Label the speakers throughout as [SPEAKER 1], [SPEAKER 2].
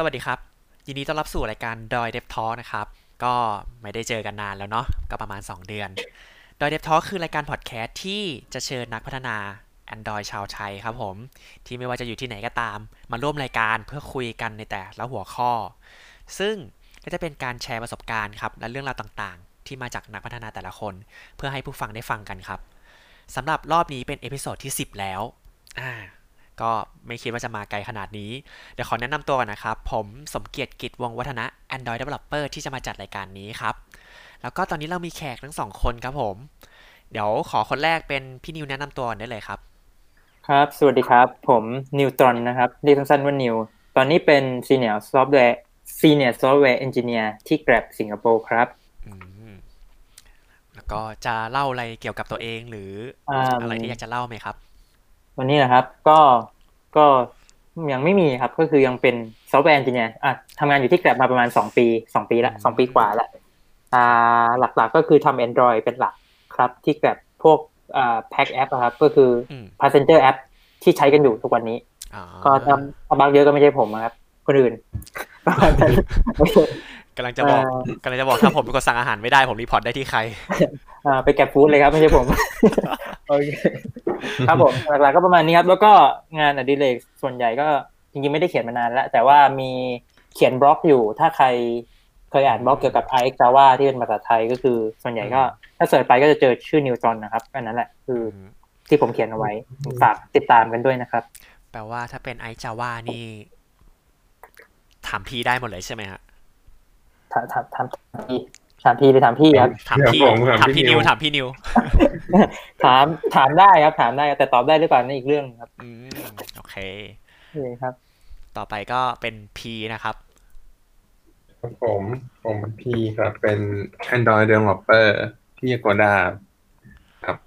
[SPEAKER 1] สวัสดีครับ ยินดีต้อนรับสู่รายการ Droid Dev Talk นะครับ ก็ไม่ได้เจอกันนานแล้วเนาะก็ประมาณ 2 เดือน Droid Dev Talk คือรายการพอดแคสต์ที่จะเชิญนักพัฒนา Android ชาวไทยครับผม ที่ไม่ว่าจะอยู่ที่ไหนก็ตาม มาร่วมรายการเพื่อคุยกันในแต่ละหัวข้อ ซึ่งก็จะเป็นการแชร์ประสบการณ์ครับและเรื่องราวต่างๆ ที่มาจากนักพัฒนาแต่ละคน เพื่อให้ผู้ฟังได้ฟังกันครับสำหรับรอบนี้เป็น episode ที่ 10 แล้วอ่า ก็ไม่คิดว่าจะมาไกลขนาดนี้ เดี๋ยวขอแนะนำตัวก่อนนะครับ ผมสมเกียรติกิจวงวัฒนะ Android Developer ที่จะมาจัดรายการนี้ครับ แล้วก็ตอนนี้เรามีแขกทั้งสองคนครับผม เดี๋ยวขอคนแรกเป็นพี่นิวแนะนำตัวก่อนได้เลยครับ
[SPEAKER 2] ครับ สวัสดีครับ ผมนิวตรอนนะครับเรียกสั้นๆว่านิว ตอนนี้เป็น Senior Software Senior Software Engineer ที่ Grab สิงคโปร์ครับ
[SPEAKER 1] อืมแล้วก็จะเล่าอะไรเกี่ยวกับตัวเองหรือ
[SPEAKER 2] อ่า
[SPEAKER 1] อะไรที่อยากจะเล่าไหมครับ
[SPEAKER 2] วันนี้นะครับ ก็ก็ยังไม่มีครับ ก็คือยังเป็น Software Engineer อะทำงานอยู่ที่ Grab มาประมาณ2ปี2ปีละ
[SPEAKER 1] อืม
[SPEAKER 2] 2ปีกว่าละอ่าหลักๆก็คือทำ Android เป็นหลักครับ ที่ Grab พวกอ่า Pack App อะครับ ก็คือ
[SPEAKER 1] อืม
[SPEAKER 2] Passenger App ที่ใช้กันอยู่ทุกวันนี้
[SPEAKER 1] อ๋อ
[SPEAKER 2] ก็ถ้าถ้าบักเยอะก็ไม่ใช่ผมนะครับ คนอื่นประมาณนั้น
[SPEAKER 1] กำลังจะบอก
[SPEAKER 2] เอ่อ
[SPEAKER 1] กำลังจะบอกถ้าผมเป็นคนสั่งอาหารไม่ได้ผม report ได้ที่ใคร
[SPEAKER 2] อ่าไป GrabFood เลยครับไม่ใช่ผม โอเคครับผมหลักๆก็ประมาณนี้ครับ แล้วก็งานอดิเรกส่วนใหญ่ก็จริงๆไม่ได้เขียนมานานแล้ว แต่ว่ามีเขียนบล็อกอยู่ ถ้าใครเคยอ่านบล็อกเกี่ยวกับ RxJava ที่เป็นภาษาไทยก็คือส่วนใหญ่ก็ถ้า search ไปก็จะเจอชื่อนิวตอนนะครับอันนั้นแหละคือที่ผมเขียนเอาไว้ฝากติดตามกันด้วยนะครับ
[SPEAKER 1] แปลว่าถ้าเป็นไอจาว่านี่ ถามพี่ได้หมดเลยใช่ไหมฮะ
[SPEAKER 2] ถามถามถามถามพี่ ถามพี่หรือถามพี่ครับ
[SPEAKER 1] ถามพี่
[SPEAKER 3] ครับผมถาม
[SPEAKER 1] ถาม
[SPEAKER 3] พี่
[SPEAKER 1] พี่
[SPEAKER 3] นิ
[SPEAKER 1] นิว
[SPEAKER 3] ว
[SPEAKER 1] ถามพี่นิว
[SPEAKER 2] ถามถามได้ครับถามได้แต่ตอบได้หรือเปล่านั่นอีกเรื่องครับ
[SPEAKER 1] อืมโอเค
[SPEAKER 2] โอเคครับ
[SPEAKER 1] ต่อไปก็เป็นพีนะครับ
[SPEAKER 3] ครับ ผมผมพี ครับเป็น Android Developer ที่ Agoda ครับ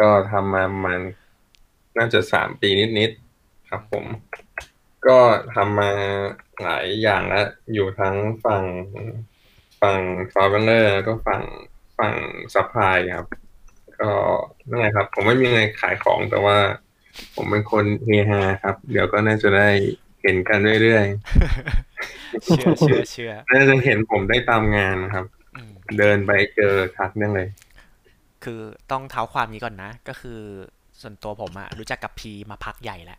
[SPEAKER 3] ก็ทำมาประมาณน่าจะสามปีนิดๆครับผม ก็ทำมาหลายอย่างแล้วอยู่ทั้งฝั่ง ฝั่งซอฟต์แวร์แล้วก็ฝั่งฝั่ง supply ครับ ก็นั่นแหละครับ ผมไม่มีอะไรขายของแต่ว่า ผมเป็นคนเฮฮาครับ เดี๋ยวก็น่าจะได้เห็นกันเรื่อยๆ
[SPEAKER 1] เชื่อเชื่อเชื่อ
[SPEAKER 3] น่าจะเห็นผมได้ตามงานนะครับ
[SPEAKER 1] อืม
[SPEAKER 3] เดินไปเจอทักนั่นเลย
[SPEAKER 1] คือต้องเท้าความนี้ก่อนนะ ก็คือส่วนตัวผมอะรู้จักกับพีมาพักใหญ่แล้ว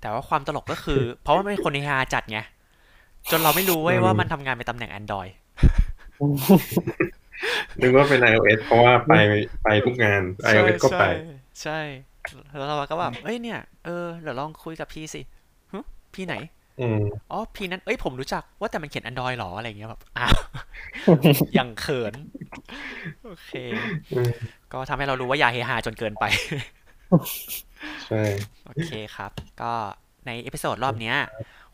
[SPEAKER 1] แต่ว่าความตลกก็คือ เพราะว่ามันเป็นคนในฮาจัดไงจนเราไม่รู้เว้ย
[SPEAKER 3] อืม
[SPEAKER 1] ว่ามันทำงานเป็นตำแหน่ง Android
[SPEAKER 3] นึกว่าเป็น iOS เพราะว่าไปไปทุกงาน iOS ก็ไป
[SPEAKER 1] ใช่ใช่ แล้วเราก็แบบเอ้ยเนี่ย เออเดี๋ยวลองคุยกับพี่สิหึพี่ไหน
[SPEAKER 3] อืม
[SPEAKER 1] อ๋อพี่นั้น เอ้ยผมรู้จักว่าแต่มันเขียน Android หรออะไรอย่างเงี้ยแบบอ้าวยังเขิน โอเค
[SPEAKER 3] อืม
[SPEAKER 1] ก็ทำให้เรารู้ว่าอย่าเฮฮาจนเกินไป
[SPEAKER 3] ใช่
[SPEAKER 1] โอเคครับ ก็ใน episode รอบเนี้ย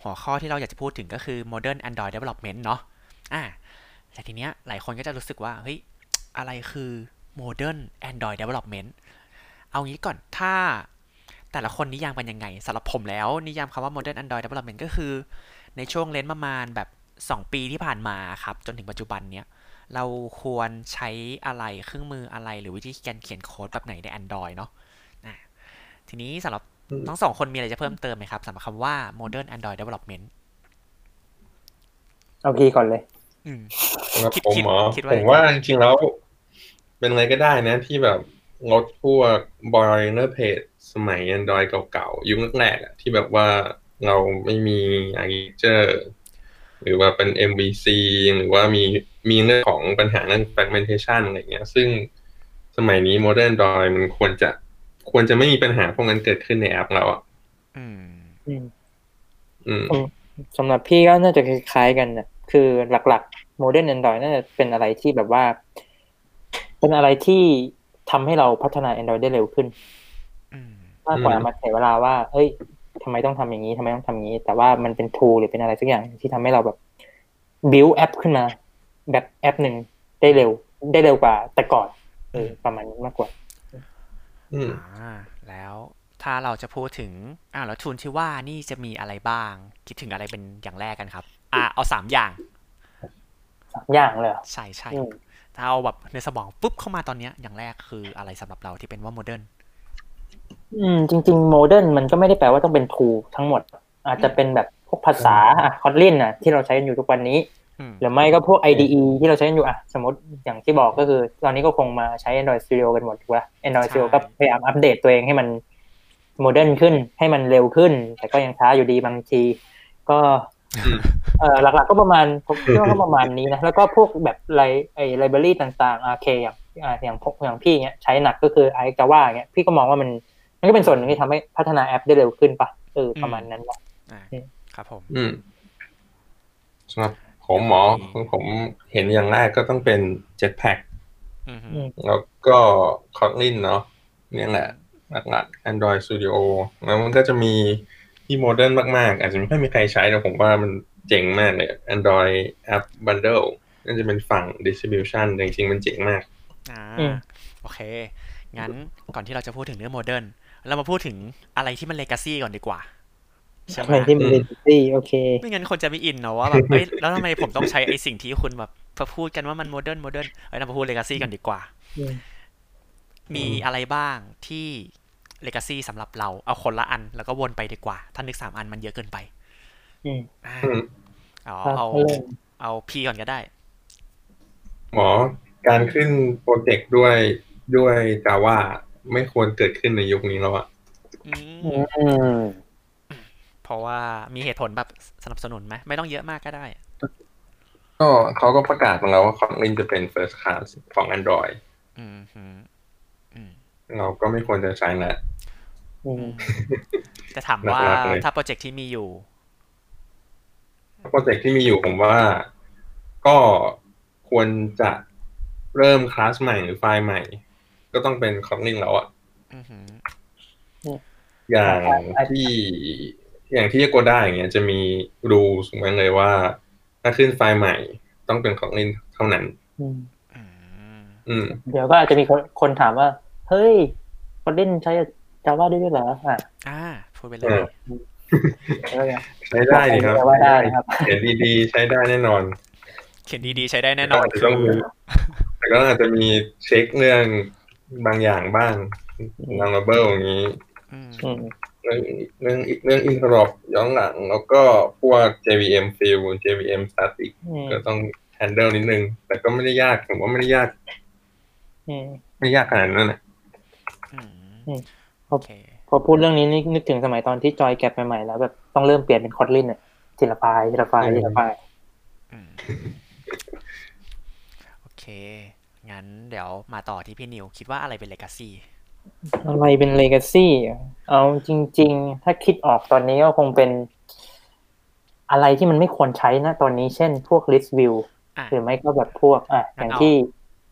[SPEAKER 1] หัวข้อที่เราอยากจะพูดถึงก็คือ modern Android development เนาะอ่า แต่ทีเนี้ยหลายคนก็จะรู้สึกว่าเฮ้ยอะไรคือ modern Android development เอางี้ก่อนถ้าแต่ละคนนิยามกันยังไงสำหรับผมแล้ว นิยามคำว่า modern Android development ก็คือ ในช่วงเลนส์ประมาณแบบ 2 ปีที่ผ่านมาครับ จนถึงปัจจุบันเนี้ยเราควรใช้อะไรเครื่องมืออะไร หรือวิธีการเขียนโค้ดแบบไหนใน Android เนาะอะทีนี้สำหรับ
[SPEAKER 3] อืม
[SPEAKER 1] ทั้งสองคนมีอะไรจะเพิ่มเติมไหมครับสำหรับคำว่า modern Android development
[SPEAKER 2] เอาพี่ก่อนเลย
[SPEAKER 1] อืม
[SPEAKER 3] สำหรับ
[SPEAKER 1] คิด
[SPEAKER 3] ผม
[SPEAKER 1] คิด
[SPEAKER 3] เหรอ
[SPEAKER 1] คิดว่า
[SPEAKER 3] ผมว่าจริงๆแล้วเป็นอะไรก็ได้นะที่แบบลดพวก boiler page สมัย Android เก่าๆ ยุคแรกๆอะที่แบบว่าเราไม่มี architecture หรือว่าเป็น MVC หรือว่ามีมีเรื่องของปัญหาเรื่อง fragmentation อะไรเงี้ย ซึ่งสมัยนี้ modern Android มันควรจะควรจะไม่มีปัญหาพวกนั้นเกิดขึ้นในแอปเราอะ
[SPEAKER 1] อืม
[SPEAKER 2] อืม
[SPEAKER 3] อืม
[SPEAKER 2] สำหรับพี่ก็น่าจะคล้ายๆกันนะ คือหลักๆ Modern Android น่าจะเป็นอะไรที่แบบว่า เป็นอะไรที่ทำให้เราพัฒนา Android ได้เร็วขึ้น
[SPEAKER 1] อืม
[SPEAKER 2] มากกว่า
[SPEAKER 3] อืม
[SPEAKER 2] มาเสียเวลาว่า เฮ้ยทำไมต้องทำอย่างนี้ทำไมต้องทำอย่างนี้ แต่ว่ามันเป็น tool หรือเป็นอะไรสักอย่างที่ทำให้เราแบบ build แอปขึ้นมา แบบแอปหนึ่งได้เร็ว ได้เร็วกว่าแต่ก่อนเออประมาณนี้มากกว่า
[SPEAKER 3] อืม
[SPEAKER 1] อ่าแล้วถ้าเราจะพูดถึงอ่าแล้วทุนที่ว่านี่จะมีอะไรบ้าง คิดถึงอะไรเป็นอย่างแรกกันครับ อ่าเอาสามอย่าง
[SPEAKER 2] อย่างเลยเหรอ
[SPEAKER 1] ใช่ใช่
[SPEAKER 2] อืม
[SPEAKER 1] ถ้าเอาแบบในสมองปุ๊บเข้ามาตอนเนี้ยอย่างแรกคืออะไรสำหรับเราที่เป็นว่า modern
[SPEAKER 2] อืมจริง ๆ modern มันก็ไม่ได้แปลว่าต้องเป็น tool ทั้งหมด อาจจะเป็นแบบพวกภาษาอะ Kotlin อะที่เราใช้กันอยู่ทุกวันนี้
[SPEAKER 1] อืม
[SPEAKER 2] หรือไม่ก็พวก IDE ที่เราใช้กันอยู่อะสมมติอย่างที่บอกก็คือ ตอนนี้ก็คงมาใช้ Android Studio กันหมดถูกป่ะ Android Studio ก็พยายามอัปเดตตัวเองให้มัน modern ขึ้นให้มันเร็วขึ้น แต่ก็ยังช้าอยู่ดีบางที ก็
[SPEAKER 3] อืม
[SPEAKER 2] เออหลักๆก็ประมาณผมคิดว่าก็ประมาณนี้นะแล้วก็พวกแบบไลไอ้ไลบรารีต่างๆ RK อย่างอ่าอย่างพวกอย่างพี่เนี้ยใช้หนักก็คือไอ้จาว่าเนี้ยพี่ก็มองว่ามันมันก็เป็นส่วนหนึ่งที่ทำให้พัฒนาแอปได้เร็วขึ้นปะเออประมาณนั้นปะ
[SPEAKER 1] อ่า
[SPEAKER 2] อืม
[SPEAKER 1] ครับผม
[SPEAKER 3] อืมสำหรับผมหมอของผมเห็นอย่างแรกก็ต้องเป็น Jetpack
[SPEAKER 1] อืมฮึ
[SPEAKER 2] อืม
[SPEAKER 3] แล้วก็ Kotlin เนาะเนี่ยแหละหลักๆ Android Studio แล้วมันก็จะมี ที่ modern มาก ๆ อาจจะไม่ค่อยมีใครใช้แต่ผมว่ามันเจ๋งมากเลย Android App Bundle นั่นจะเป็นฝั่ง distribution แต่จริง ๆ มันเจ๋งมาก
[SPEAKER 1] อ่า
[SPEAKER 2] อืม
[SPEAKER 1] โอเค งั้นก่อนที่เราจะพูดถึงเรื่อง modern เรามาพูดถึงอะไรที่มัน legacy ก่อนดีกว่าใช่ไหม
[SPEAKER 2] อะไรที่มันเป็นซี่โอเค
[SPEAKER 1] ไม่งั้นคนจะไม่อินเนาะว่าแบบเอ้ยแล้วทำไมผมต้องใช้ไอ้สิ่งที่คุณแบบพูดกันว่ามัน modern modern เอ้ยเรามาพูด legacy กันดีกว่า
[SPEAKER 2] อืม
[SPEAKER 1] มีอะไรบ้างที่ เลกาซี่สำหรับเราเอาคนละอัน แล้วก็วนไปดีกว่า ถ้านึกสามอันมันเยอะเกินไป
[SPEAKER 2] อืม
[SPEAKER 1] อ่า
[SPEAKER 3] อืม
[SPEAKER 1] อ๋อ
[SPEAKER 2] ครับ
[SPEAKER 1] เอา
[SPEAKER 2] เริ่ม
[SPEAKER 1] เอาพีก่อนก็ได้
[SPEAKER 3] หมอการขึ้นโปรเจกต์ด้วยด้วย Java ไม่ควรเกิดขึ้นในยุคนี้แล้วอะ
[SPEAKER 1] อืม
[SPEAKER 2] อืม
[SPEAKER 1] เพราะว่ามีเหตุผลแบบสนับสนุนไหมไม่ต้องเยอะมากก็ได้
[SPEAKER 3] ก็เขาก็ประกาศมาแล้วว่า Kotlin จะเป็น first class ของ Android
[SPEAKER 1] อืมฮึอืม
[SPEAKER 3] เราก็ไม่ควรจะใช้แหละ
[SPEAKER 2] อืม
[SPEAKER 1] จะถามว่า
[SPEAKER 3] หนักๆเลย
[SPEAKER 1] ถ้าโปรเจกต์ที่มีอยู่
[SPEAKER 3] โปรเจกต์ที่มีอยู่ผมว่าก็ควรจะเริ่มคลาสใหม่หรือไฟล์ใหม่ ก็ต้องเป็น Kotlin แล้วอะ
[SPEAKER 1] อือหือ
[SPEAKER 3] อย่างที่อย่างที่ Agoda อย่างเงี้ยจะมี rules ไว้เลยว่า ถ้าขึ้นไฟล์ใหม่ ต้องเป็น Kotlin เท่านั้น
[SPEAKER 2] อืม
[SPEAKER 1] อืม
[SPEAKER 3] อืม
[SPEAKER 2] เดี๋ยวก็อาจจะมีคนคนถามว่า เฮ้ยคนเล่นใช้ Java ได้ด้วยเหรออะ
[SPEAKER 1] อ่าพูดไปเล
[SPEAKER 3] เอยอ
[SPEAKER 2] แล้วไง
[SPEAKER 3] ใช้ได้ดีครับ
[SPEAKER 2] ว่าได้นะครับ
[SPEAKER 3] เขียนดีๆ ใช้ได้แน่นอน
[SPEAKER 1] เขียนดีๆ ใช้ได้แน่นอน
[SPEAKER 3] แต่
[SPEAKER 1] คื
[SPEAKER 3] ต้อง
[SPEAKER 1] อ
[SPEAKER 3] มีแต่ก็อาจจะมีเช็คเรื่องบางอย่างบ้างลางระเบิลอย่างนี้
[SPEAKER 1] อืม
[SPEAKER 2] อืม
[SPEAKER 3] เรื่องเรื่องเรื่องอินทรอปย้อนหลัง แล้วก็พวก JVM field JVM static
[SPEAKER 2] อืม
[SPEAKER 3] ก็ต้อง handle นิดนึง แต่ก็ไม่ได้ยากผมว่าไม่ได้ยาก
[SPEAKER 2] อืม
[SPEAKER 3] ไม่ได้ยากขนาดนั้นนะ
[SPEAKER 1] อืม
[SPEAKER 2] อืม
[SPEAKER 1] โอเค
[SPEAKER 2] พอพูดเรื่องนี้นี่นึกถึงสมัยตอนที่จอยแก็บใหม่ๆแล้วแบบต้องเริ่มเปลี่ยนเป็นคอ t ลินเนี่ยทีละไฟล์ทีละไฟล์ทีละไฟล์
[SPEAKER 1] อืมโอเค งั้นเดี๋ยวมาต่อที่พี่นิว คิดว่าอะไรเป็นเลกาซี่
[SPEAKER 2] อะไรเป็นเลกาซี่เอาจริง ๆ ถ้าคิดออกตอนนี้ก็คงเป็น อะไรที่มันไม่ควรใช้นะตอนนี้เช่นพวก list view
[SPEAKER 1] อะ
[SPEAKER 2] หรือไม่ก็แบบพวก อะอย่าง
[SPEAKER 1] งั้นเอา
[SPEAKER 2] ที่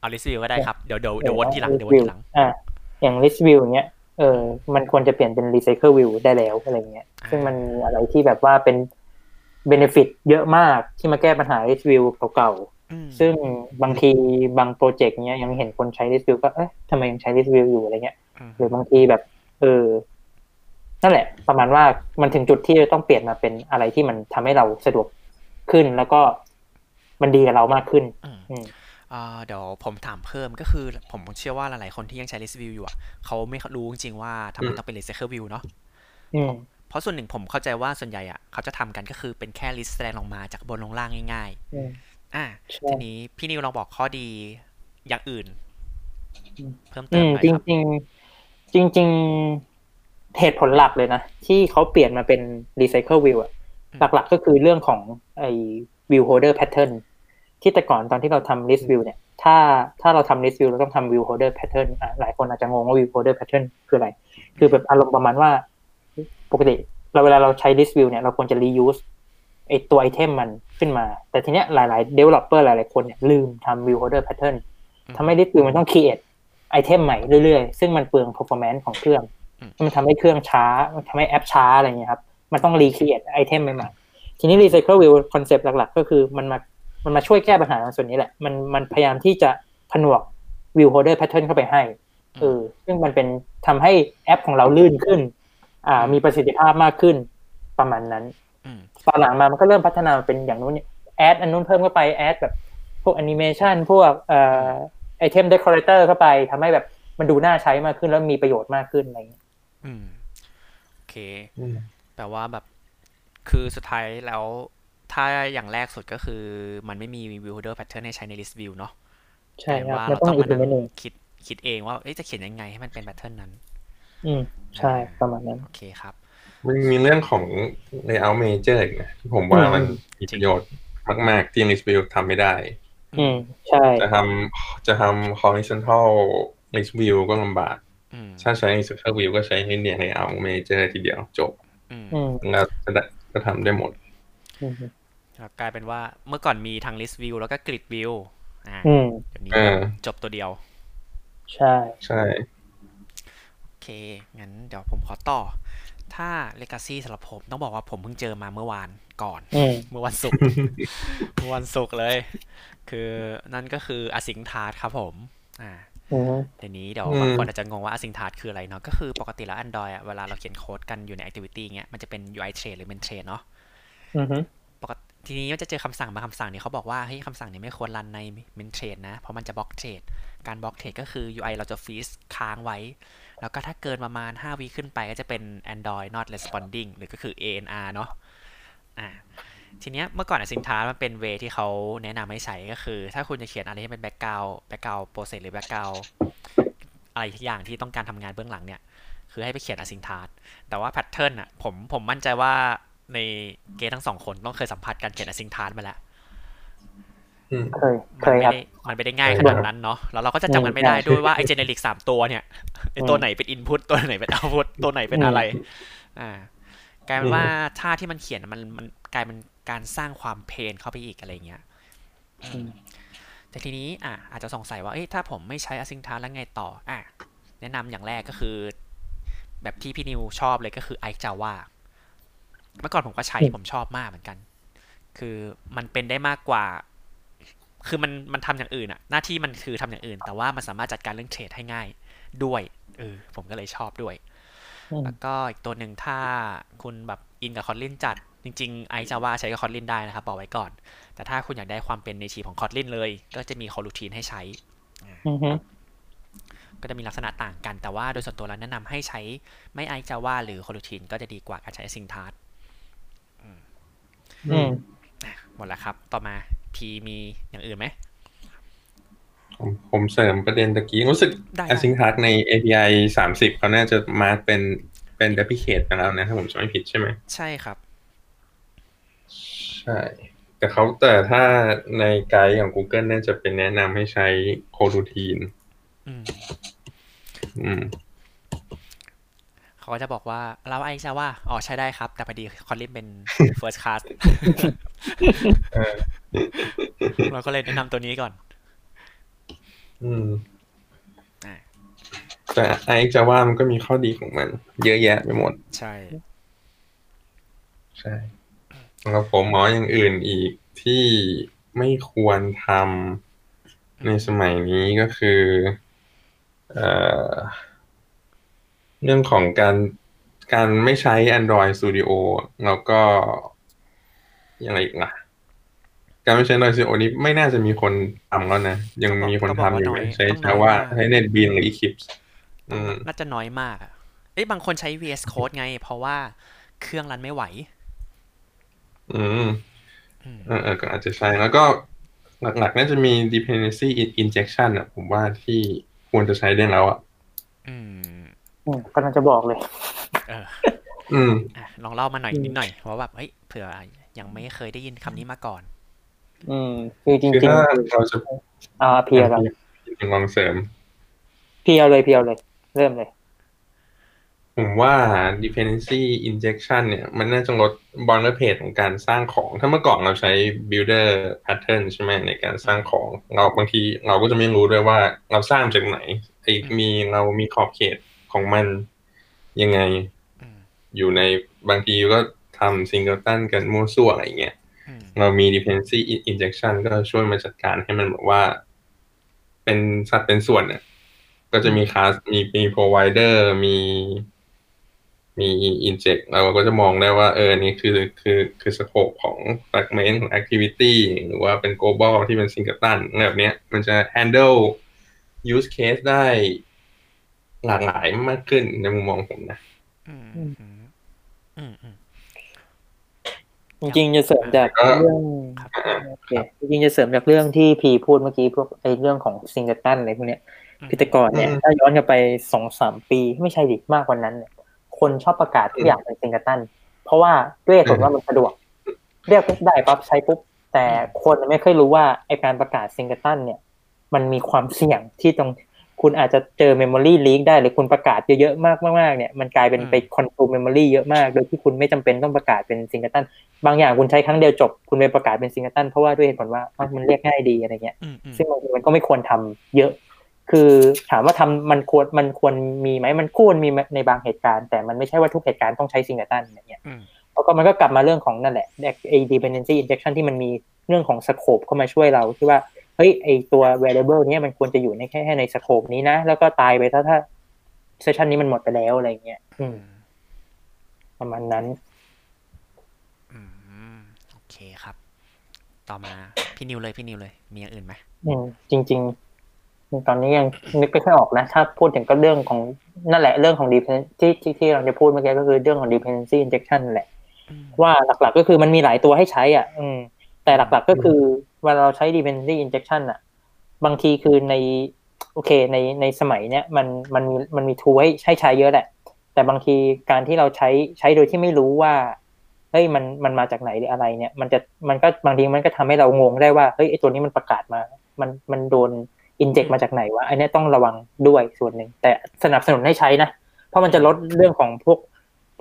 [SPEAKER 1] เอา list view ก็ได้ครับ เดี๋ยวเดี๋ยวเดี๋ยววนทีหลังเดี๋ยววน
[SPEAKER 2] view
[SPEAKER 1] ทีหลัง
[SPEAKER 2] อะอย่าง list view อย่างเงี้ย เออมันควรจะเปลี่ยนเป็น recycler view ได้แล้วอะไรเงี้ย
[SPEAKER 1] อ่า
[SPEAKER 2] ซึ่งมันมีอะไรที่แบบว่าเป็น benefit เยอะมากที่มาแก้ปัญหา list view เก่าๆ
[SPEAKER 1] อืม
[SPEAKER 2] ซึ่งบางทีบางโปรเจกต์เนี้ยยังเห็นคนใช้ list view ก็เอ๊ะทำไมยังใช้ list view อยู่อะไรเงี้ย
[SPEAKER 1] อืม
[SPEAKER 2] หรือบางทีแบบ เออ นั่นแหละ ประมาณว่ามันถึงจุดที่ต้องเปลี่ยนมาเป็นอะไรที่มันทำให้เราสะดวกขึ้นแล้วก็มันดีกับเรามากขึ้น
[SPEAKER 1] อืม
[SPEAKER 2] อืม
[SPEAKER 1] อ่า เดี๋ยวผมถามเพิ่มก็คือผมเชื่อว่าหลายๆคนที่ยังใช้ list view อยู่อะเขาไม่รู้จริงๆว่าทำไม
[SPEAKER 3] อืม
[SPEAKER 1] ต้องเป็น recycle view เนาะ
[SPEAKER 2] อืม
[SPEAKER 1] เพราะส่วนหนึ่งผมเข้าใจว่าส่วนใหญ่อะเขาจะทำกันก็คือเป็นแค่ list แสดงลงมาจากบนลงล่างง่าย
[SPEAKER 2] อืม
[SPEAKER 1] ๆอ่า
[SPEAKER 2] ใช่
[SPEAKER 1] ทีนี้พี่นิวลองบอกข้อดีอย่างอื่น
[SPEAKER 2] อืม
[SPEAKER 1] เพิ่ม
[SPEAKER 2] อื
[SPEAKER 1] เติม
[SPEAKER 2] ม
[SPEAKER 1] หน่อย
[SPEAKER 2] จริ
[SPEAKER 1] ค
[SPEAKER 2] ง
[SPEAKER 1] รับ
[SPEAKER 2] จริงๆจริงๆเหตุผลหลักเลยนะ ที่เขาเปลี่ยนมาเป็น recycle view อะหลักๆก็คือเรื่องของไอ้ view holder pattern ที่แต่ก่อนตอนที่เราทำ list view เนี่ย ถ้าถ้าเราทำ list view เราต้องทำ view holder pattern อะหลายคนอาจจะงงว่า view holder pattern คืออะไร คือแบบอารมณ์ประมาณว่าปกติเราเวลาเราใช้ list view เนี่ยเราควรจะ reuse ไอตัว item มันขึ้นมา แต่ทีเนี้ยหลาย ๆ developer หลาย ๆ คนเนี่ยลืมทำ view holder pattern ทำให้ list view มันต้อง create ไอเทมใหม่เรื่อย ๆ ซึ่งมันเปลือง performance ของเครื่อง
[SPEAKER 1] อืม
[SPEAKER 2] มันทำให้เครื่องช้า มันทำให้แอปช้าอะไรเงี้ยครับ มันต้อง recreate item ใหม่ๆทีนี้ recycler view concept หลัก ๆ ก็คือมันมา มันมาช่วยแก้ปัญหาตรงส่วนนี้แหละ มันมันพยายามที่จะผนวก view holder pattern เข้าไปให้เออซึ่งมันเป็นทำให้แอปของเราลื่นขึ้น อ่า มีประสิทธิภาพมากขึ้นประมาณนั้น
[SPEAKER 1] อืม
[SPEAKER 2] ตอนหลังมามันก็เริ่มพัฒนาเป็นอย่างนู้น add อันนู้นเพิ่มเข้าไป add แบบพวกแอนิเมชันพวกเอ่อ item decorator เข้าไปทำให้แบบมันดูน่าใช้มากขึ้นแล้วมีประโยชน์มากขึ้นอะไรอย่างเงี้ย
[SPEAKER 1] อืม โอเค
[SPEAKER 3] อืม
[SPEAKER 1] แปลว่าแบบ คือสุดท้ายแล้ว ถ้าอย่างแรกสุดก็คือมันไม่มี view header pattern ให้ใช้ใน list view เนาะ
[SPEAKER 2] ใช่ครับ
[SPEAKER 1] ว่า
[SPEAKER 2] มัน
[SPEAKER 1] เรา
[SPEAKER 2] ต้
[SPEAKER 1] ต้
[SPEAKER 2] อ
[SPEAKER 1] องง
[SPEAKER 2] อี
[SPEAKER 1] มากนั่
[SPEAKER 2] เม
[SPEAKER 1] ง
[SPEAKER 2] นู
[SPEAKER 1] คิดคิดเองว่าเอ๊ะจะเขียนยังไงให้มันเป็น pattern นั้น
[SPEAKER 2] อืม ใช่ประมาณนั้น
[SPEAKER 1] โอเคครับ
[SPEAKER 3] มันมีเรื่องของ layout manager อีกนะที่ผมว่ามันมีประโยชน์มากๆ ที่ list view ทำไม่ได้
[SPEAKER 2] อืม ใช่
[SPEAKER 3] จะทำจะทำ horizontal list view ก็ลำบาก
[SPEAKER 1] อืม
[SPEAKER 3] ถ้าใช้ vertical view ก็ใช้ linear layout manager ทีเดียวจบ
[SPEAKER 1] อืม
[SPEAKER 2] อืม
[SPEAKER 3] แล้วจะได้ก็ทำได้หมด
[SPEAKER 2] อืม
[SPEAKER 1] ครับ กลายเป็นว่าเมื่อก่อนมีทั้ง list view แล้วก็ grid view อ่า
[SPEAKER 2] อืม
[SPEAKER 1] เดี๋ยวนี้
[SPEAKER 3] เออ
[SPEAKER 1] จบตัวเดียว
[SPEAKER 2] ใช่
[SPEAKER 3] ใช่
[SPEAKER 1] โอเค งั้นเดี๋ยวผมขอต่อ ถ้า legacy สำหรับผมต้องบอกว่าผมเพิ่งเจอมาเมื่อวานก่อน
[SPEAKER 2] อืม
[SPEAKER 1] เมื่อวันศุกร์เมื่อวันศุกร์เลย คือนั่นก็คือ async task ครับผม อ่า
[SPEAKER 2] อืม
[SPEAKER 1] เดี๋ยวนี้เดี๋ยว
[SPEAKER 3] อืม
[SPEAKER 1] บางคนอาจจะงงว่า async task คืออะไรเนาะก็คือปกติแล้ว Android อะเวลาเราเขียนโค้ดกันอยู่ใน activity เงี้ยมันจะเป็น UI thread หรือ main thread เนาะ
[SPEAKER 2] อืม
[SPEAKER 1] ปกติ ทีนี้มันจะเจอคำสั่งบางคำสั่งเนี่ยเขาบอกว่าเฮ้ยคำสั่งเนี่ยไม่ควรรันใน main thread นะ เพราะมันจะบล็อกเทรดการบล็อกเทรดก็คือ UI เราจะฟ e ี e ค้างไว้ แล้วก็ถ้าเกินประมาณ 5วิขึ้นไปก็จะเป็น Android not responding หรือก็คือ ANR เนาะอ่าทีเนี้ยเมื่อก่อน async task มันเป็นเวที่เขาแนะนำให้ใช้ก็คือ ถ้าคุณจะเขียนอะไรที่เป็น background background process หรือ background อะไรทุกอย่างที่ต้องการทำงานเบื้องหลังเนี่ยคือให้ไปเขียน async task แต่ว่า pattern อะผมผมมั่นใจว่า ในเกมทั้งสองคนต้องเคยสัมผัสการเขียน async task มาแล้ว
[SPEAKER 3] อืม
[SPEAKER 2] เคยเค
[SPEAKER 1] มัน
[SPEAKER 2] ย
[SPEAKER 1] ไม่
[SPEAKER 2] ครับ
[SPEAKER 1] ได้มันไม่ได้ง่ายขนาดนั้นเนาะแล้วเราก็จะจำกันไม่ได้ด้วยว่าไอ้เจเนริกสามตัวเนี่ยไอ้ตัวไหนเป็นอินพุตตัวไหนเป็นเอาพุตตัวไหนเป็นอะไร อ่ากลายเป็นว่าท่าที่มันเขียนมันมันกลายเป็นการสร้างความเพนเข้าไปอีกอะไรเงี้ยอืมแต่ทีนี้อะอาจจะสงสัยว่าเอ้ยถ้าผมไม่ใช้ async task แล้วไงต่อ อะ แนะนำอย่างแรกก็คือ แบบที่พี่นิวชอบเลยก็คือ i Java เมื่อก่อนผมก็ใช้ผมชอบมากเหมือนกัน คือมันเป็นได้มากกว่า คือมันมันทำอย่างอื่นอะหน้าที่มันคือทำอย่างอื่น แต่ว่ามันสามารถจัดการเรื่องเทรดให้ง่ายด้วยเออผมก็เลยชอบด้วย
[SPEAKER 2] อืม
[SPEAKER 1] แล้วก็อีกตัวหนึ่งถ้าคุณแบบอินกับ Kotlin จัด จริงๆ i Java ใช้กับ Kotlin ได้นะครับบอกไว้ก่อน แต่ถ้าคุณอยากได้ความเป็น native ของ Kotlin เลย ก็จะมี coroutine ให้ใช้
[SPEAKER 2] อืม
[SPEAKER 1] ก็จะมีลักษณะต่างกันแต่ว่าโดยส่วนตัวแล้วแนะนำให้ใช้ไม่ i Java หรือ coroutine ก็จะดีกว่าการใช้ async task
[SPEAKER 2] อืม
[SPEAKER 1] หมดแล้วครับ ต่อมา P มีอย่างอื่นไหม
[SPEAKER 3] ผมผมเสริมประเด็นตะกี้รู้สึก
[SPEAKER 1] ได้
[SPEAKER 3] async task ใน API สามสิบเขาน่าจะมาร์กเป็นเป็น duplicate ไปแล้วนะ ถ้าผมจำไม่ผิดใช่ไหม
[SPEAKER 1] ใช่ครับ
[SPEAKER 3] ใช่ แต่เขาแต่ถ้าในไกด์ของ Google น่าจะเป็นแนะนำให้ใช้ coroutine
[SPEAKER 1] อืม
[SPEAKER 3] อืม
[SPEAKER 1] เขาก็จะบอกว่าเราไอจาว่าอ๋อใช้ได้ครับ แต่พอดีคอลินเป็น first class
[SPEAKER 3] เออ
[SPEAKER 1] เราก็เลยแนะนำตัวนี้ก่อน
[SPEAKER 3] อืม
[SPEAKER 1] อ่า
[SPEAKER 3] แต่ไอจะว่ามันก็มีข้อดีของมัน เยอะแยะไปหมด
[SPEAKER 1] ใช่
[SPEAKER 3] ใช่แล้วผมหมออย่างอื่นอีกที่ไม่ควรทำในสมัยนี้ก็คือ เอ่อ เรื่องของการการไม่ใช้ Android Studio แล้วก็ยังไงอีกล่ะการไม่ใช้ Android Studio นี้ไม่น่าจะมีคนทำแล้วนะ ยังมีคนทำอยู่ไหมใช้ Java ใช้ NetBeans หรือ Eclipse อืม
[SPEAKER 1] น่าจะน้อยมากอะเอ้ยบางคนใช้ VS Code ไง เพราะว่าเครื่องรันไม่ไหว
[SPEAKER 3] อืม
[SPEAKER 1] อืม
[SPEAKER 3] เออเออก็อาจจะใช่แล้วก็หลักๆน่าจะมี dependency injection อะ ผมว่าที่ควรจะใช้ได้แล้วอะ
[SPEAKER 1] อืม
[SPEAKER 2] อืมกำลังจะบอกเลย
[SPEAKER 1] เออ
[SPEAKER 3] อืม
[SPEAKER 1] อะลองเล่ามาหน่อยนิดหน่อยว่าแบบเฮ้ยเผื่อยังไม่เคยได้ยินคำนี้มาก่อน
[SPEAKER 2] อืม คือจริง
[SPEAKER 3] คือ
[SPEAKER 2] จริง
[SPEAKER 3] ถ้าเราจะ
[SPEAKER 2] อ่าเพียวครับ
[SPEAKER 3] จริงลองเสริม
[SPEAKER 2] เพียวเลยเพียวเลย เริ่มเลย
[SPEAKER 3] ผมว่า dependency injection เนี่ย มันน่าจะลด boilerplate ของการสร้างของ ถ้าเมื่อก่อนเราใช้ builder pattern ใช่ไหมในการสร้างของ เราบางทีเราก็จะไม่รู้ด้วยว่าเราสร้างจากไหนไอ้มีเรามีขอบเขต ของมันยังไง
[SPEAKER 1] อืม
[SPEAKER 3] อยู่ในบางทีก็ทำ singleton กันมั่วซั่วอะไรเงี้ย
[SPEAKER 1] อืม
[SPEAKER 3] เรามี dependency injection ก็ช่วยมาจัดการให้มันแบบว่า เป็นสัดเป็นส่วนเนี่ยก็จะมีคลาสมีมี provider มีมี inject เราก็จะมองได้ว่า เออนี่คือคือคือ scope ของ fragment ของ activity หรือว่าเป็น global ที่เป็น singleton อะไรแบบเนี้ย มันจะ handle use case ได้ หลากหลายมากขึ้นในมุมมองผมนะ
[SPEAKER 1] อืม
[SPEAKER 2] อื
[SPEAKER 1] อื
[SPEAKER 2] ม
[SPEAKER 1] มอืมอืม
[SPEAKER 2] จริงๆจะเสริมจาก
[SPEAKER 3] ก็
[SPEAKER 2] เรื่อง
[SPEAKER 1] ครับ
[SPEAKER 2] โอเคจริงๆจะเสริมจากเรื่องที่พีพูดเมื่อกี้พวกไอ้เรื่องของ singleton อะไรพวกเนี้ยพิธีกรเนี่ย
[SPEAKER 3] อืม
[SPEAKER 2] ถ้าย้อนกลับไปสองสามปีไม่ใช่ดิมากกว่านั้นเนี่ยคนชอบประกาศทุกอย่างเป็น singleton เพราะว่าด้วยเหตุผลว่ามันสะดวก เรียกปุ๊บได้ปั๊บใช้ปุ๊บ แต่คนไม่เคยรู้ว่าไอการประกาศ singleton เนี่ย มันมีความเสี่ยงที่ตรง คุณอาจจะเจอ memory leak ได้หรือคุณประกาศเยอะๆมากมากๆเนี่ยมันกลายเป็น
[SPEAKER 1] อืม
[SPEAKER 2] ไป control memory เยอะมาก โดยที่คุณไม่จำเป็นต้องประกาศเป็น singleton บางอย่างคุณใช้ครั้งเดียวจบ คุณไปประกาศเป็น singleton เพราะว่าด้วยเหตุผลว่าอ้าวมันเรียกง่ายดีอะไรเงี้ย
[SPEAKER 1] อืมอืม
[SPEAKER 2] ซึ่งบางทีมันก็ไม่ควรทำเยอะ คือถามว่าทำมันควรมันควรมีไหมมันควรมีในบางเหตุการณ์ แต่มันไม่ใช่ว่าทุกเหตุการณ์ต้องใช้ singleton อย่างเงี้ย
[SPEAKER 1] อืม
[SPEAKER 2] แล้วก็มันก็กลับมาเรื่องของนั่นแหละไอ้ dependency injection ที่มันมีเรื่องของ scope เข้ามาช่วยเราที่ว่า เฮ้ยไอตัว variable เนี้ยมันควรจะอยู่ในแค่ในสโคปนี้นะ แล้วก็ตายไปถ้าถ้าเซสชันนี้มันหมดไปแล้วอะไรเงี้ยอืมประมาณนั้น
[SPEAKER 1] อืม โอเคครับ ต่อมาพี่นิวเลยพี่นิวเลย มีอย่างอื่นไหม
[SPEAKER 2] อืม จริง ๆ ตอนนี้ยังนึกไม่ค่อยออกนะ ถ้าพูดถึงก็เรื่องของนั่นแหละเรื่องของ depend ที่ที่ที่เราจะพูดเมื่อกี้ก็คือเรื่องของ dependency injection แหละ
[SPEAKER 1] อืม
[SPEAKER 2] ว่าหลัก ๆ ก็คือมันมีหลายตัวให้ใช้อะ อืม แต่หลักๆก็คือเวลาเราใช้ dependency injection อะบางทีคือในโอเคในในสมัยเนี้ยมันมันมีมันมีทูให้ให้ใช้เยอะแหละ แต่บางทีการที่เราใช้ใช้โดยที่ไม่รู้ว่าเฮ้ยมันมันมาจากไหนหรืออะไรเนี่ย มันจะมันก็บางทีมันก็ทำให้เรางงได้ว่าเฮ้ยไอตัวนี้มันประกาศมา มันมันโดนอินเจกมาจากไหนวะอันเนี้ยต้องระวังด้วยส่วนหนึ่ง แต่สนับสนุนให้ใช้นะ เพราะมันจะลดเรื่องของพวก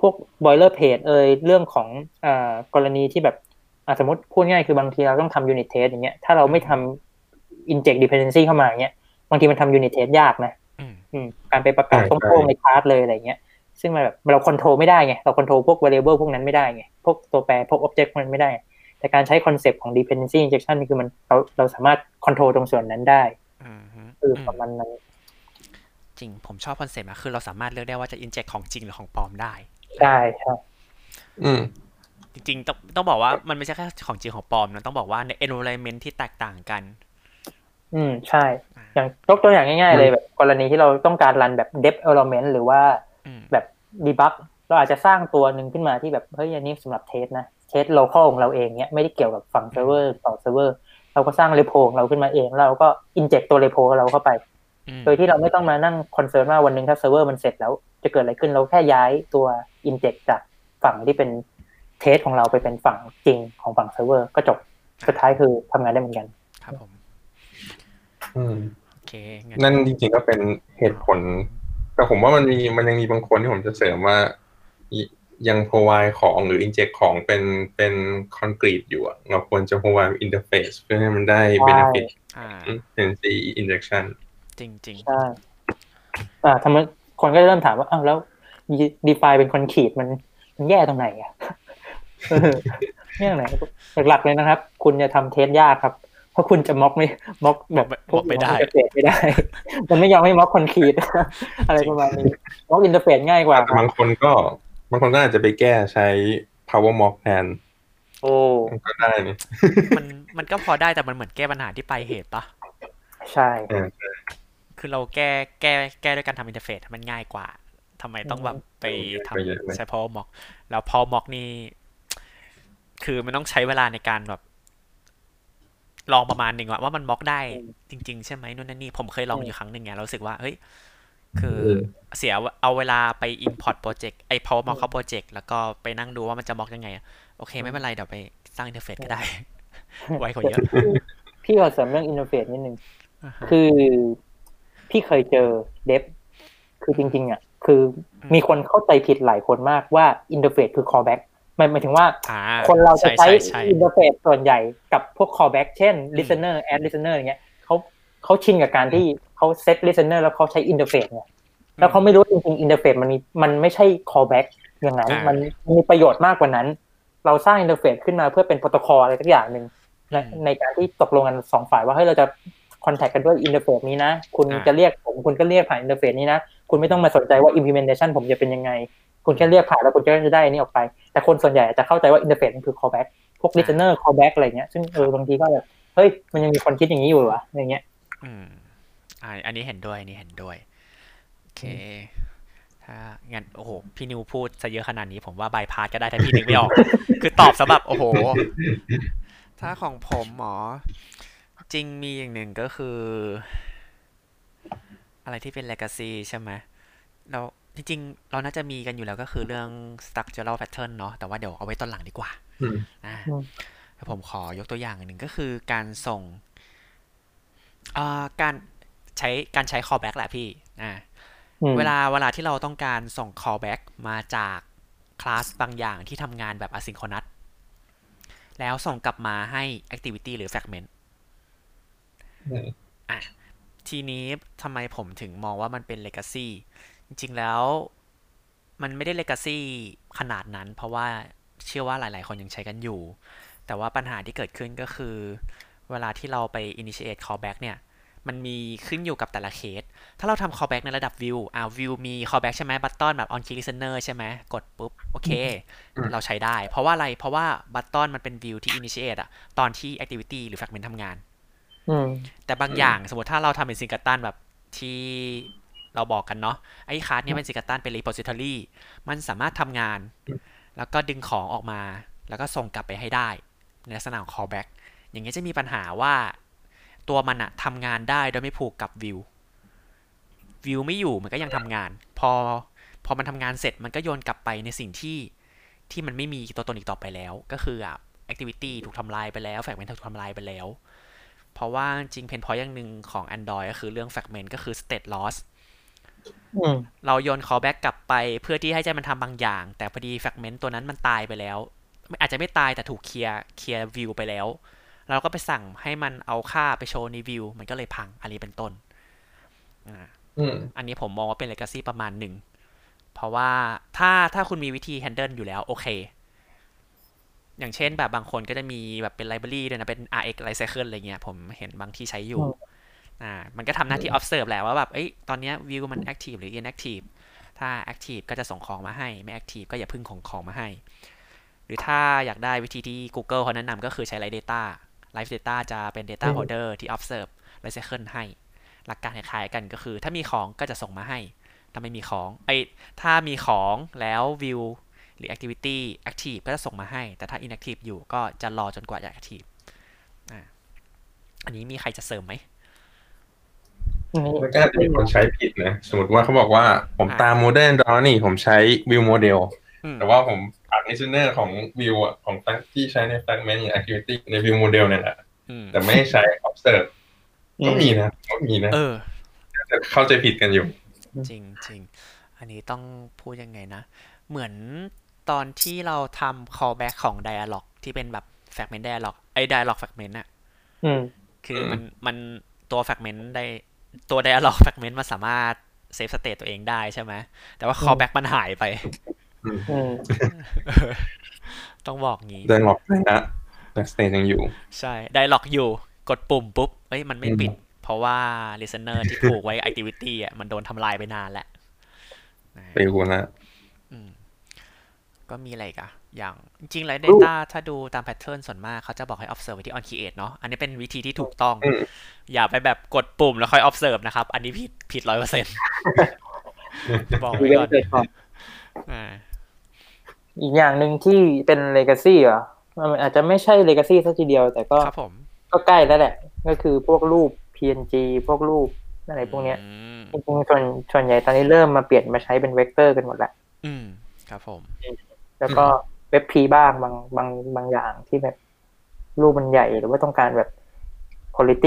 [SPEAKER 2] พวก boilerplate เอยเรื่องของอ่ากรณีที่แบบ อะสมมติพูดง่ายคือบางทีเราต้องทำ unit test อย่างเงี้ยถ้าเราไม่ทำ inject dependency เข้ามาอย่างเงี้ยบางทีมันทำ unit test ยากนะ
[SPEAKER 1] อืม
[SPEAKER 2] อืมการไปประกาศ
[SPEAKER 3] ใช่
[SPEAKER 2] โต้งๆในคลาสเลยอะไรเงี้ยซึ่งมันแบบเรา control ไม่ได้ไงเรา control พวก variable พวกนั้นไม่ได้ไงพวกตัวแปรพวก object พวกนั้นไม่ได้ แต่การใช้ concept ของ dependency injection นี่คือมันเราเราสามารถ control ตรงส่วนนั้นได้
[SPEAKER 1] อืมฮึ
[SPEAKER 2] คือ
[SPEAKER 1] อื
[SPEAKER 2] ประ
[SPEAKER 1] มา
[SPEAKER 2] ณนั้น
[SPEAKER 1] จริง ผมชอบ concept นะคือเราสามารถเลือกได้ว่าจะอินเจ t ของจริงหรือของปลอมได้
[SPEAKER 2] ใช่ใช่
[SPEAKER 3] อืม
[SPEAKER 1] จริงๆ ต้องต้องบอกว่ามันไม่ใช่แค่ของจริงของปลอมนะต้องบอกว่าใน environment ที่แตกต่างกัน
[SPEAKER 2] อืมใช่ อย่างยกตัวอย่างง่ายๆ เลยแบบกรณีที่เราต้องการรันแบบ depth element หรือว่า
[SPEAKER 1] อืม
[SPEAKER 2] แบบ debug เราอาจจะสร้างตัวหนึ่งขึ้นมาที่แบบเฮ้ยอันนี้สำหรับ test นะ test local ของเราเองเนี้ยไม่ได้เกี่ยวกับฝั่งเซิร์ฟเวอร์ต่อเซิร์ฟเวอร์เราก็สร้าง repo ของเราขึ้นมาเอง แล้วเราก็ inject ตัว repo ของเราเข้าไป
[SPEAKER 1] อืม
[SPEAKER 2] โดยที่เราไม่ต้องมานั่ง concern ว่าวันหนึ่งถ้าเซิร์ฟเวอร์มันเสร็จแล้วจะเกิดอะไรขึ้นเราแค่ย้ายตัว inject จากฝั่งที่เป็น test ของเราไปเป็นฝั่งจริงของฝั่งเซิร์ฟเวอร์ก็จบสุดท้ายคือทำงานได้เหมือนกัน
[SPEAKER 1] ครับผม
[SPEAKER 3] อืม
[SPEAKER 1] โอเคงั้
[SPEAKER 3] นนั่นจริงๆก็เป็นเหตุผล แต่ผมว่ามันมีมันยังมีบางคนที่ผมจะเสริมว่ายิยัง provide ของหรือ inject ของเป็นเป็นconcrete อยู่อะเราควรจะ provide interface เพื่อให้มันได้
[SPEAKER 2] ใช่
[SPEAKER 3] benefit
[SPEAKER 1] อ่า
[SPEAKER 3] dependency injection
[SPEAKER 1] จริงจริง
[SPEAKER 2] ใช่อ่าทำไมคนก็จะเริ่มถามว่าอ้าวแล้ว define เป็น concrete มันมันแย่ตรงไหนอะ เออแย่ตรงไหนหลักๆเลยนะครับ คุณจะทำ test ยากครับ เพราะคุณจะ mock ไม่ mock แบบพวก
[SPEAKER 1] ไม่ได้
[SPEAKER 2] interface ไม่ได้ มันไม่ยอมให้ mock concrete อะไรประมาณนี้ mock interfaceง่ายกว่า
[SPEAKER 3] แต่บางคนก็บางคนก็อาจจะไปแก้ใช้ power mock แทน
[SPEAKER 2] โอ้
[SPEAKER 3] มันก็ได้นี่
[SPEAKER 1] มันมันก็พอได้แต่มันเหมือนแก้ปัญหาที่ปลายเหตุปะ
[SPEAKER 2] ใช่
[SPEAKER 3] เออ
[SPEAKER 1] คือเราแก้แก้แก้ด้วยการทำ interface มันง่ายกว่าทำไมต้องแบบไปทำ
[SPEAKER 3] ไปเยอะเลย
[SPEAKER 1] ใช้ power mock แล้ว power mock นี่ คือมันต้องใช้เวลาในการแบบลองประมาณหนึ่งว่าว่ามัน mock ได้จริง ๆ ใช่ไหมนู่นนั่นนี่ผมเคยลองอยู่ครั้งหนึ่งไงเรารู้สึกว่าเฮ้ยคือเสียเอาเวลาไป import project ไอ้ power mock เข้า project แล้วก็ไปนั่งดูว่ามันจะ mock ยังไงอะโอเค ไม่เป็นไรเดี๋ยวไปสร้าง interface ก็ได้ ไวกว่าเยอะ
[SPEAKER 2] พี่ขอเสริมเรื่อง interface นิดนึง
[SPEAKER 1] อ่าฮะ
[SPEAKER 2] คือพี่เคยเจอ dev คือจริง ๆ อะ คือมีคนเข้าใจผิดหลายคนมากว่า interface คือ callback ห มายหมายถึงว่า
[SPEAKER 1] อ่า
[SPEAKER 2] คนเราจะ
[SPEAKER 1] ใช่
[SPEAKER 2] ใช้
[SPEAKER 1] ใช้
[SPEAKER 2] interfaceส่วนใหญ่กับพวก callback เช่น listener add listener อย่างเงี้ยเขาเขาชินกับการที่เขา set listener แล้วเขาใช้ interface ไงแล้วเขาไม่รู้จริงๆ interface มันมีมันไม่ใช่ callback อย่างนั้น
[SPEAKER 1] อ่ามั
[SPEAKER 2] มันมีประโยชน์มากกว่านั้น เราสร้าง interface ขึ้นมาเพื่อเป็นโปรโตคอลอะไรสักอย่างหนึ่งในในการที่ตกลงกันสองฝ่ายว่าเฮ้ยเราจะ contact กันด้วย interface นี้นะ คุณ
[SPEAKER 1] อ่า
[SPEAKER 2] จะเรียกผมคุณก็เรียกผ่าน interface นี้นะ คุณไม่ต้องมาสนใจว่า implementation ผมจะเป็นยังไง คุณแค่เรียกผ่านแล้วคุณก็จะได้อันนี้ออกไป แต่คนส่วนใหญ่อาจจะเข้าใจว่า interface มันคือ callback พวก listener callback อะไรเงี้ย ซึ่งเออบางทีก็แบบเฮ้ยมันยังมีคนคิดอย่างนี้อยู่เหรอวะอย่างเงี้ย
[SPEAKER 1] อืมอ่าอันนี้เห็นด้วยอันนี้เห็นด้วยโอเคถ้าถ้างั้นโอ้โหพี่นิวพูดซะเยอะขนาดนี้ผมว่าบายพาสก็ได้ถ้าพี่นึกไม่ออก คือตอบสำหรับโอ้โห ถ้าของผมหมอ จริงมีอย่างหนึ่งก็คือ อะไรที่เป็น legacy ใช่ไหมเรา จริงๆ เราน่าจะมีกันอยู่แล้วก็คือเรื่อง structural pattern เนาะแต่ว่าเดี๋ยวเอาไว้ตอนหลังดีกว่า
[SPEAKER 3] อืม
[SPEAKER 1] อ่า
[SPEAKER 2] อืม
[SPEAKER 1] แล้วผมขอยกตัวอย่างหนึ่งก็คือการส่งอ่าการใช้การใช้ callback แหละพี่อ่า
[SPEAKER 2] อืม
[SPEAKER 1] เวลาเวลาที่เราต้องการส่ง callback มาจากคลาสบางอย่างที่ทำงานแบบ asynchronous แล้วส่งกลับมาให้ activity หรือ fragment
[SPEAKER 3] อืม
[SPEAKER 1] อะทีนี้ทำไมผมถึงมองว่ามันเป็น legacy จริงๆแล้วมันไม่ได้ legacy ขนาดนั้น เพราะว่าเชื่อว่าหลาย ๆ คนยังใช้กันอยู่ แต่ว่าปัญหาที่เกิดขึ้นก็คือ เวลาที่เราไป initiate callback เนี่ย มันมีขึ้นอยู่กับแต่ละเคส ถ้าเราทำ callback ในระดับ view อ่า view มี callback ใช่ไหม button แบบ on click listener ใช่ไหมกดปุ๊บ โอเค
[SPEAKER 3] อืม
[SPEAKER 1] เราใช้ได้ เพราะว่าอะไร เพราะว่า button มันเป็น view ที่ initiate อะตอนที่ activity หรือ fragment ทำงาน
[SPEAKER 2] อืม
[SPEAKER 1] แต่บางอย่างสมมติถ้าเราทำเป็น singleton แบบที่ เราบอกกันเนาะไอ้ card เนี่ยเป็น singleton เป็น repository มันสามารถทำงาน แล้วก็ดึงของออกมา แล้วก็ส่งกลับไปให้ได้ ในลักษณะของ callback อย่างเงี้ยจะมีปัญหาว่าตัวมันอะทำงานได้โดยไม่ผูกกับ view view ไม่อยู่มันก็ยังทำงาน พอพอมันทำงานเสร็จมันก็โยนกลับไปในสิ่งที่ที่มันไม่มีตัวตนอีกต่อไปแล้ว ก็คืออะ activity ถูกทำลายไปแล้ว fragment ถูกทำลายไปแล้ว เพราะว่าจริงเพนพอยอย่างหนึ่งของ Android ก็คือเรื่อง fragment ก็คือ state loss
[SPEAKER 2] อืม
[SPEAKER 1] เราโยน callback กลับไปเพื่อที่ให้ใจมันทำบางอย่าง แต่พอดี fragment ตัวนั้นมันตายไปแล้ว อาจจะไม่ตายแต่ถูกเคลียร์เคลียร์ view ไปแล้ว เราก็ไปสั่งให้มันเอาค่าไปโชว์ใน view มันก็เลยพังอันนี้เป็นต้นอ่า
[SPEAKER 3] อืม
[SPEAKER 1] อันนี้ผมมองว่าเป็น legacy ประมาณหนึ่ง เพราะว่าถ้าถ้าคุณมีวิธี handle อยู่แล้วโอเค อย่างเช่นแบบบางคนก็จะมีแบบเป็น library ด้วยนะ เป็น rx lifecycle อะไรเงี้ย ผมเห็นบางที่ใช้อยู่
[SPEAKER 2] อืม
[SPEAKER 1] อ่ามันก็ทำหน้าที่ observe แหละว่าแบบเอ้ยตอนเนี้ย view มัน active หรือ inactive ถ้า active ก็จะส่งของมาให้ ไม่ active ก็อย่าเพึ่งของของมาให้ หรือถ้าอยากได้วิธีที่ Google เขาแนะนำก็คือใช้ Live Data Live Data จะเป็น Data
[SPEAKER 2] อืม
[SPEAKER 1] Holder ที่ observe lifecycle ให้ หลักการคล้ายๆกันก็คือ ถ้ามีของก็จะส่งมาให้ ถ้าไม่มีของไอยถ้ามีของแล้ว view หรือ activity active ก็จะส่งมาให้ แต่ถ้า inactive อยู่ก็จะรอจนกว่าจะ active อ่าอันนี้มีใครจะเสริมไหม
[SPEAKER 2] นี่
[SPEAKER 3] มันก็อาจจะมีคนใช้ผิดนะ สมมติว่าเขาบอกว่าผมตามโมเดิร์นดอนี่ผมใช้ view model
[SPEAKER 1] อืม
[SPEAKER 3] แต่ว่าผมอัด listener ของ view อะของ fact ที่ใช้ใน fragment หรือ activity ใน view model เนี่ยแหละ
[SPEAKER 1] อืม
[SPEAKER 3] แต่ไม่ได้ใช้ observe ก็มีนะก็มีนะ
[SPEAKER 1] เออ
[SPEAKER 3] แต่เข้าใจผิดกันอยู่
[SPEAKER 1] จริงจริงอันนี้ต้องพูดยังไงนะ เหมือนตอนที่เราทำ callback ของ dialog ที่เป็นแบบ fragment dialog ไอ้ dialog fragment อะ
[SPEAKER 2] อืม
[SPEAKER 1] คือมันมันตัว fragment ได้ ตัว dialog fragment มันสามารถ save state ตัวเองได้ใช่ไหม แต่ว่า callback มันหายไป
[SPEAKER 2] อืม
[SPEAKER 1] ต้องบอกงี้
[SPEAKER 3] เดินหลอกไปนะแต่ state ยังอยู่
[SPEAKER 1] ใช่ dialog อยู่ กดปุ่มปุ๊บเอ้ย มันไม่ปิด เพราะว่า listener ที่ผูกไว้ activity อะ มันโดนทำลายไปนานแล้วนะ
[SPEAKER 3] ไปกูนะ
[SPEAKER 1] อืมก็มีอะไรอีกอะ อย่างจริงๆแล้ว Data ถ้าดูตามแพทเทิร์นส่วนมาก เขาจะบอกให้ observe ไว้ที่ on create เนาะอันนี้เป็นวิธีที่ถูกต้อง
[SPEAKER 3] อืม
[SPEAKER 1] อย่าไปแบบกดปุ่มแล้วค่อย observe นะครับ อันนี้ผิดผิดร้อยเปอร์เซ็นต์บอก
[SPEAKER 2] มี
[SPEAKER 1] ไว้
[SPEAKER 2] เรื่อ
[SPEAKER 1] ก่องน
[SPEAKER 2] เกิดก่อน
[SPEAKER 1] อ่า
[SPEAKER 2] อีกอย่างหนึ่งที่เป็น legacy เหรอมันอาจจะไม่ใช่ legacy สักทีเดียว แต่ก็
[SPEAKER 1] ครับผม
[SPEAKER 2] ก็ใกล้แล้วแหละ ก็คือพวกรูป PNG พวกรูปอะไรพวกเนี้ย
[SPEAKER 1] อืม
[SPEAKER 2] จริงๆส่วนส่วนใหญ่ตอนนี้เริ่มมาเปลี่ยนมาใช้เป็นเวกเตอร์กันหมดแล้ว
[SPEAKER 1] อืม ครับผม
[SPEAKER 2] แล้วก็ WebP บ้างบางบางบางอย่างที่แบบรูปมันใหญ่หรือว่าต้องการแบบคุณภาพ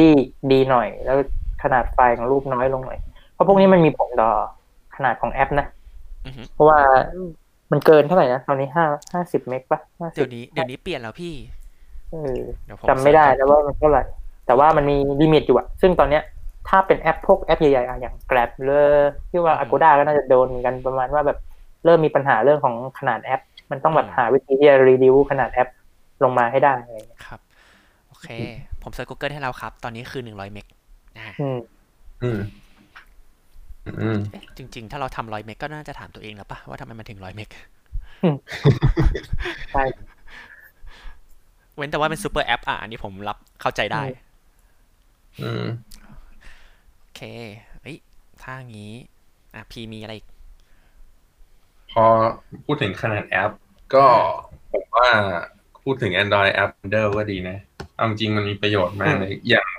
[SPEAKER 2] ดีหน่อย แล้วขนาดไฟล์ของรูปน้อยลงหน่อย เพราะพวกนี้มันมีผลต่อขนาดของแอปนะ
[SPEAKER 1] อือฮึ
[SPEAKER 2] เพราะว่ามันเกินเท่าไหร่นะตอนนี้ห้าห้าสิบเมกปะห้าสิ
[SPEAKER 1] เดี๋ยวนี้เดี๋ยวนี้เปลี่ยนแล้วพี่
[SPEAKER 2] เออ
[SPEAKER 1] เดี๋ยวผม
[SPEAKER 2] จำไม่ได้
[SPEAKER 1] search
[SPEAKER 2] แล้วว่ามันเท่าไหร่ แต่ว่ามันมี limit อยู่อะซึ่งตอนเนี้ย ถ้าเป็นแอปพวกแอปใหญ่ๆอะอย่าง Grab หรือที่ว่า Agoda ก็น่าจะโดนกันประมาณว่าแบบ เริ่มมีปัญหาเรื่องของขนาดแอป มันต้องแบบหาวิธีที่จะ reduce ขนาดแอปลงมาให้ได้อะไรอย่างเงี้ย
[SPEAKER 1] ครับ โอเค ผม search Google ให้แล้วครับ ตอนนี้คือหนึ่งร้อยเมกอ่า
[SPEAKER 2] อืม
[SPEAKER 3] อืมอืม
[SPEAKER 1] เอ๊ะจริง ๆ ถ้าเราทำร้อยเมกก็น่าจะถามตัวเองแล้วปะว่าทำไมมันถึงร้อยเมก
[SPEAKER 2] ใช่
[SPEAKER 1] เว้นแต่ว่าเป็นซูเปอร์แอปอะอันนี้ผมรับเข้าใจได้
[SPEAKER 3] อืม
[SPEAKER 1] โอเคเอ้ยถ้างี้ อะ พีมีอะไรอีก
[SPEAKER 3] พอพูดถึงขนาดแอป ก็ผมว่าพูดถึง Android App Bundle ก็ดีนะเอาจริงมันมีประโยชน์มากเลย อย่าง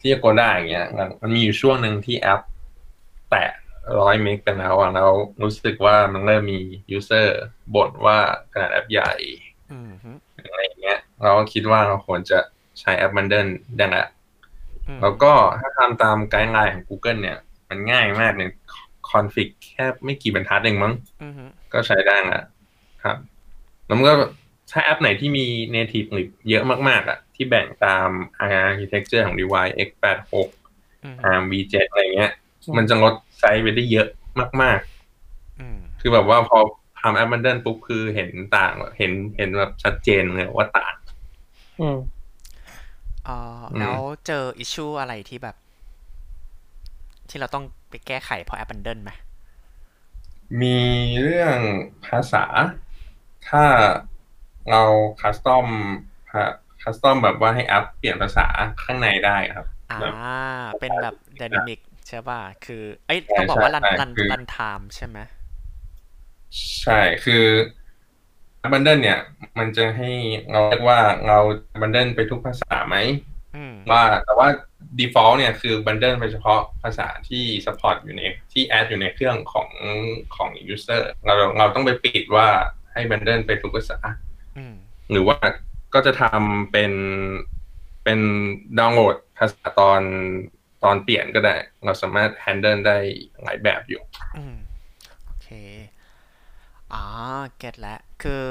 [SPEAKER 3] ที่ Agoda อย่างเงี้ย มันมีอยู่ช่วงหนึ่งที่แอป แตะร้อยเมกไปแล้วอะแล้วรู้สึกว่ามันเริ่มมี user บ่นว่าขนาดแอปใหญ่
[SPEAKER 1] อืมฮึ
[SPEAKER 3] อะไรอย่างเงี้ย เราก็คิดว่าเราควรจะใช้แอป Bundle ได้ละ
[SPEAKER 1] อืม
[SPEAKER 3] แล้วก็ถ้าทำตามไกด์ไลน์ของ Google เนี่ย มันง่ายมากเลย คอนฟิกแค่ไม่กี่บรรทัดเองมั้ง
[SPEAKER 1] อืมฮึ
[SPEAKER 3] ก็ใช้ได้ละครับแล้วมันก็ถ้าแอปไหนที่มี native หรือเยอะมากๆ อะ ที่แบ่งตาม architecture ของ device x86
[SPEAKER 1] อืม
[SPEAKER 3] ARM v7 อะไรเงี้ย มันจะลดไซส์ไปได้เยอะมาก
[SPEAKER 1] อืม
[SPEAKER 3] ๆคือแบบว่าพอทำแอป Bundle ปุ๊บคือเห็นต่างเห็นเห็นแบบชัดเจนเลยว่าต่าง
[SPEAKER 2] อืม
[SPEAKER 1] เอ่อแล้วเจอ issue อะไรที่แบบ ที่เราต้องไปแก้ไขเพราะ App Bundle ไหม
[SPEAKER 3] มีเรื่องภาษา ถ้าเรา custom custom แบบว่าให้แอปเปลี่ยนภาษาข้างในได้ครับ
[SPEAKER 1] อ่า
[SPEAKER 3] แบบ
[SPEAKER 1] เป็นแบบ dynamic ใช่ป่ะ คือ เอ้ยต้องบอกว่ารัน
[SPEAKER 3] ใช่
[SPEAKER 1] run
[SPEAKER 3] คือ
[SPEAKER 1] runtime ใช่ไหม
[SPEAKER 3] ใช่ คือ bundle เนี่ย มันจะให้เราเรียกว่าเราบันเดิลไปทุกภาษาไหม
[SPEAKER 1] อืม
[SPEAKER 3] ว่าแต่ว่า default เนี่ยคือบันเดิลไปเฉพาะภาษาที่ support อยู่ในที่แอดอยู่ในเครื่องของของ user เราเราต้องไปปิดว่าให้บันเดิลไปทุกภาษา
[SPEAKER 1] อืม
[SPEAKER 3] หรือว่าก็จะทำเป็นเป็นดาวน์โหลดภาษาตอนตอนเปลี่ยนก็ได้ เราสามารถ handle ได้หลายแบบอยู่
[SPEAKER 1] อืมโอเคอ๋อเก็ตแล้ว คือ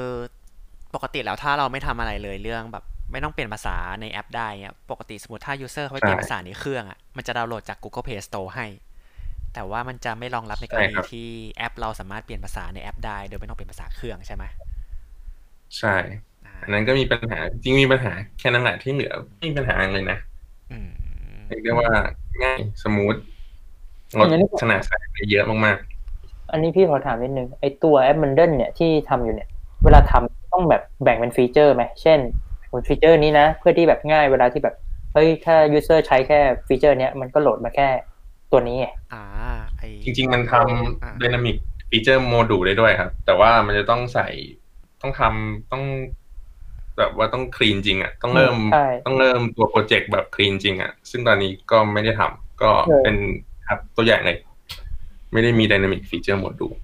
[SPEAKER 1] ปกติแล้วถ้าเราไม่ทำอะไรเลยเรื่องแบบ ไม่ต้องเปลี่ยนภาษาในแอปได้เงี้ยปกติสมมติถ้า user เขาไปเปลี่ยน
[SPEAKER 3] ใช่
[SPEAKER 1] ภาษาในเครื่องอะมันจะดาวน์โหลดจาก Google Play Store ให้ แต่ว่ามันจะไม่รองรับในกร
[SPEAKER 3] ใช่
[SPEAKER 1] ณี
[SPEAKER 3] ครับ
[SPEAKER 1] ที่แอป เราสามารถเปลี่ยนภาษาในแอปได้โดยไม่ต้องเปลี่ยนภาษาเครื่องใช่ไหม
[SPEAKER 3] ใช่
[SPEAKER 1] อ่า
[SPEAKER 3] อันนั้นก็มีปัญหาจริงมีปัญหาแค่นั้นแหละที่เหลือไม่มีปัญหาอะไรเลยนะ
[SPEAKER 1] อืม
[SPEAKER 3] เรียกได้ว่าง่าย smoothลด
[SPEAKER 2] อย่างนี้
[SPEAKER 3] ขนาดไซส์ได้เยอะมาก
[SPEAKER 2] อันนี้พี่ขอถามนิดนึงไอตัว App Bundle เนี่ยที่ทำอยู่เนี่ย เวลาทำต้องแบบแบ่งเป็นฟีเจอร์ไหมเช่น ฟีเจอร์นี้นะ เพื่อที่แบบง่ายเวลาที่แบบเฮ้ยถ้า user ใช้แค่ฟีเจอร์เนี้ยมันก็โหลดมาแค่ตัวนี้ไง
[SPEAKER 1] อ่าไอ
[SPEAKER 3] ๆจริง ๆ มัน
[SPEAKER 1] อ่าทำ
[SPEAKER 3] Dynamic Feature Module ได้ด้วยครับ แต่ว่ามันจะต้องใส่ต้องทำต้อง แบบว่าต้อง clean จริงอะต้องเริ่ม
[SPEAKER 2] ใช่
[SPEAKER 3] ต้องเริ่มตัวโปรเจกต์แบบ clean จริงอะซึ่งตอนนี้ก็ไม่ได้ทำก็
[SPEAKER 2] เออ
[SPEAKER 3] เป็นครับตัวอย่างเลยไม่ได้มี Dynamic Feature Module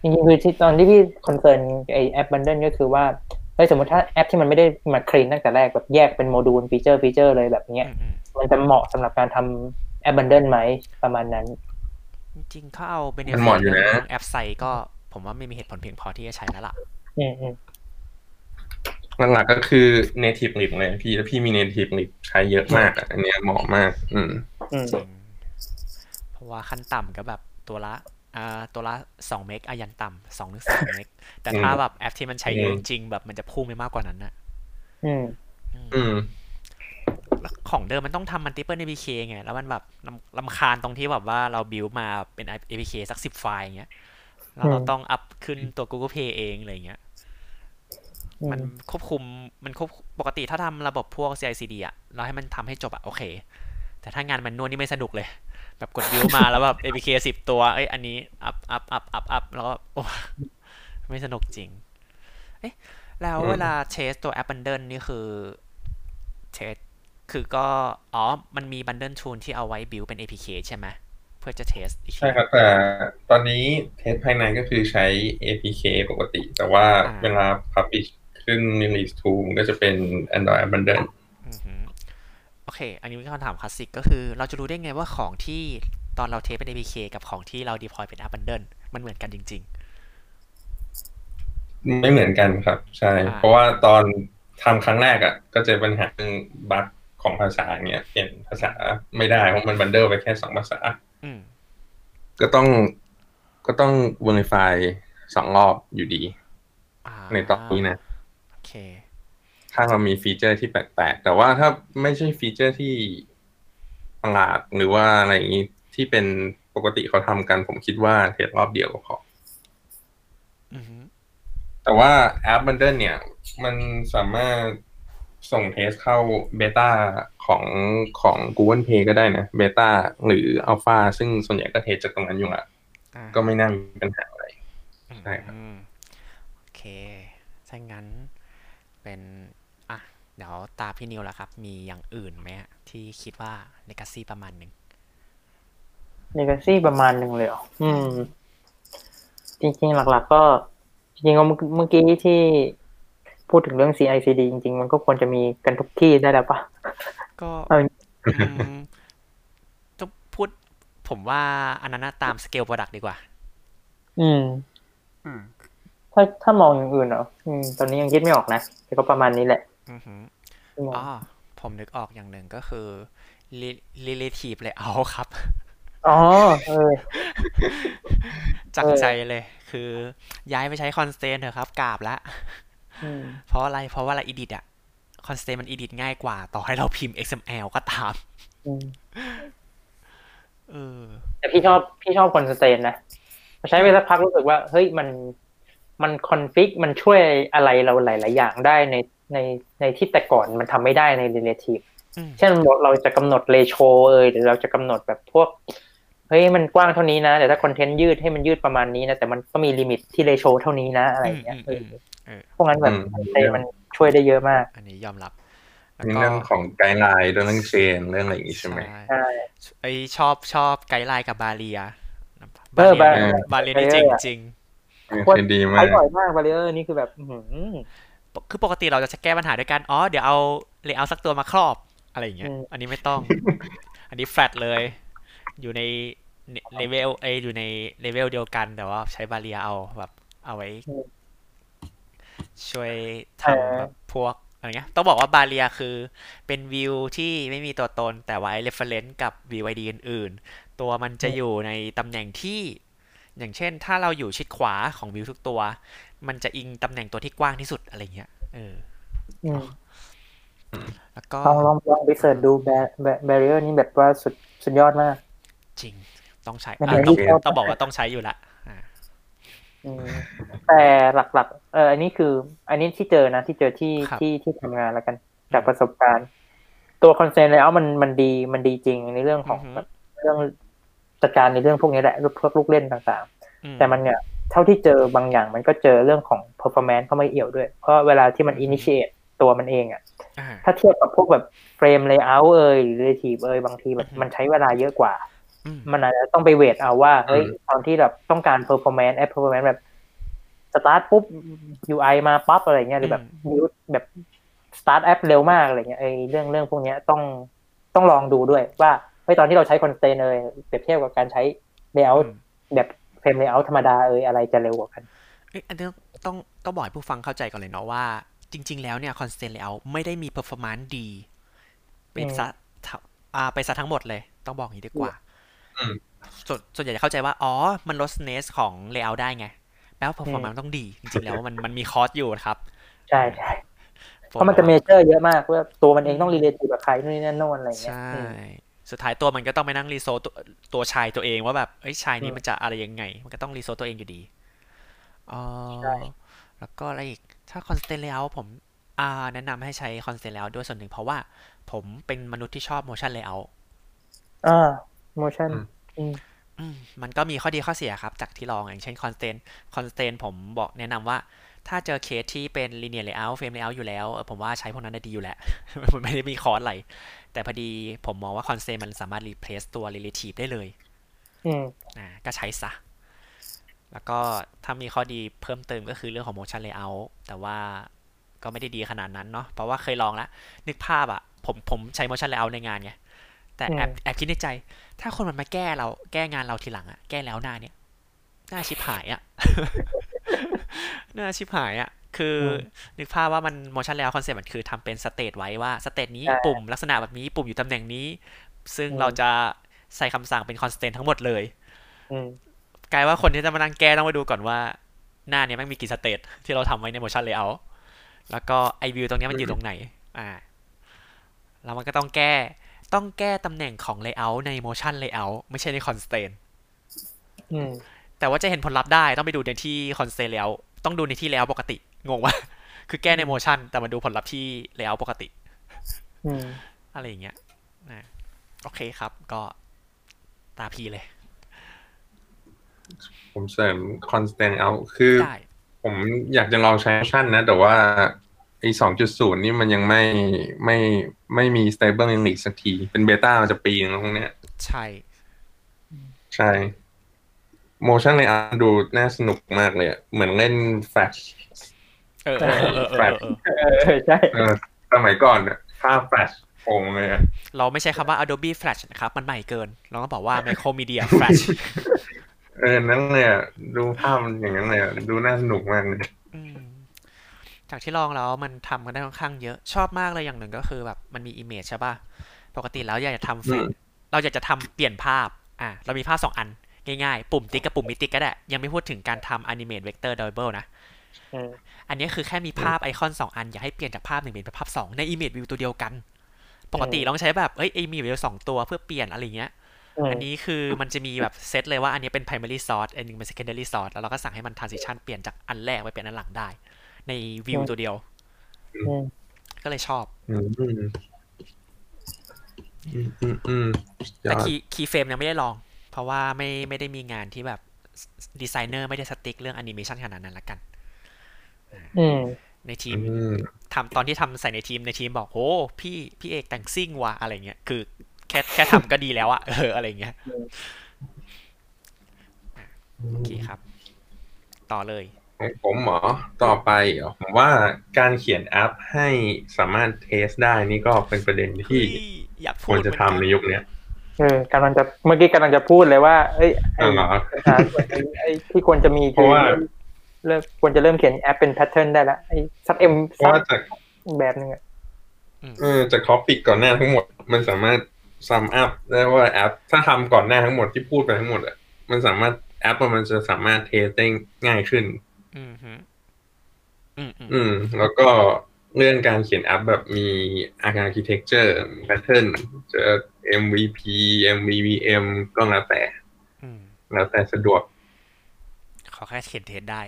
[SPEAKER 2] จริงๆคือที่ตอนที่พี่ concern ไอ App Bundle ก็คือว่า เฮ้ยสมมติถ้าแอปที่มันไม่ได้มา clean ตั้งแต่แรกแบบแยกเป็น module feature feature เลยแบบเนี้ย
[SPEAKER 1] อืมอืม
[SPEAKER 2] มันจะเหมาะสำหรับการทำ App Bundle ไหมประมาณนั้น
[SPEAKER 1] จริงๆถ้าเอา benefit
[SPEAKER 3] มันเหมาะอยู่นะ
[SPEAKER 1] เรื่อง app size ก็ผมว่าไม่มีเหตุผลเพียงพอที่จะใช้แล้วล่ะ
[SPEAKER 2] อืมอืม
[SPEAKER 3] หลักๆก็คือ native lib เลยพี่แล้วพี่มี native lib ใช้เยอะมากอะอันเนี้ยเหมาะมาก อืม
[SPEAKER 2] อืม
[SPEAKER 1] จริงเพราะว่าขั้นต่ำก็แบบตัวละอ่า ตัวละสองเมกอะยันต่ำสองถึงสามเมกแต่ถ้าแบบแอปที่มันใช้เยอะ
[SPEAKER 3] อื
[SPEAKER 1] จ
[SPEAKER 3] ม
[SPEAKER 1] ริงๆแบบมันจะพุ่งไปมากกว่านั้นนะ
[SPEAKER 2] อืม
[SPEAKER 3] อืม
[SPEAKER 1] แล้วของเดิมมันต้องทำ multiple APK ไง แล้วมันแบบลำลำคาญตรงที่แบบว่าเรา build มาเป็น APK สักสิบไฟล์อย่างเงี้ยแล้วเรา
[SPEAKER 2] อืม
[SPEAKER 1] ต้องอัพขึ้นตัว Google Play เองอะไรเงี้ย
[SPEAKER 2] อื
[SPEAKER 1] มันควบคุมมันควบปกติถ้าทำระบบพวก CI/CD อะเราให้มันทำให้จบอะโอเค แต่ถ้างาน manual นี่ไม่สนุกเลย แบบกดบิวมาแล้วแบบ APK สิบตัวเอ้ยอันนี้ up up up up up แล้วก็โอ้ไม่สนุกจริง เอ๊ะ แล้ว
[SPEAKER 3] อืม
[SPEAKER 1] เวลา test ตัว App Bundle นี่คือ test คือก็ อ๋อ มันมี bundletool ที่เอาไว้ build เป็น APK ใช่ไหมเพื่อจะ test อีกที
[SPEAKER 3] ใช่ครับ แต่ตอนนี้ test ภายในก็คือใช้ APK ปกติ แต่ว่า
[SPEAKER 1] อ่า
[SPEAKER 3] เวลา publish ขึ้น release tool มันก็จะเป็น Android Abundant
[SPEAKER 1] อือหือ โอเค อันนี้เป็นคำถามคลาสสิกก็คือ เราจะรู้ได้ไงว่าของที่ตอนเราเทสเป็น APK กับของที่เรา deploy เป็น Abundant มันเหมือนกันจริง
[SPEAKER 3] ไม่เหมือนกันครับ ใช่
[SPEAKER 1] อ่า
[SPEAKER 3] เพราะว่าตอนทำครั้งแรกอะ ก็เจอปัญหาเรื่องบั๊กของภาษาเนี้ยเปลี่ยนภาษาไม่ได้เพราะมันบันเดิลไปแค่สองภาษา
[SPEAKER 1] ๆอืม
[SPEAKER 3] ก็ต้องก็ต้อง verify สองรอบอยู่ดี
[SPEAKER 1] อ่า
[SPEAKER 3] ในตอนนี้นะ
[SPEAKER 1] โอเค
[SPEAKER 3] ถ้าเรามีฟีเจอร์ที่แปลกๆ แต่ว่าถ้าไม่ใช่ฟีเจอร์ที่ประหลาดหรือว่าอะไรอย่างนี้ที่เป็นปกติเขาทำกัน ผมคิดว่า test รอบเดียวก็พอ
[SPEAKER 1] อือหือ
[SPEAKER 3] แต่ว่าแอป Bundle เนี่ย มันสามารถส่ง test เข้า betaของของ Google Play ก็ได้นะเบต้าหรืออัลฟาซึ่งส่วนใหญ่ก็เทสจากตรงนั้นอยู่ละ
[SPEAKER 1] อ่า
[SPEAKER 3] ก็ไม่น่ามีปัญหาอะไร
[SPEAKER 1] อืม
[SPEAKER 3] ใช่ครับ
[SPEAKER 1] อืมโอเคถ้างั้นเป็นอะ เดี๋ยวตาพี่นิวแล้วครับ มีอย่างอื่นไหมฮะที่คิดว่า legacy ประมาณหนึ่ง
[SPEAKER 2] เลกาซี่ประมาณหนึ่งเลยเหรออืม จริงๆ หลัก ๆ ก็ จริงๆก็เมื่อเมื่อกี้ที่พูดถึงเรื่อง CICD จริง ๆ มันก็ควรจะมีกันทุกที่ได้แล้วปะ
[SPEAKER 1] ก็
[SPEAKER 2] เอา
[SPEAKER 1] อืมต้องพูด ผมว่าอันนั้นน่ะตามสเกล product ดีกว่า
[SPEAKER 2] อืม
[SPEAKER 1] อืม
[SPEAKER 2] ถ้าถ้ามองอย่างอื่นเหรออืม ตอนนี้ยังคิดไม่ออกนะแต่ก็ประมาณนี้แหละ
[SPEAKER 1] อือหือ
[SPEAKER 2] ที่มอง
[SPEAKER 1] อ๋อผมนึกออกอย่างหนึ่งก็คือ re- relative layout ครับ
[SPEAKER 2] อ๋อ เออ
[SPEAKER 1] จาก
[SPEAKER 2] เออ
[SPEAKER 1] ใจเลย คือย้ายไปใช้ constraint เถอะครับ กราบละ
[SPEAKER 2] อืม
[SPEAKER 1] เพราะอะไร เพราะว่าอะไร edit อะ constraint มัน edit ง่ายกว่า ต่อให้เราพิมพ์ XML ก็ตาม
[SPEAKER 2] อืม
[SPEAKER 1] เออ
[SPEAKER 2] แต่พี่ชอบ พี่ชอบคอนสเตนนะใช้ไปสักพักรู้สึกว่า เฮ้ย มัน มันคอนฟิก มันช่วยอะไรเราหลาย ๆ อย่างได้ในในในที่แต่ก่อนมันทำไม่ได้ใน relative
[SPEAKER 1] อืม
[SPEAKER 2] เช่นเราจะกำหนดเรโชเอยหรือเราจะกำหนดแบบพวกเฮ้ยมันกว้างเท่านี้นะแต่ถ้า content ยืดให้มันยืดประมาณนี้นะแต่มันก็มี limit ที่ ratio เท่านี้นะอะไรอย่างเงี้ย
[SPEAKER 1] อืม
[SPEAKER 2] เอ
[SPEAKER 1] อื
[SPEAKER 2] อ
[SPEAKER 1] มเออ
[SPEAKER 2] พวกนั้นแบบ
[SPEAKER 3] อืม
[SPEAKER 2] constraint มันช่วยได้เยอะมาก
[SPEAKER 1] อันนี้ยอมรับแล้ว
[SPEAKER 3] มี
[SPEAKER 1] ก็
[SPEAKER 3] เรื่องของ guideline เรื่อง chain เรื่องอะไรอย่างงี้ใช่ไหม
[SPEAKER 1] ใช่
[SPEAKER 2] ใช่
[SPEAKER 1] ไอชอบชอบ guideline กับ barrierเอ
[SPEAKER 2] อ
[SPEAKER 1] barrier barrier นี่
[SPEAKER 2] เออ
[SPEAKER 1] จริ
[SPEAKER 2] ง
[SPEAKER 1] จริง
[SPEAKER 3] เออดีมาก
[SPEAKER 2] ใช้บ่อยมาก barrier นี่คือแบบอื้อหือ
[SPEAKER 1] คือปกติเราจะแก้ปัญหาด้วยกันอ๋อเดี๋ยวเอาlayer สักตัวมาครอบอะไรอย่างเงี้ย
[SPEAKER 2] อืม
[SPEAKER 1] อันนี้ไม่ต้อง อันนี้แฟลตเลย อยู่ในเลเวลเอยอยู่ในเลเวลเดียวกัน แต่ว่าใช้ barrier เอาแบบ เอาไว้ ช่วยทำแบบพวกอะไรเงี้ย ต้องบอกว่า barrier คือเป็นวิวที่ไม่มีตัวตน แต่ว่าไอ้ reference กับ view ID อื่น ๆ ตัวมันจะอยู่ในตำแหน่งที่ อย่างเช่น ถ้าเราอยู่ชิดขวาของวิวทุกตัว มันจะอิงตำแหน่งตัวที่กว้างที่สุดอะไรเงี้ย เออ
[SPEAKER 2] อืม
[SPEAKER 1] แล้วก็
[SPEAKER 2] ลองลองลองไป search ดูแบ barrier นี่แบบว่าสุดสุดยอดมาก
[SPEAKER 1] จริง ต้องใช้
[SPEAKER 2] มัน
[SPEAKER 1] อะ
[SPEAKER 2] เป็น
[SPEAKER 1] ต้อง
[SPEAKER 2] ที่ชอบ
[SPEAKER 1] ต้องบอกว่าต้องใช้อยู่ละอ่า
[SPEAKER 2] อืมแต่หลักๆ เอออันนี้คือ อันนี้ที่เจอนะที่เจอที่
[SPEAKER 1] ครับ
[SPEAKER 2] ที่ที่ทำงานแล้วกัน จากประสบการณ์ ตัว constraint แล้วมันมันดีมันดีจริงในเรื่องของ
[SPEAKER 1] อือฮึ
[SPEAKER 2] แบบเรื่องจัดการในเรื่องพวกนี้แหละพวกลูกเล่นต่าง
[SPEAKER 1] อืม
[SPEAKER 2] ๆแต่มันเนี่ย เท่าที่เจอบางอย่างมันก็เจอเรื่องของ performance เข้ามาเอี่ยวด้วย เพราะเวลาที่มัน
[SPEAKER 1] อือฮึ
[SPEAKER 2] initiate ตัวมันเองอะ
[SPEAKER 1] อ่า
[SPEAKER 2] ถ้าเทียบกับพวกแบบเฟรม layout เอยหรือ relative เอยบางทีแบบ
[SPEAKER 1] อือฮึ
[SPEAKER 2] มันใช้เวลาเยอะกว่า
[SPEAKER 1] อืม
[SPEAKER 2] มันอาจจะต้องไป weight เอาว่า เฮ้ย
[SPEAKER 3] อืม
[SPEAKER 2] ตอนที่แบบต้องการ performance แอป performance แบบสตาร์ทปุ๊บ UI มาปั๊บอะไรเงี้ยหรือแบบ build แบบสตาร์ทแอปเร็วมากอะไรเงี้ยไอ้เรื่องเรื่องพวกเนี้ยต้องต้องลองดูด้วยว่าเฮ้ยตอนที่เราใช้ constraint เปรียบเทียบกับการใช้ layout
[SPEAKER 1] อืม
[SPEAKER 2] แบบ frame layout ธรรมดาเอยอะไรจะเร็วกว่ากัน
[SPEAKER 1] เอ้ยอันนี้ต้องต้องบอกให้ผู้ฟังเข้าใจก่อนเลยเนาะว่า จริง ๆ แล้วเนี่ย constraint layout ไม่ได้มี performance ดีเป็น
[SPEAKER 2] อืม
[SPEAKER 1] ซะทั้งอ่าไปซะทั้งหมดเลย ต้องบอกอย่างนี้ดีกว่า
[SPEAKER 3] อืม
[SPEAKER 1] ส่วนส่วนใหญ่จะเข้าใจว่า อ๋อ มันลด nest ของ layout ได้ไง แปลว่า performance ต้องดี จริง ๆ แล้วมันมันมี cost อยู่นะครับ
[SPEAKER 2] ใช่ใช่เพราะมันจะเมเจอร์เยอะมากว่าตัวมันเองต้อง relate กับใครนู่นนี่นั่นโน่นอะไรเงี้ย
[SPEAKER 1] ใช่
[SPEAKER 2] อืม
[SPEAKER 1] สุดท้ายตัวมันก็ต้องไปนั่งรีโซตัวตัวชายตัวเองว่าแบบเอ้ยชายนี้
[SPEAKER 2] อืม
[SPEAKER 1] มันจะอะไรยังไง มันก็ต้องรีโซตัวเองอยู่ดีอ๋อ
[SPEAKER 2] ใช่
[SPEAKER 1] แล้วก็อะไรอีก ถ้า constant layout ผมอ่าแนะนำให้ใช้ constant layout ด้วยส่วนหนึ่งเพราะว่าผมเป็นมนุษย์ที่ชอบ motion layout
[SPEAKER 2] อ่า motion
[SPEAKER 3] อืม
[SPEAKER 2] อืม
[SPEAKER 1] อืมมันก็มีข้อดีข้อเสียครับ จากที่ลองอย่างเช่น constant constant ผมบอกแนะนำว่าถ้าเจอเคสที่เป็น linear layout frame layout อยู่แล้วเออผมว่าใช้พวกนั้นได้ดีอยู่แหละมันไม่ได้มีคอร์สอะไร แต่พอดีผมมองว่า constraint มันสามารถ replace ตัว relative ได้เลย
[SPEAKER 2] อืม
[SPEAKER 1] นะก็ใช้ซะ แล้วก็ถ้ามีข้อดีเพิ่มเติมก็คือเรื่องของ motion layout แต่ว่าก็ไม่ได้ดีขนาดนั้นเนาะเพราะว่าเคยลองแล้ว นึกภาพอะผมผมใช้ motion layout ในงานไงแต่แอบ
[SPEAKER 2] อืม
[SPEAKER 1] แอบคิดในใจ ถ้าคนมันมาแก้เราแก้งานเราทีหลังอะแก้แล้วหน้าเนี่ยหน้าชิบหายอะหน้าชิบหายอะ คืออ
[SPEAKER 2] ม
[SPEAKER 1] นึกภาพว่ามัน motion layout concept มันคือทำเป็น state ไว้ว่า state นี้
[SPEAKER 2] ใช่
[SPEAKER 1] ปุ่มลักษณะแบบนี้ปุ่มอยู่ตำแหน่งนี้ ซึ่ง
[SPEAKER 2] อืม
[SPEAKER 1] เราจะใส่คำสั่งเป็น constraint ทั้งหมดเลย
[SPEAKER 2] อืม
[SPEAKER 1] กลายว่าคนที่จะมานั่งแก้ต้องมาดูก่อนว่า หน้าเนี้ยแมันมีกี่ state ที่เราทำไว้ใน motion layout แล้วก็ไอวิวตรงเนี้ยมันอยู่ตรงไหน อ่า แล้วมันก็ต้องแก้ ต้องแก้ตำแหน่งของ layout ใน motion layout ไม่ใช่ใน constraint
[SPEAKER 2] อืม
[SPEAKER 1] แต่ว่าจะเห็นผลลัพธ์ได้ต้องไปดูในที่ constraint layout ต้องดูในที่ layout ปกติ งงว่าคือแก้ใน motion แต่มาดูผลลัพธ์ที่ layout ปกติ
[SPEAKER 2] อืม
[SPEAKER 1] อะไรอย่างเงี้ยนะโอเคครับ ก็ตาพีเลย
[SPEAKER 3] ผมเสริม constant out คือ
[SPEAKER 1] ได้
[SPEAKER 3] ผมอยากจะลองใช้ Notion นะ แต่ว่าไอ้สองจุดศูนย์นี่มันยังไม่ไม่ไม่มี stable link สักที เป็นเบต้ามันจะปีนึงแล้วพวกเนี้ย
[SPEAKER 1] ใช่
[SPEAKER 3] ใช่ motion ในอาร์ดูน่าสนุกมากเลยอะเหมือนเล่น Flash
[SPEAKER 1] เออ เออเออเออเออเออ
[SPEAKER 2] เออใช่
[SPEAKER 3] เออสมัยก่อนเนี่ยภาพ Flash โงเลยอะ
[SPEAKER 1] เราไม่ใช้คำว่า Adobe Flash นะครับ มันใหม่เกิน เราต้องบอกว่า Macromedia Flash
[SPEAKER 3] เออ นั่นเลยอะดูภาพมันอย่างนั้นเลยอะดูน่าสนุกมากเลย
[SPEAKER 1] อืมจากที่ลองแล้วมันทำกันได้ค่อนข้างเยอะ ชอบมากเลยอย่างหนึ่งก็คือแบบมันมี image ใช่ป่ะ ปกติแล้วอยากจะทำเฟร
[SPEAKER 3] อื
[SPEAKER 1] ม
[SPEAKER 3] ม
[SPEAKER 1] เราอยากจะทำเปลี่ยนภาพ อะ เรามีภาพสองอัน ง่ายๆ ปุ่มติ๊กกับปุ่มมิติ๊กก็ได้ ยังไม่พูดถึงการทำ animate vector double นะ
[SPEAKER 2] อืม
[SPEAKER 1] อันนี้คือแค่มีภาพไอคอนสองอัน อยากให้เปลี่ยนจากภาพหนึ่งเป็นภาพสองใน image view ตัวเดียวกัน ปกติเราต้องใช้แบบเอ้ย image view สองตัวเพื่อเปลี่ยนอะไรเงี้ย
[SPEAKER 2] อืม
[SPEAKER 1] อันนี้คือมันจะมีแบบเซตเลยว่าอันนี้เป็น primary source อันหนึงเป็น secondary source แล้วเราก็สั่งให้มัน transition เปลี่ยนจากอันแรกไปเป็นอันหลังได้ ใน view ตัวเดียว
[SPEAKER 2] อืม
[SPEAKER 1] ก็เลยชอบ
[SPEAKER 3] อืมอืมอืมอืมอืมย
[SPEAKER 1] แต่
[SPEAKER 3] อด
[SPEAKER 1] key key frame ยังไม่ได้ลอง เพราะว่าไม่ไม่ได้มีงานที่แบบดีไซเนอร์ไม่ได้ strict เรื่องแอนิเมชันขนาดนั้นละกัน
[SPEAKER 2] อืม
[SPEAKER 1] ในทีม
[SPEAKER 3] อืม
[SPEAKER 1] ทำตอนที่ทำใส่ในทีมในทีมบอกโอ้พี่พี่เอกแต่งซิ่งว่ะอะไรเงี้ยคือ แค่แค่ทำก็ดีแล้วอะเอออะไรเงี้ยโอเคครับ ต่อเลย
[SPEAKER 3] ของผมเหรอต่อไปเหรอผมว่าการเขียนแอปให้สามารถเทสได้นี่ก็เป็นประเด็นที่
[SPEAKER 1] เฮ้ยอยากพู
[SPEAKER 3] คว
[SPEAKER 1] ด
[SPEAKER 3] รจะ
[SPEAKER 1] เหมือนกัน
[SPEAKER 3] ทำในยุคเนี้ย
[SPEAKER 2] เออกำลังจะเมื่อกี้กำลังจะพูดเลยว่า เอ้ยไอ้
[SPEAKER 3] เอาเหรอ
[SPEAKER 2] ปัญหาส่วนไอ้ไอ้ที่ควรจะมี
[SPEAKER 3] เพ
[SPEAKER 2] คือ
[SPEAKER 3] ราะว่า
[SPEAKER 2] เริ่มควรจะเริ่มเขียนแอปเป็น pattern ได้แล้วไอ้ซับเอ็ม
[SPEAKER 3] เพราะว่าจาก
[SPEAKER 2] แบบนึงอะ
[SPEAKER 3] เออจาก topic ก่อนหน้าทั้งหมด มันสามารถ sum up ได้ว่าแอป ถ้าทำก่อนหน้าทั้งหมดที่พูดไปทั้งหมดอะมันสามารถแอปมันจะสามารถ test ได้ง่ายขึ้น
[SPEAKER 1] อืมฮึอืมอืม
[SPEAKER 3] อืมแล้วก็เรื่องการเขียนแอปแบบมี architecture pattern จะ MVP MVVM ก็แล้วแต่
[SPEAKER 1] อืม
[SPEAKER 3] แล้วแต่สะดวก
[SPEAKER 1] ขอแค่เขียนเทสได้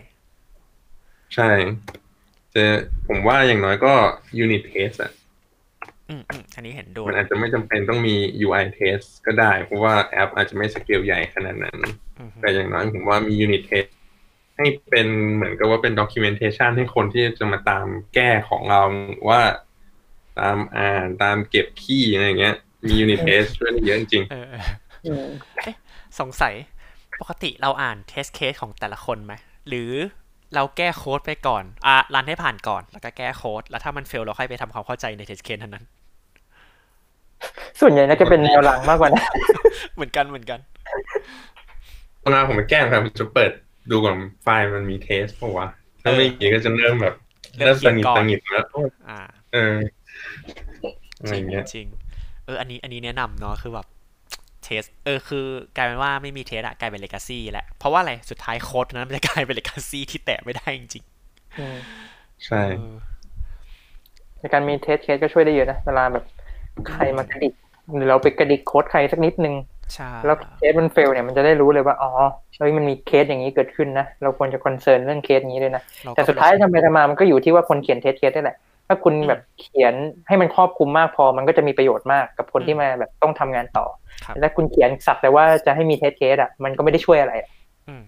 [SPEAKER 3] ใช่จะผมว่าอย่างน้อยก็ unit test อะ
[SPEAKER 1] อืมอืมอันนี้เห็นด้วย
[SPEAKER 3] มันอาจจะไม่จำเป็นต้องมี UI test ก็ได้ เพราะว่าแอปอาจจะไม่สเกลใหญ่ขนาดนั้น
[SPEAKER 1] อืมฮึ
[SPEAKER 3] แต่อย่างน้อยผมว่ามี unit test ให้เป็นเหมือนกับว่าเป็น documentation ให้คนที่จะมาตามแก้ของเราว่า ตามอ่านตามเก็บขี้อะไรอย่างเงี้ย มี unit test ช่วยได้เยอะจริง
[SPEAKER 1] เออ
[SPEAKER 2] อืม
[SPEAKER 1] สงสัยปกติเราอ่าน test case ของแต่ละคนไหมหรือ เราแก้โค้ดไปก่อน อะรันให้ผ่านก่อน แล้วก็แก้โค้ด แล้วถ้ามัน fail เราค่อยไปทำความเข้าใจใน test case เท่านั้น
[SPEAKER 2] ส่วนใหญ่น่าจะเป็นแนวหลังมากกว่านะ
[SPEAKER 1] เหมือนกันเหมือนกัน
[SPEAKER 3] ๆเวลาผมไปแก้ครับผมจะเปิดดูก่อนไฟล์มันมี test ป่าวะถ้าไม่มีก็จะเริ่มแบบ
[SPEAKER 1] เริ่
[SPEAKER 3] เริ่
[SPEAKER 1] ม
[SPEAKER 3] ม
[SPEAKER 1] เขี
[SPEAKER 3] ตั
[SPEAKER 1] ย
[SPEAKER 3] ง
[SPEAKER 1] น
[SPEAKER 3] หงิด
[SPEAKER 1] ก่อน
[SPEAKER 3] ตังหงิดแล้ว
[SPEAKER 1] อ่า
[SPEAKER 3] เอออะไร
[SPEAKER 1] จริง
[SPEAKER 3] เงี้ย
[SPEAKER 1] จริงเออ อันนี้ อันนี้แนะนำเนาะ คือแบบ test เออคือกลายเป็นว่าไม่มี test อะกลายเป็น legacy แหละเพราะว่าอะไรสุดท้ายโค้ดนั้นมันจะกลายเป็น legacy ที่แตะไม่ได้จริง
[SPEAKER 2] อืม
[SPEAKER 3] ใช่
[SPEAKER 1] ๆเออ
[SPEAKER 2] ในการมี test case ก็ช่วยได้เยอะนะเวลาแบบใครมากระดิกหรือเราไปกระดิกโค้ดใครสักนิดนึง
[SPEAKER 1] ใช่
[SPEAKER 2] แล้วเคสมัน fail เนี่ยมันจะได้รู้เลยว่าอ๋อเฮ้ยมันมีเคสอย่างนี้เกิดขึ้นนะเราควรจะ concern เรื่องเคสนี้ด้วยนะ
[SPEAKER 1] เรก็
[SPEAKER 2] แต่สุดท้ายทำไปทำมามันก็อยู่ที่ว่าคนเขียน test case ได้แหละ ถ้าคุณแบบเขียนให้มันครอบคลุมมากพอ มันก็จะมีประโยชน์มากกับคนที่มาแบบต้องทำงานต่อ
[SPEAKER 1] ครับ
[SPEAKER 2] แต่ถ้าคุณเขียนสักแต่ว่าจะให้มี test case อะมันก็ไม่ได้ช่วยอะไรอะ
[SPEAKER 1] อืม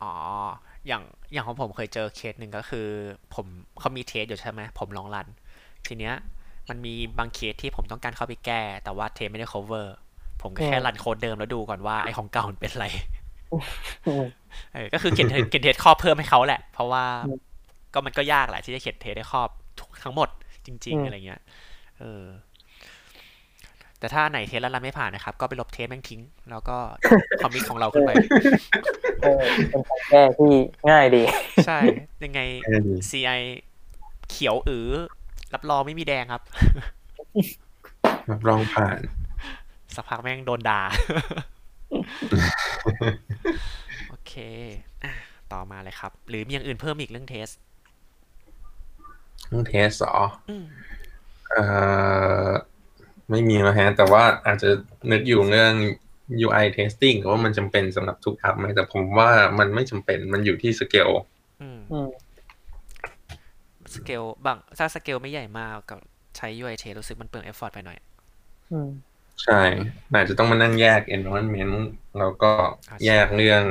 [SPEAKER 1] อ๋ออย่างอย่างของผมเคยเจอเคสหนึ่งก็คือ ผมเขามี test อยู่ใช่ไหมผมลองรัน ทีเนี้ยมันมีบางเคสที่ผมต้องการเข้าไปแก้ แต่ว่า test ไม่ได้ cover ผมก็แค่รันโค้ดเดิมแล้วดูก่อนว่าไอของเก่ามันเป็นอะไร
[SPEAKER 2] อืม
[SPEAKER 1] เออก็คือเขียน test เขียน test ครอบเพิ่มให้เขาแหละ เพราะว่า
[SPEAKER 2] อืม
[SPEAKER 1] ก็มันก็ยากแหละที่จะเขียน test ได้ครอบทุกทั้งหมดจริง
[SPEAKER 2] อื
[SPEAKER 1] ๆ
[SPEAKER 2] ม
[SPEAKER 1] อะไรเงี้ย เออ แต่ถ้าไหน test แล้วรันไม่ผ่านนะครับ ก็ไปลบ test แม่งทิ้ง แล้วก็ commit ของเราขึ้นไป
[SPEAKER 2] เออเป็นการแก้ที่ง่ายดี
[SPEAKER 1] ใช่ ยังไง
[SPEAKER 3] แค่นี้
[SPEAKER 1] CI เขียวอือ รับรองไม่มีแดงครับ
[SPEAKER 3] รับรองผ่าน
[SPEAKER 1] สักพักแม่งโดนด่า โอเคอะต่อมาเลยครับ หรือมีอย่างอื่นเพิ่มอีกเรื่อง test
[SPEAKER 3] เรื่อง test เหรอ
[SPEAKER 1] อืม
[SPEAKER 3] เอ่อไม่มีแล้วฮะ แต่ว่าอาจจะนึกอยู่เรื่อง UI testing ว่ามันจำเป็นสำหรับทุกแอปไหมแต่ผมว่ามันไม่จำเป็นมันอยู่ที่สเกล
[SPEAKER 1] อืม
[SPEAKER 2] อืม
[SPEAKER 1] สเกลบางถ้าสเกลไม่ใหญ่มากกับใช้ UI เทสรู้สึกมันเปลืองเอฟฟอร์ตไปหน่อย
[SPEAKER 2] อืม
[SPEAKER 3] ใช่อาจจะต้องมานั่งแยก environment แล้วก็
[SPEAKER 1] อ่า
[SPEAKER 3] แยกเรื่อง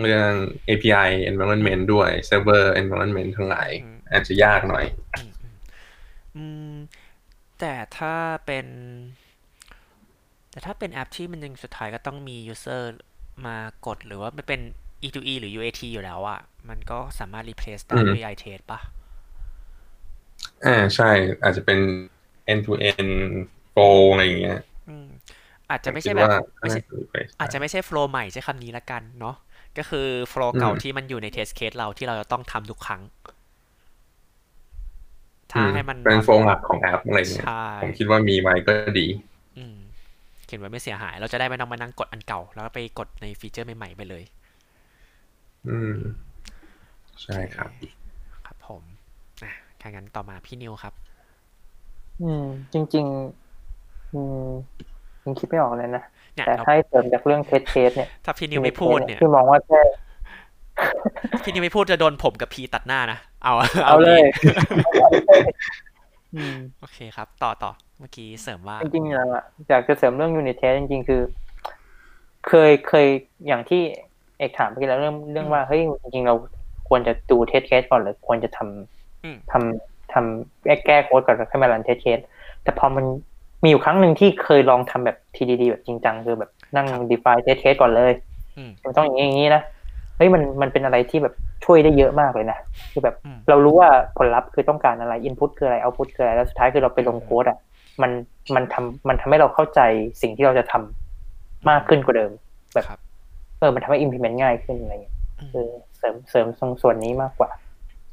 [SPEAKER 3] เรื่อง API environment ด้วย server environment ทั้งหลาย
[SPEAKER 1] อืม
[SPEAKER 3] อาจจะยากหน่อย
[SPEAKER 1] อืมอืมอืม แต่ถ้าเป็น แต่ถ้าเป็นแอปที่มันยังสุดท้ายก็ต้องมี user มากดหรือว่ามันเป็น E2E หรือ UAT อยู่แล้วอะมันก็สามารถ replace ได้
[SPEAKER 3] อืม
[SPEAKER 1] ด้วย iTest ป่ะ
[SPEAKER 3] อ่าใช่ อาจจะเป็น end to end flow อะไรอย่างเงี้ย
[SPEAKER 1] อืมอาจจะไม่
[SPEAKER 3] คิ
[SPEAKER 1] ใช่
[SPEAKER 3] ด
[SPEAKER 1] แบบ
[SPEAKER 3] ว่า
[SPEAKER 1] ไม่ใช่
[SPEAKER 3] น่าจะ replace
[SPEAKER 1] อาจจะไม่ใช่ flow ใหม่ใช้คำนี้ละกันเนาะก็คือ flow เก่า
[SPEAKER 3] อืม
[SPEAKER 1] ที่มันอยู่ใน test case เราที่เราจะต้องทำทุกครั้ง ถ้า
[SPEAKER 3] อืม
[SPEAKER 1] ให้มัน
[SPEAKER 3] เป็นโฟล์หลักของแอปอะไรอย่างเงี้ย
[SPEAKER 1] ใช่
[SPEAKER 3] ผมคิดว่ามีไว้ก็ดี
[SPEAKER 1] อืมเขียนไว้ไม่เสียหาย เราจะได้ไม่ต้องมานั่งกดอันเก่า แล้วก็ไปกดในฟีเจอร์ใหม่ๆไปเลย
[SPEAKER 3] อืม ใช่ครับ
[SPEAKER 1] ครับผมอะถ้างั้นต่อมาพี่นิวครับ
[SPEAKER 2] อืม จริง ๆ อืมยังคิดไม่ออกเลยนะ
[SPEAKER 1] เนี่ย
[SPEAKER 2] แต่
[SPEAKER 1] เรา
[SPEAKER 2] ให้เสริมจากเรื่อง test case เนี่ย
[SPEAKER 1] ถ้าพี่นิวไม่พูดเนี่ย
[SPEAKER 2] ที่มองว่าแค่
[SPEAKER 1] พี่นิวไม่พูดจะโดนผมกับพีตัดหน้านะ เอา
[SPEAKER 2] เอาเลยอืม
[SPEAKER 1] โอเคครับ ต่อต่อเมื่อกี้เสริมว่า
[SPEAKER 2] จริงๆอะอยากจะเสริมเรื่อง unit test จริงๆ คือ เคยเคยอย่างที่เอกถามเมื่อกี้แล้วเรื่องเรื่องว่าเฮ้ยจริงๆเราควรจะดู test case ก่อนหรือควรจะทำ
[SPEAKER 1] อืม
[SPEAKER 2] ทำทำแก้แก้โค้ดก่อนแล้วค่อยมา run test case แต่พอมันมีอยู่ครั้งหนึ่งที่เคยลองทำแบบ TDD แบบจริงจังคือแบบนั่ง define test case ก่อนเลย
[SPEAKER 1] อืม
[SPEAKER 2] มันต้องอย่างนี้อย่างนี้นะ เฮ้ยมันมันเป็นอะไรที่แบบช่วยได้เยอะมากเลยนะคือแบบ
[SPEAKER 1] อืม
[SPEAKER 2] เรารู้ว่าผลลัพธ์คือต้องการอะไร input คืออะไร output คืออะไรแล้วสุดท้ายคือเราไปลงโค้ดอะมันมันทำมันทำให้เราเข้าใจสิ่งที่เราจะทำมากขึ้นกว่าเดิม แบบ
[SPEAKER 1] ครับ
[SPEAKER 2] เออมันทำให้ implement ง่ายขึ้นอะไรอย่างเงี้ย
[SPEAKER 1] อืม
[SPEAKER 2] คือเสริมเสริมตรงส่วนนี้มากกว่า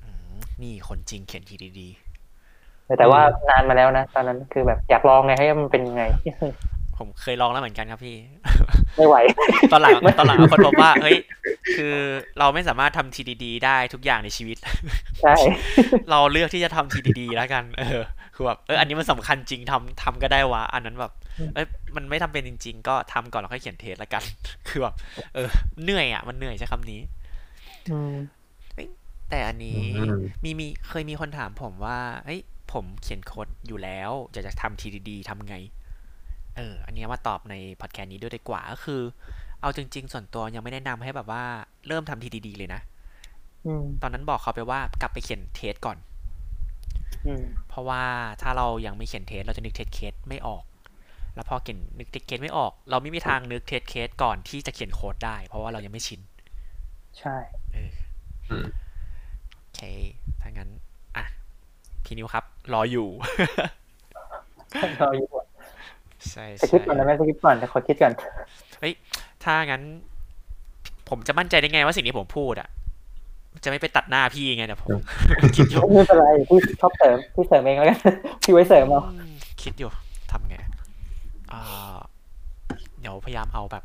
[SPEAKER 1] อืมนี่คนจริงเขียนทีดี
[SPEAKER 2] แต่แต่ว่านานมาแล้วนะ ตอนนั้นคือแบบอยากลองไงให้มันเป็นยังไง
[SPEAKER 1] ๆ ผมเคยลองแล้วเหมือนกันครับพี่
[SPEAKER 2] ไม่ไหว
[SPEAKER 1] ตอนหลังตอนหลังคนพบว่า เฮ้ย คือเราไม่สามารถทำ TDD ได้ทุกอย่างในชีวิต
[SPEAKER 2] ใช่
[SPEAKER 1] เราเลือกที่จะทำ TDD แล้วกัน เออ คือแบบ เออ อันนี้มันสำคัญจริงทำทำก็ได้วะ อันนั้นแบบ เอ้ย มันไม่ทำเป็นจริง ๆ ก็ทำก่อนแล้วค่อยเขียนเทสแล้วกัน คือแบบ เออ เหนื่อยอะ มันเหนื่อยใช้คำนี้
[SPEAKER 2] อืม
[SPEAKER 1] แต่อันนี้
[SPEAKER 3] อืม
[SPEAKER 1] มีมีเคยมีคนถามผมว่าเฮ้ย ผมเขียนโค้ดอยู่แล้วอยากจะทำ TDD ทำไง เออ อันเนี้ยมาตอบในพอดแคสต์นี้ด้วยดีกว่า ก็คือ เอาจริง ๆ ส่วนตัวยังไม่แนะนำให้แบบว่าเริ่มทำ TDD เลยนะ
[SPEAKER 2] อืม
[SPEAKER 1] ตอนนั้นบอกเขาไปว่ากลับไปเขียน test ก่อน
[SPEAKER 2] อืม
[SPEAKER 1] เพราะว่าถ้าเรายังไม่เขียน test เราจะนึก test case ไม่ออก แล้วพอเขียนนึก test case ไม่ออก เราไม่มีทางนึก test case ก่อนที่จะเขียนโค้ดได้ เพราะว่าเรายังไม่ชิน
[SPEAKER 2] ใช่
[SPEAKER 1] เออ
[SPEAKER 3] อืม
[SPEAKER 1] โอเค ถ้างั้น อะ พี่นิวครับ รออยู่
[SPEAKER 2] เราอยู่
[SPEAKER 1] ใช่
[SPEAKER 2] สคริ
[SPEAKER 1] ใช่
[SPEAKER 2] ก่อนนะแม่สคริปต์ก่อนแต่ขอคิดก่อน
[SPEAKER 1] ถ้างั้น ผมจะมั่นใจได้ไงว่าสิ่งที่ผมพูดอะ จะไม่ไปตัดหน้าพี่ไงเดี๋ยวผมคิดอยู่
[SPEAKER 2] ไม่เป็นไรพี่ชอบเสริมพี่เสริมเองแล้วกันพี่ไว้เสริมเอา
[SPEAKER 1] อืมคิดอยู่ทำไงอ่าเดี๋ยวพยายามเอาแบบ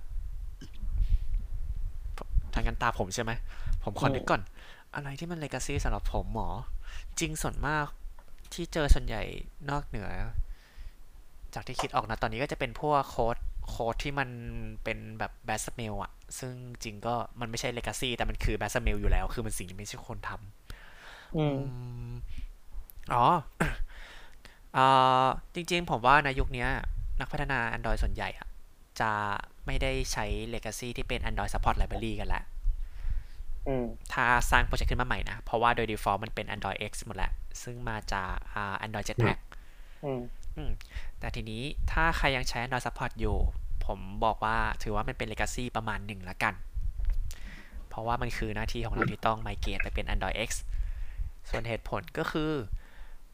[SPEAKER 1] ทางงั้นตาผมใช่ไหม ผมขอนึกก่อน อะไรที่มันเลกาซีสำหรับผมหมอ จริงส่วนมากที่เจอส่วนใหญ่นอกเหนือ จากที่คิดออกนะตอนนี้ก็จะเป็นพวกโค้ดโค้ดที่มันเป็นแบบแบสเมลอะซึ่งจริงก็มันไม่ใช่เลกาซีแต่มันคือแบสเมลอยู่แล้ว คือมันสิ่งที่ไม่ใช่คนทำ
[SPEAKER 2] อืม
[SPEAKER 1] อืมอ๋ออ่าจริง ๆ ผมว่าในยุคเนี้ยนักพัฒนา Android ส่วนใหญ่อะจะไม่ได้ใช้ Legacy ที่เป็น Android Support Library กันแล้ว
[SPEAKER 2] อืม
[SPEAKER 1] ถ้าสร้างโปรเจกต์ขึ้นมาใหม่นะ เพราะว่าโดย default มันเป็น Android X หมดแล้ว ซึ่งมาจากอ่า Android Jetpack
[SPEAKER 2] อืม
[SPEAKER 1] อืม แต่ทีนี้ถ้าใครยังใช้ Android Support อยู่ ผมบอกว่าถือว่ามันเป็น Legacy ประมาณหนึ่งละกัน เพราะว่ามันคือหน้าที่ของเราที่ต้อง migrate ไปเป็น Android X ส่วนเหตุผลก็คือ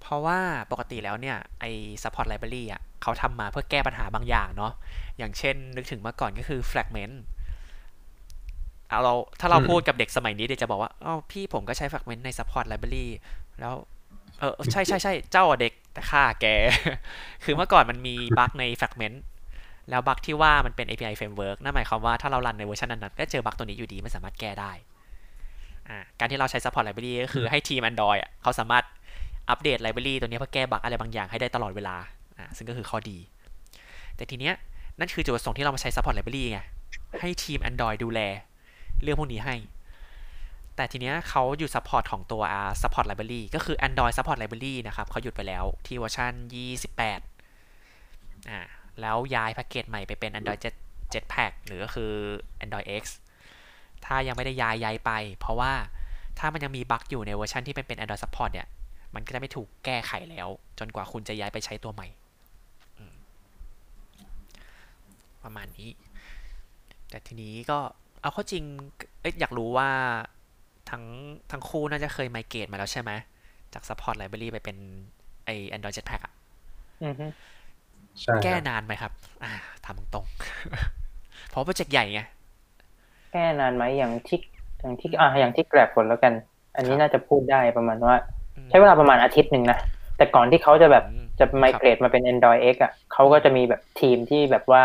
[SPEAKER 1] เพราะว่าปกติแล้วเนี่ย ไอ้ support library อะเขาทำมาเพื่อแก้ปัญหาบางอย่างเนาะ อย่างเช่นนึกถึงเมื่อก่อนก็คือ fragment เอาเราถ้าเราพูดกับเด็กสมัยนี้เดี๋ยวจะบอกว่าอ้าพี่ผมก็ใช้ fragment ใน support library แล้วเออใช่ใช่ใช่เจ้าเด็ก แต่ข้าแก คือเมื่อก่อนมันมีบั๊กใน fragment แล้วบั๊กที่ว่ามันเป็น API framework นั่นหมายความว่าถ้าเรารันในเวอร์ชันนั้นๆก็เจอบั๊กตัวนี้อยู่ดีไม่สามารถแก้ได้อ่าการที่เราใช้ support library ก็คือให้ทีม Android อะเขาสามารถอัปเดต library ตัวนี้เพื่อแก้บั๊กอะไรบางอย่างให้ได้ตลอดเวลาอ่าซึ่งก็คือข้อดี แต่ทีเนี้ยนั่นคือจุดประสงค์ที่เรามาใช้ support library ไง ให้ทีม Android ดูแล เรื่องพวกนี้ให้ แต่ทีเนี้ยเขาหยุด support ของตัวอ่า support library ก็คือ Android support library นะครับเขาหยุดไปแล้วที่เวอร์ชัน28อ่าแล้วย้ายแพ็กเกจใหม่ไปเป็น Android Jetpack หรือก็คือ Android X ถ้ายังไม่ได้ย้ายย้ายไป เพราะว่าถ้ามันยังมี bug อยู่ในเวอร์ชันที่เป็นเป็น Android Support เนี่ย มันก็จะไม่ถูกแก้ไขแล้ว จนกว่าคุณจะย้ายไปใช้ตัวใหม่ ประมาณนี้ แต่ทีนี้ก็เอาเข้าจริงเอ๊ะอยากรู้ว่า ทั้งทั้งคู่น่าจะเคยไมเกรตมาแล้วใช่ไหมจาก Support Library ไปเป็นไอ Android Jetpack อะ
[SPEAKER 2] อือฮึ
[SPEAKER 3] ใช่
[SPEAKER 1] แก้
[SPEAKER 3] ครับ
[SPEAKER 1] นานไหมครับ อ่าถามตรงๆเพราะโปรเจกต์ใหญ่ไง
[SPEAKER 2] แก้นานไหมอย่างที่อย่างที่อ่าอย่างที่แกร็บผลแล้วกัน อันนี้น่าจะพูดได้ประมาณว่า
[SPEAKER 1] อืม
[SPEAKER 2] ใช้เวลาประมาณอาทิตย์หนึ่งนะ แต่ก่อนที่เขาจะแบบ
[SPEAKER 1] อืม
[SPEAKER 2] จะ migrate มาเป็น Android X อะเขาก็จะมีแบบทีมที่แบบว่า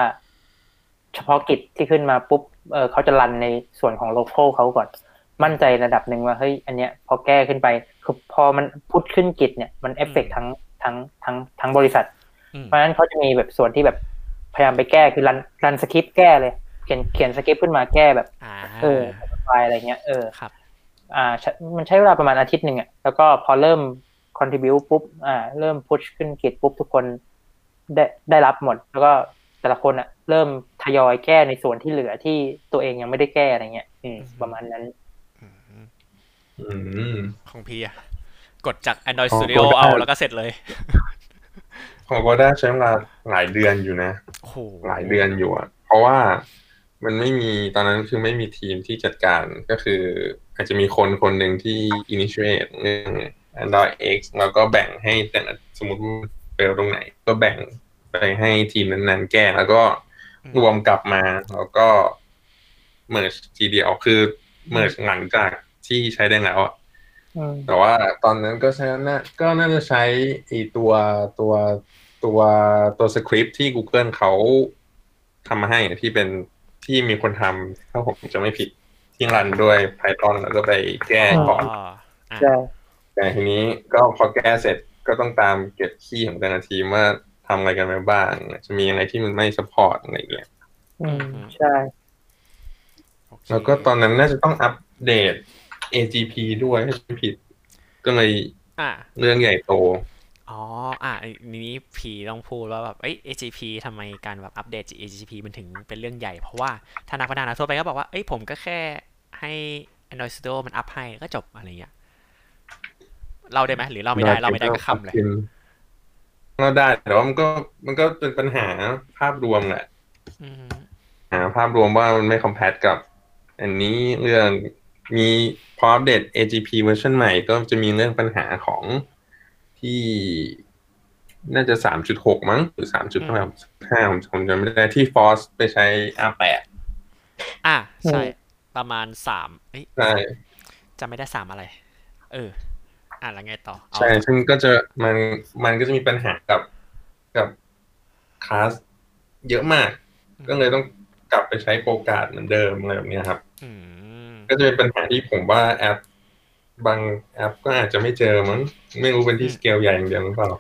[SPEAKER 2] เฉพาะกิจที่ขึ้นมาปุ๊บเออเขาจะรันในส่วนของ local เขาก่อน มั่นใจระดับหนึ่งว่าเฮ้ยอันเนี้ยพอแก้ขึ้นไปคือพอมัน push ขึ้น Git เนี่ยมันเอฟเฟกทั้งทั้งทั้งทั้งบริษัท
[SPEAKER 1] อืม
[SPEAKER 2] เพราะฉะนั้นเขาจะมีแบบส่วนที่แบบพยายามไปแก้คือ run run script แก้เลย เขียนเขียนสคริปต์ขึ้นมาแก้แบบ
[SPEAKER 1] อ่า
[SPEAKER 2] เออไฟล์อะไรเงี้ยเออ
[SPEAKER 1] ครับ
[SPEAKER 2] อ่าใช้มันใช้เวลาประมาณอาทิตย์หนึ่งอะแล้วก็พอเริ่ม contribute ปุ๊บอ่าเริ่ม push ขึ้นกิจปุ๊บทุกคนได้ได้รับหมด แล้วก็แต่ละคนอะ เริ่มทยอยแก้ในส่วนที่เหลือที่ตัวเองยังไม่ได้แก้อะไรเงี้ย อืมประมาณนั้น
[SPEAKER 1] อืม
[SPEAKER 3] อืม
[SPEAKER 1] ของพี่อะกดจาก Android
[SPEAKER 3] ของ
[SPEAKER 1] Studio
[SPEAKER 3] กดได้
[SPEAKER 1] เอาแล้วก็เสร็จเลย
[SPEAKER 3] ของก็ได้ใช้เวลาหลายเดือนอยู่นะ
[SPEAKER 1] โอ้โห
[SPEAKER 3] หลายเดือนอยู่อะเพราะว่ามันไม่มีตอนนั้นคือไม่มีทีมที่จัดการก็คือ อาจจะมีคนคนหนึ่งที่ initiate เรื่อง Android X แล้วก็แบ่งให้แต่ละสมมติว่าเฟลตรงไหน ก็แบ่งไปให้ทีมนั้นๆ แก้แล้วก็รวมกลับมาแล้วก็ merge ทีเดียวคือ merge หลังจาก ที่ใช้ได้แล้วอะ
[SPEAKER 2] อืม
[SPEAKER 3] แต่ว่าตอนนั้นก็ใช้น่าก็น่าจะใช้ไอตัวตัวตัวตัวสคริปต์ที่ Google เขาทำมาให้อะที่เป็นที่มีคนทำถ้าผมจะไม่ผิดที่รันด้วย Python แล้วก็ไปแก้ก่อน
[SPEAKER 1] อ๋ออะ
[SPEAKER 2] ใช่
[SPEAKER 3] แต่ทีนี้ก็พอแก้เสร็จก็ต้องตามเก็บคีย์ของแต่ละทีมว่าทำอะไรกันไปบ้าง จะมีอะไรที่มันไม่สปอร์ตอะไรอย่างเงี้ย
[SPEAKER 2] อืมใช่
[SPEAKER 1] โอเค
[SPEAKER 3] แล้วก็ตอนนั้นน่าจะต้องอัปเดต AGP ด้วยถ้าจะไม่ผิด ก็เลย
[SPEAKER 1] อะ
[SPEAKER 3] เรื่องใหญ่โต
[SPEAKER 1] อ๋อ อะอันนี้พีต้องพูดว่าแบบเอ้ย AGP ทำไมการแบบอัปเดต AGP มันถึงเป็นเรื่องใหญ่ เพราะว่าถ้านักพัฒนาทั่วไปก็บอกว่า เอ้ยผมก็แค่ให้ Android Studio มันอัพให้ก็จบอะไรเงี้ยเราได้ไหมหรือเราไม่ได้เราไม่ได้ก็คำเลย
[SPEAKER 3] เราได้แต่ว่ามันก็มันก็เป็นปัญหาภาพรวมแหละ
[SPEAKER 1] อืม
[SPEAKER 3] หาภาพรวมว่ามันไม่คอมแพตกับ อันนี้เรื่อง มีพออัปเดต AGP เวอร์ชันใหม่ก็จะมีเรื่องปัญหาของที่น่าจะสามจุดหกมั้ง หรือสามจุดเท่าไหร่ห้าผมผมจำไม่ได้ที่ฟอสไปใช้ R8
[SPEAKER 1] อะ ใช่
[SPEAKER 2] อืม
[SPEAKER 1] ประมาณสามเอ้ย
[SPEAKER 3] ใช่
[SPEAKER 1] จำไม่ได้สามอะไร เออ อะแล้วไงต่อเอา
[SPEAKER 3] ใช่ ซึ่งก็จะมันมันก็จะมีปัญหากับกับคลาสเยอะมาก ก็เลยต้องกลับไปใช้ ProGuard เหมือนเดิมอะไรแบบเนี้ยครับ
[SPEAKER 1] อืม
[SPEAKER 3] ก็จะเป็นปัญหาที่ผมว่าแอป บางแอปก็อาจจะไม่เจอมั้งไม่รู้เป็นที่สเกลใหญ่อย่างเดียวหรือเปล่า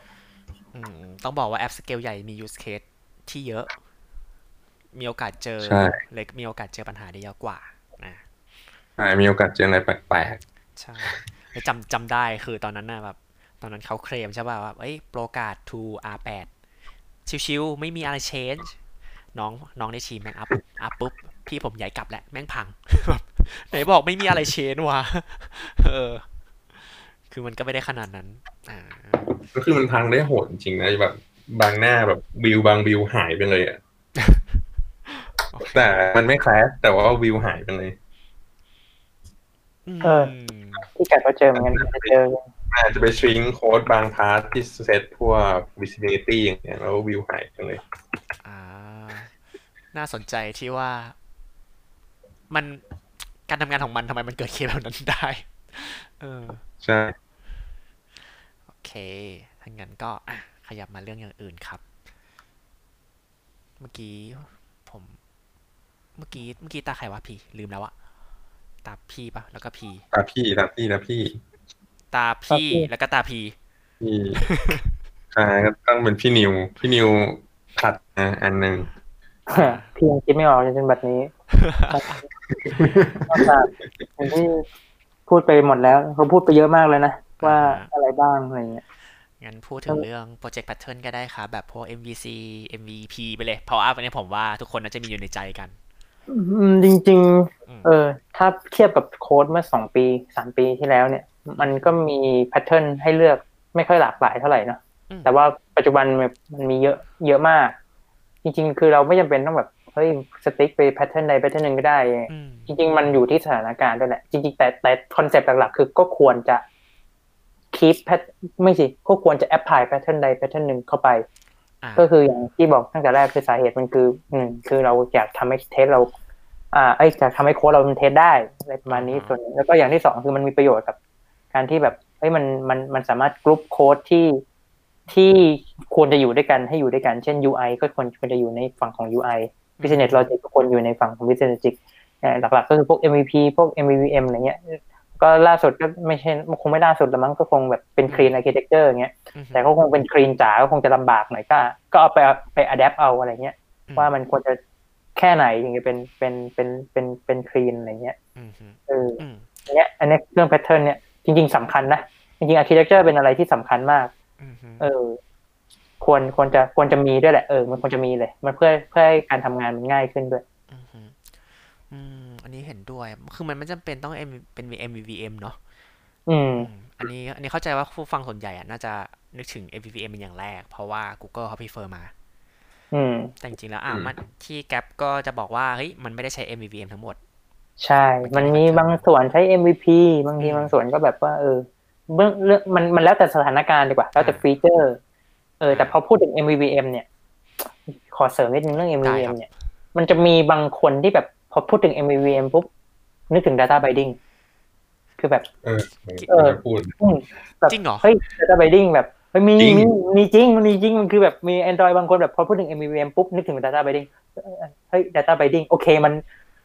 [SPEAKER 1] อืมต้องบอกว่าแอปสเกลใหญ่มี use case ที่เยอะ มีโอกาสเจอ
[SPEAKER 3] ใช่
[SPEAKER 1] เล็กมีโอกาสเจอปัญหาได้เยอะกว่านะ
[SPEAKER 3] ใช่มีโอกาสเจออะไรแปลก
[SPEAKER 1] ใช่แล้วจำจำได้คือตอนนั้นนะแบบ ตอนนั้นเขาเคลมใช่ป่ะว่าเอ้ยโปรการ์ด to R8 ชิวๆไม่มีอะไร change น้องน้องในทีมแม่งอัพอัพปุ๊บ พี่ผมใหญ่กลับแหละ แม่งพังแบบ ไหนบอกไม่มีอะไร change วะเออ คือมันก็ไม่ได้ขนาดนั้น อ่า
[SPEAKER 3] ๆก็คือมันพังได้โหดจริงๆนะแบบ บางหน้าแบบวิวบางวิวหายไปเลยอะแต่มันไม่แคลสแต่ว่าวิวหายไปเลย
[SPEAKER 2] เออที่ Grab ก็เจอเหมือนกันจะเจอ
[SPEAKER 3] อาจจะไป shrink code บาง part ที่เซตพวก visibility อย่างเงี้ยแล้ววิวหายไปเลย
[SPEAKER 1] อ่า น่าสนใจที่ว่า มัน การทำงานของมันทำไมมันเกิดเคสแบบนั้นได้ เออ
[SPEAKER 3] ใช่
[SPEAKER 1] โอเคถ้างั้นก็อะขยับมาเรื่องอย่างอื่นครับ เมื่อกี้ผม เมื่อกี้เมื่อกี้ตาใครวะพี่ ลืมแล้วอะตาพี่ปะแล้วก็พี
[SPEAKER 3] ตาพี่ตาพี่ตาพี่
[SPEAKER 1] ตาพี่แล้วก็ตาพี
[SPEAKER 3] พี่ใช่ก็ต้องเป็นพี่นิว พี่นิวขัดนะอันหนึ่ง
[SPEAKER 2] พี่ยังคิดไม่ออกจนถึงบัดนี้น อกจากอย่างที่พูดไปหมดแล้วเขาพูดไปเยอะมากเลยนะ ว่าอะไรบ้างอะไรเงี้ย
[SPEAKER 1] งั้นพูดถึงเรื่อง Project Pattern ก็ได้ครับ แบบพวก MVC MVP ไปเลยเพราะว่าอันนี้ผมว่าทุกคนน่าจะมีอยู่ในใจกัน
[SPEAKER 2] อืมจริง
[SPEAKER 1] อืม
[SPEAKER 2] ๆเออ ถ้าเทียบกับโค้ดเมื่อสองปีสามปีที่แล้วเนี่ย มันก็มี pattern ให้เลือกไม่ค่อยหลากหลายเท่าไหร่เนอะ
[SPEAKER 1] อืม
[SPEAKER 2] แต่ว่าปัจจุบันมันมันมีเยอะเยอะมาก จริง ๆ คือเราไม่จำเป็นต้องแบบ เฮ้ย stick ไป pattern ใด pattern หนึ่งก็ได้
[SPEAKER 1] อืม
[SPEAKER 2] จริง ๆ มันอยู่ที่สถานการณ์ด้วยแหละ จริง ๆ แต่แต่ concept หลักๆคือก็ควรจะ keep pat-ไม่สิก็ควรจะ apply pattern ใด pattern หนึ่งเข้าไป
[SPEAKER 1] อ่า
[SPEAKER 2] ก็คืออย่างที่บอกตั้งแต่แรกคือสาเหตุมันคือหนึ่งคือเราอยากทำให้ test เรา อ่าไอ้ยอยากทำให้โค้ดเรามัน test ได้อะไรประมาณนี้ส่วนหนึ่งแล้วก็อย่างที่สองคือมันมีประโยชน์กับ การที่แบบเฮ้ยมันมันมันสามารถ group code ที่ที่ควรจะอยู่ด้วยกันให้อยู่ด้วยกัน เช่น UI ก็ควรควรจะอยู่ในฝั่งของ UI Business Logic ก็ควรอยู่ในฝั่งของ Business Logic เอ่อหลักๆก็คือพวก MVP พวก MVVM อะไรเงี้ย ก็ล่าสุดก็ไม่ใช่คงไม่ล่าสุดละมั้งก็คงแบบเป็น clean architecture อย่างเงี้ย
[SPEAKER 1] อืม
[SPEAKER 2] แต่ก็คงเป็น clean จ๋าก็คงจะลำบากหน่อยก็ ก็เอาไปไป adapt เอาอะไรเงี้ย ว่ามันควรจะแค่ไหนถึงจะเป็นเป็นเป็นเป็นเป็น clean อะไรเงี้ย
[SPEAKER 1] อืมอืม
[SPEAKER 2] เออ
[SPEAKER 1] อืม
[SPEAKER 2] อันเนี้ยอันเนี้ยเรื่อง pattern เนี่ยจริง ๆสำคัญนะ จริงๆ architecture เป็นอะไรที่สำคัญมาก
[SPEAKER 1] อืมอืม
[SPEAKER 2] เออ ควรควรจะควรจะมีด้วยแหละเออมันควรจะมีเลย มันเพื่อเพื่อให้การทำงานมันง่ายขึ้นด้วย
[SPEAKER 1] อืมอืมอันนี้เห็นด้วย คือมันไม่จำเป็นต้อง M เป็น MVVM เนาะ
[SPEAKER 2] อืม
[SPEAKER 1] อืม อันนี้อันนี้เข้าใจว่าผู้ฟังส่วนใหญ่อะน่าจะนึกถึง MVVM เป็นอย่างแรก เพราะว่า Google เขา prefer มา
[SPEAKER 2] อืม
[SPEAKER 1] แต่จริงๆแล้วอะ
[SPEAKER 3] อืม
[SPEAKER 1] มันที่ Gap ก็จะบอกว่าเฮ้ยมันไม่ได้ใช้ MVVM ทั้งหมด
[SPEAKER 2] ใช่ มันมีบางส่วนใช้ MVP บางที
[SPEAKER 1] อืม
[SPEAKER 2] บางส่วนก็แบบว่า เออเรื่องเรื่องมันมันแล้วแต่สถานการณ์ดีกว่า แล้วแต่
[SPEAKER 1] อ่า
[SPEAKER 2] ฟีเจอร์ เออแต่พอพูดถึง MVVM เนี่ย ขอเสริมนิดนึงเรื่อง
[SPEAKER 1] ได้ครั
[SPEAKER 2] MVVM
[SPEAKER 1] บ
[SPEAKER 2] เนี่ย มันจะมีบางคนที่แบบพอพูดถึง MVVM ปุ๊บ นึกถึง Data Binding คือแบบ
[SPEAKER 3] เออ
[SPEAKER 2] เออ
[SPEAKER 3] จะพูด
[SPEAKER 2] อืมแบบ
[SPEAKER 1] จริงเหรอ
[SPEAKER 2] เฮ้ย Data Binding แบบเฮ้ยมี
[SPEAKER 3] จริง
[SPEAKER 2] มีมีจริงมันมีจริงมันคือแบบมี Android บางคนแบบพอพูดถึง MVVM ปุ๊บ นึกถึง Data Binding เฮ้ย Data Binding โอเคมัน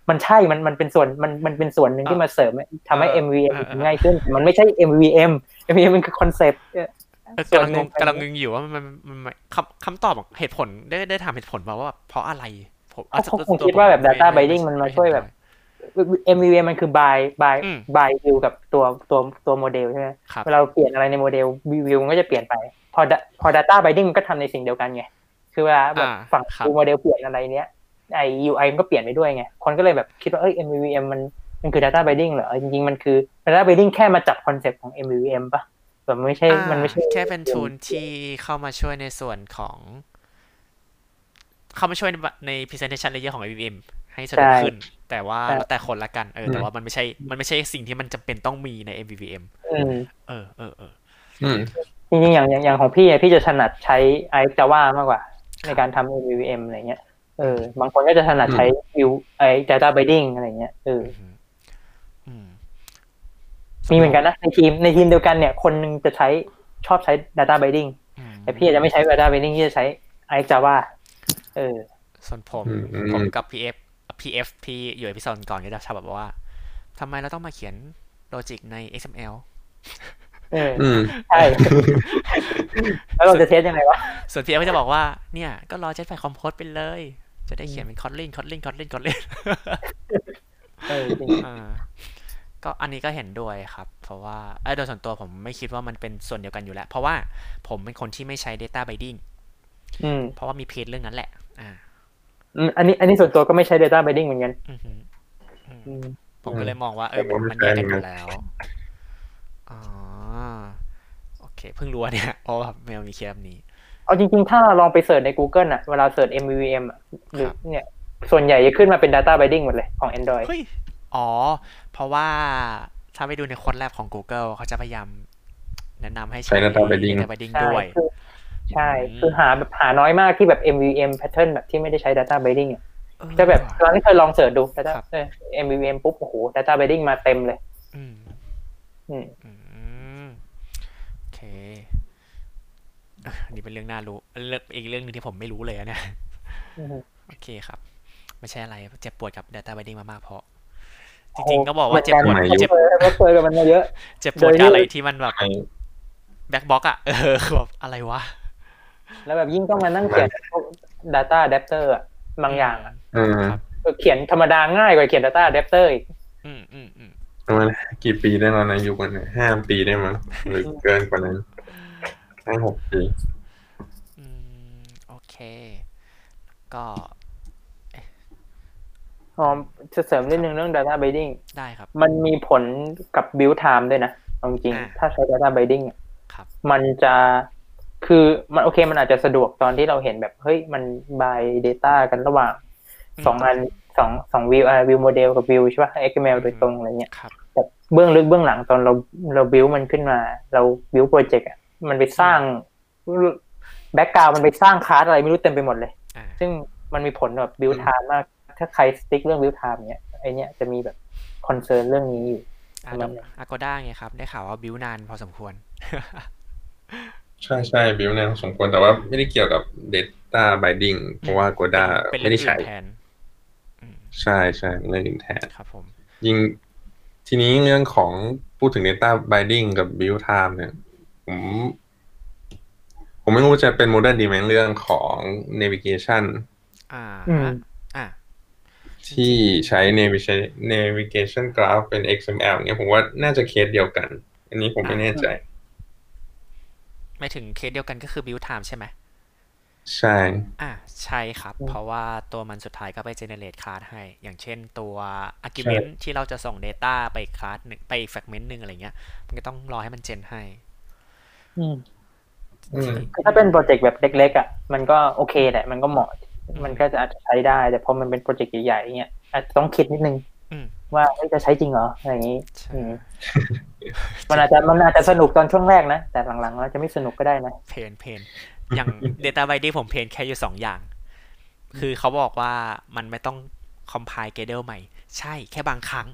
[SPEAKER 2] มันใช่ มัน มันเป็นส่วน มัน มันเป็นส่วนหนึ่งที่มาเสริมทำให้
[SPEAKER 1] เออ
[SPEAKER 2] MVVM
[SPEAKER 1] เออเออ
[SPEAKER 2] ง่ายขึ้น มันไม่ใช่ MVVM MVVM มันคือคอนเซปต์
[SPEAKER 1] เออ
[SPEAKER 2] ส่ว
[SPEAKER 1] กำ
[SPEAKER 2] น
[SPEAKER 1] ลัง
[SPEAKER 2] ห
[SPEAKER 1] ง
[SPEAKER 2] นึ่
[SPEAKER 1] ง
[SPEAKER 2] ง
[SPEAKER 1] กำลังงงอยู่ว่ามันมันมันมันคำคำตอบเหตุผลได้ได้ถามเหตุผลมาว่าแบบเพราะอะไรผม
[SPEAKER 2] เขาคงคิดว่าแบบ Data Binding มันมาช่วยแบบ MVVM มันคือ by by
[SPEAKER 1] อืม
[SPEAKER 2] by view กับตัวตัวตัวโมเดลใช่ไหม
[SPEAKER 1] ครับ
[SPEAKER 2] เวลาเราเปลี่ยนอะไรในโมเดลวิวมันก็จะเปลี่ยนไป พอ da- พอ Data Binding มันก็ทำในสิ่งเดียวกันไง คือเวลาแบบ
[SPEAKER 1] อ่า
[SPEAKER 2] ฝั่ง
[SPEAKER 1] ครับ
[SPEAKER 2] ดูโมเดลเปลี่ยนอะไรเนี้ยไอ UI มันก็เปลี่ยนไปด้วยไง คนก็เลยแบบคิดว่าเอ้ย MVVM มันมันคือ Data Binding เหรอ จริงๆ มันคือ Data Binding แค่มาจับคอนเซปต์ของ MVVM ปะแต่ มันไม่ใช่
[SPEAKER 1] อ่า
[SPEAKER 2] มันไม่ใช่
[SPEAKER 1] แค่เป็นทูลที่เข้ามาช่วยในส่วนของ เข้ามาช่วยในใน presentation layer ของ MVM ให้สะดวกขึ้น แต่ว่าแล้วแต่คนละกันเออแต่ว่ามันไม่ใช่ มันไม่ใช่สิ่งที่มันจำเป็นต้องมีใน MVVM
[SPEAKER 2] อืม
[SPEAKER 1] เออเออเออ
[SPEAKER 3] อืม
[SPEAKER 2] จริงๆอย่างอย่างอย่างของพี่อะพี่จะถนัดใช้ i Java มากกว่า ในการทำ MVVM อะไรเงี้ยเออ บางคนก็จะถนัดใช้ view ไอ Data Binding อะไรเงี้ยเออ
[SPEAKER 1] อืมอืม
[SPEAKER 2] มีเหมือนกันนะ ในทีมในทีมเดียวกันเนี่ย คนหนึงจะใช้ชอบใช้ Data Binding
[SPEAKER 1] อืม
[SPEAKER 2] แต่พี่อาจจะไม่ใช้ Data Binding ที่จะใช้ i Java เออ
[SPEAKER 1] ส่วนผม
[SPEAKER 3] อืมอืม
[SPEAKER 1] ผมกับ PF PF พี่อยู่ในพิซอนก่อนก็จะชอบแบบว่าทำไมเราต้องมาเขียนโลจิกใน XML
[SPEAKER 2] เออ
[SPEAKER 3] อืม
[SPEAKER 2] ใช่แล้วเราจะเทสยังไงวะ
[SPEAKER 1] ส่วน PF ก็จะบอกว่า เนี่ย ก็รอ Jetpack Compose ไปเลย จะได้เขียนเป็น Kotlin Kotlin Kotlin Kotlin
[SPEAKER 2] เออจริง
[SPEAKER 1] อ่า ก็อันนี้ก็เห็นด้วยครับ เพราะว่าเอยโดยส่วนตัวผมไม่คิดว่ามันเป็นส่วนเดียวกันอยู่แล้ว เพราะว่าผมเป็นคนที่ไม่ใช้ Data Binding
[SPEAKER 2] อืม
[SPEAKER 1] เพราะว่ามีเพจเรื่องนั้นแหละ อ่า
[SPEAKER 2] อืมอันนี้ อันนี้ส่วนตัวก็ไม่ใช้ Data Binding เหมือนกัน
[SPEAKER 1] อือหืออืม
[SPEAKER 2] อืม
[SPEAKER 1] ผมก็เลยมองว่าเออ
[SPEAKER 3] ผมก็ไม่
[SPEAKER 1] มันแยกกันอ
[SPEAKER 3] ใช่
[SPEAKER 1] ยู่แล้วอ๋อโอเค เพิ่งรู้ว่าเนี่ยเพราะว่าแมวมีเคสแบบนี้
[SPEAKER 2] เอาจริง ๆ ถ้าเราลองไปเสิร์ชใน Google อะเวลาเสิร์ช MVVM อะหรือ
[SPEAKER 1] ครับ
[SPEAKER 2] เนี่ยส่วนใหญ่จะขึ้นมาเป็น Data Binding หมดเลยของ Android
[SPEAKER 1] เฮ้ย อ๋อ เพราะว่าถ้าไปดูในค้นแรกของ Google เขาจะพยายามแนะนำให้
[SPEAKER 3] ใช้ Data Binding
[SPEAKER 1] Data Binding
[SPEAKER 2] ใช่
[SPEAKER 1] ด้วย
[SPEAKER 2] คือใช่
[SPEAKER 1] อืม
[SPEAKER 2] คือหาแบบหาน้อยมากที่แบบ MVVM pattern แบบที่ไม่ได้ใช้ Data Binding อะ
[SPEAKER 1] เออ
[SPEAKER 2] จะแบบตอนที่เคยลองเสิร์ชดู Data
[SPEAKER 1] ครับ
[SPEAKER 2] เออ MVVM ปุ๊บ โอ้โห Data Binding มาเต็มเลย
[SPEAKER 1] อืม
[SPEAKER 2] อืม
[SPEAKER 1] อืมโอเคอะอันนี้เป็นเรื่องน่ารู้เรื่องอีกเรื่องหนึงที่ผมไม่รู้เลยอะเนี่ย
[SPEAKER 2] อืม
[SPEAKER 1] โอเคครับ ไม่ใช่อะไรเจ็บปวดกับ Data Binding มามากเพราะ จริงๆก็บอกว่าเจ็บปวด
[SPEAKER 2] หมือน
[SPEAKER 1] เจ็บ
[SPEAKER 2] กันเราเคยกับมันมาเยอะ
[SPEAKER 1] เจ็บปวด
[SPEAKER 2] โดยที่
[SPEAKER 1] กับอะไรที่มันแบบ
[SPEAKER 3] ไอ้
[SPEAKER 1] แบ็คบ็อกอะเออคือแบบอะไรวะ
[SPEAKER 2] แล้วแบบยิ่งต้องมานั่งเขียนพวก Data Adapter อะบางอย่างอะ
[SPEAKER 3] เออ
[SPEAKER 1] ครับ
[SPEAKER 2] เขียนธรรมดาง่ายกว่าเขียน Data Adapter อีก
[SPEAKER 1] อืมอืมอืม
[SPEAKER 3] ประมาณกี่ปีได้แล้วนะยุคนั้นห้าปีได้มั้งหรือเกินกว่านั้นห้าหกปี
[SPEAKER 1] อืม โอเค ก็
[SPEAKER 2] อ๋อจะเสริมนิดนึงเรื่อง data binding
[SPEAKER 1] ได้ครับ
[SPEAKER 2] มันมีผลกับ build time ด้วยนะเอาจริง
[SPEAKER 1] อ่า
[SPEAKER 2] ๆถ้าใช้ data binding อะ
[SPEAKER 1] ครับ
[SPEAKER 2] มันจะคือมันโอเคมันอาจจะสะดวกตอนที่เราเห็นแบบเฮ้ยมัน bind data กันระหว่างสองอันสองสองวิวอ่า view model กับวิวใช่ป่ะ XML โดยตรงอะไรเงี้ย
[SPEAKER 1] ครับ
[SPEAKER 2] แต่เบื้องลึกเบื้องหลังตอนเราเราบิวมันขึ้นมา เรา build project อะมันไปสร้าง background มันไปสร้างคลาสอะไรไม่รู้เต็มไปหมดเลย
[SPEAKER 1] อ่า
[SPEAKER 2] ซึ่งมันมีผลแบบ build time มาก ถ้าใคร strict เรื่อง build time เนี้ยไอ้เนี้ยจะมีแบบconcern เรื่องนี้อยู่
[SPEAKER 1] อา
[SPEAKER 2] ประมาณนั้น
[SPEAKER 1] Agoda ไงครับ ได้ข่าวว่าบิวนานพอสมควร
[SPEAKER 3] ใช่ใช่ build นานพอสมควรแต่ว่าไม่ได้เกี่ยวกับ Data Binding เพราะว่า Goda
[SPEAKER 1] เป็น
[SPEAKER 3] ไม่
[SPEAKER 1] เรื่อ
[SPEAKER 3] ได้
[SPEAKER 1] งอื่
[SPEAKER 3] ใช้
[SPEAKER 1] นแทนอืม
[SPEAKER 3] ใช่ใช่เรื่องอื่นแทน
[SPEAKER 1] ครับผม
[SPEAKER 3] ยิงทีนี้เรื่องของพูดถึง Data Binding กับ Build Time เนี่ย ผม ผมไม่รู้จะเป็น modern ดีไหมเรื่องของ Navigation
[SPEAKER 1] อ่า
[SPEAKER 2] อืม
[SPEAKER 1] อ่า
[SPEAKER 3] ที่ใช้ Navigation Navigation Graph เป็น XML เนี่ยผมว่าน่าจะเคสเดียวกัน อันนี้ผมไม่แน่ใจ
[SPEAKER 1] ไม่ถึงเคสเดียวกันก็คือบิวไทม์ใช่ไหม
[SPEAKER 3] ใช่
[SPEAKER 1] อ่าใช่ครับ
[SPEAKER 2] อืม
[SPEAKER 1] เพราะว่าตัวมันสุดท้ายก็ไป generate class ให้ อย่างเช่นตัว argument ที่เราจะส่ง data ไปอีก class หนึ่งไปอีก fragment หนึ่งอะไรเงี้ย มันก็ต้องรอให้มัน gen ให้
[SPEAKER 2] อืม
[SPEAKER 3] อืม
[SPEAKER 2] คือถ้าเป็นโปรเจกต์แบบเล็กๆอะ มันก็โอเคแหละ มันก็เหมาะ มันก็จะอาจจะใช้ได้ แต่พอมันเป็นโปรเจกต์ใหญ่ๆเงี้ยอาจจะต้องคิดนิดนึง
[SPEAKER 1] อืม
[SPEAKER 2] ว่าเฮ้ยจะใช้จริงเหรออะไรอย่างนี้
[SPEAKER 1] ใช่
[SPEAKER 2] อืมมันอาจจะมันอาจจะสนุกตอนช่วงแรกนะ แต่หลังๆมันจะไม่สนุกก็ได้นะ
[SPEAKER 1] pain painอย่าง data binding ผม pain แค่อยู่สองอย่าง คือเขาบอกว่ามันไม่ต้อง compile gradle ใหม่ ใช่แค่บางครั้ง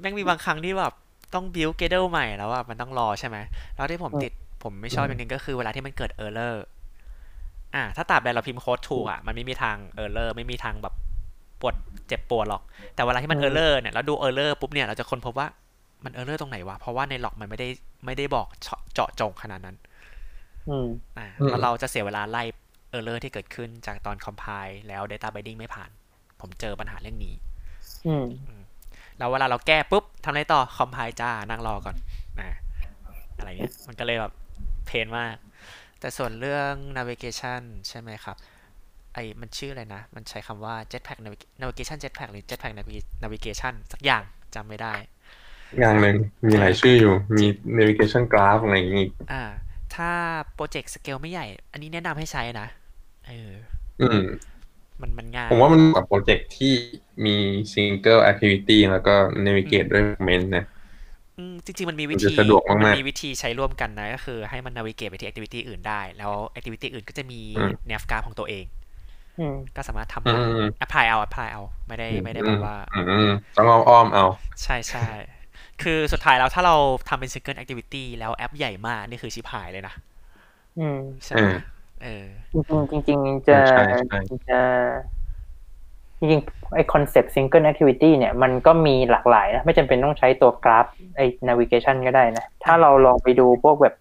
[SPEAKER 1] แม่งมีบางครั้งที่แบบต้อง build gradle ใหม่แล้วอะมันต้องรอใช่ไหมแล้วที่ผม
[SPEAKER 2] อืม
[SPEAKER 1] ติดผมไม่ชอบอย่างหนึงก็คือเวลาที่มันเกิด error อ่าถ้าตราบใดเราพิมพ์โค้ดถูกอะมันไม่มีทาง error ไม่มีทางแบบปวดเจ็บปวดหรอก แต่เวลาที่มัน error เนี่ยแล้วดู error ปุ๊บเนี่ยเราจะค้นพบว่ามัน error ตรงไหนวะ เพราะว่าในล็อกมันไม่ได้ไม่ได้บอกเจาะเจาะจงขนาดนั้น
[SPEAKER 2] อืม
[SPEAKER 1] อ่า
[SPEAKER 3] อืม
[SPEAKER 1] แล้วเราจะเสียเวลาไล่ error ที่เกิดขึ้นจากตอน compile แล้ว data binding ไม่ผ่าน ผมเจอปัญหาเรื่องนี้
[SPEAKER 2] อืม
[SPEAKER 1] แล้วเวลาเราแก้ปุ๊บทำอะไรต่อ compile จ้านั่งรอก่อนอ่าอะไรเงี้ยมันก็เลยแบบเพนมาก แต่ส่วนเรื่อง navigation ใช่ไหมครับ ไอ้มันชื่ออะไรนะ มันใช้คำว่า jetpack navig- navigation jetpack หรือ jetpack navi- navigation สักอย่างจำไม่ได้
[SPEAKER 3] อย่างหนึ่งมีหลายชื่ออยู่ มี Navigation Graph อะไรอย่างงี้
[SPEAKER 1] อ่า ถ้าโปรเจกต์สเกลไม่ใหญ่ อันนี้แนะนำให้ใช้นะ เออ
[SPEAKER 3] อืม
[SPEAKER 1] มันมันง่าย
[SPEAKER 3] ผมว่ามันกับโปรเจกต์ที่มี Single Activity แล้วก็ Navigate ด้วย Comment นะ
[SPEAKER 1] อืม จริงๆ มันมีวิ
[SPEAKER 3] มัน
[SPEAKER 1] ธี
[SPEAKER 3] จะสะดวกมากๆ
[SPEAKER 1] มันมีวิธีใช้ร่วมกันนะ ก็คือให้มัน navigate ไปที่ activity อื่นได้ แล้ว activity อื่นก็จะมี
[SPEAKER 3] อืม
[SPEAKER 1] nav graph ของตัวเอง
[SPEAKER 2] อืม
[SPEAKER 1] ก็สามารถทำ
[SPEAKER 3] อื
[SPEAKER 1] ได้
[SPEAKER 3] ม
[SPEAKER 1] apply เอา apply เอา ไม่ได้ไม่ได้แบบว่า
[SPEAKER 3] อืมต้องเอาอ้อมเอา
[SPEAKER 1] ใช่ใช่คือสุดท้ายแล้วถ้าเราทำเป็น single activity แล้วแอปใหญ่มาก นี่คือชิบหายเลยนะ
[SPEAKER 2] อืม
[SPEAKER 1] ใช่ไหม
[SPEAKER 3] เออ
[SPEAKER 1] เออ
[SPEAKER 2] จริงๆจริงๆจะ
[SPEAKER 3] ใช่ใช่
[SPEAKER 2] จะ จริงๆไอคอนเซปต์ single activity เนี่ยมันก็มีหลากหลายนะ ไม่จำเป็นต้องใช้ตัวกราฟไอ navigation ก็ได้นะ ถ้าเราลองไปดูพวกแบบ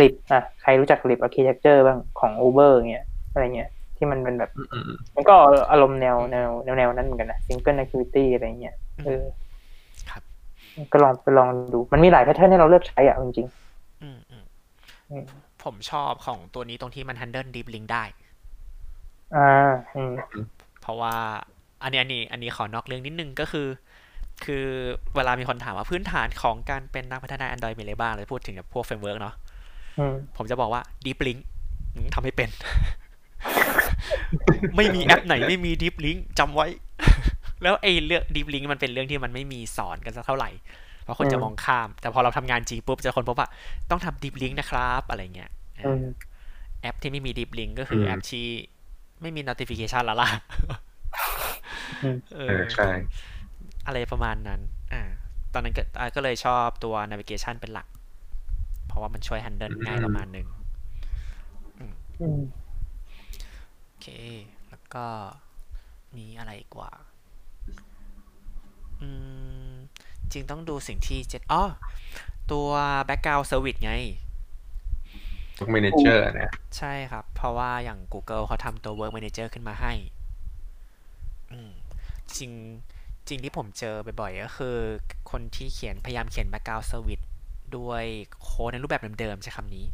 [SPEAKER 2] Lip อะ ใครรู้จัก Lip architecture บ้างของ Uber เงี้ยอะไรเงี้ยที่มันเป็นแบบ
[SPEAKER 3] อืมอืม
[SPEAKER 2] มันก็อารมณ์แนวแนวแนวแนวนั้นเหมือนกันนะ single activity อะไรเงี้ยเออ
[SPEAKER 1] ครับ
[SPEAKER 2] ก็ลองไปลองดู มันมีหลาย pattern ให้เราเลือกใช้อะจริง
[SPEAKER 1] อืมอืม
[SPEAKER 2] อืม
[SPEAKER 1] ผมชอบของตัวนี้ตรงที่มัน handle deep link ได้
[SPEAKER 2] ๆอ่าอืม
[SPEAKER 1] เพราะว่าอันนี้อันนี้อันนี้ขอนอกเรื่องนิดนึงก็คือ คือเวลามีคนถามว่าพื้นฐานของการเป็นนักพัฒนา Android มีอะไรบ้างเลยพูดถึงแบบพวก framework เนาะ
[SPEAKER 2] อืม
[SPEAKER 1] ผมจะบอกว่า Deep Link อืมทำให้เป็น ไม่มีแอปไหนไม่มี Deep Link จำไว้ แล้วไอ้เรื่อง Deep Link มันเป็นเรื่องที่มันไม่มีสอนกันสักเท่าไหร่ เพราะคนจะมองข้าม แต่พอเราทำงานจริงปุ๊บจะคนพบว่าต้องทำ Deep Link นะครับ อะไรเงี้ยเออ
[SPEAKER 2] อื
[SPEAKER 1] อ
[SPEAKER 2] ม
[SPEAKER 1] แอปที่ไม่มี Deep Link ก็คืออ
[SPEAKER 3] ม
[SPEAKER 1] แอปที่ ไม่มี notification และล่ะ
[SPEAKER 2] อืม
[SPEAKER 1] เอ
[SPEAKER 3] เอ
[SPEAKER 1] อ
[SPEAKER 3] อใช่
[SPEAKER 1] อะไรประมาณนั้น อ่า ตอนนั้นก็อ่าก็เลยชอบตัว navigation เป็นหลัก เพราะว่ามันช่วย handle ง่ายประมาณหนึ่ง
[SPEAKER 2] อืม
[SPEAKER 1] โอเค แล้วก็มีอะไรอีกว่า อืม จริงต้องดูสิ่งที่เจ็ดอ๋อ ตัว background service ไง
[SPEAKER 3] ทุก Manager นะ
[SPEAKER 1] ใช่ครับ เพราะว่าอย่าง Google เขาทำตัว Work Manager ขึ้นมาให้อืมจริงจริงที่ผมเจอบ่อยๆ ก็คือ คนที่เขียนพยายามเขียน background service ด้วยโค้ดในรูปแบบเดิมๆ ใช้คำนี้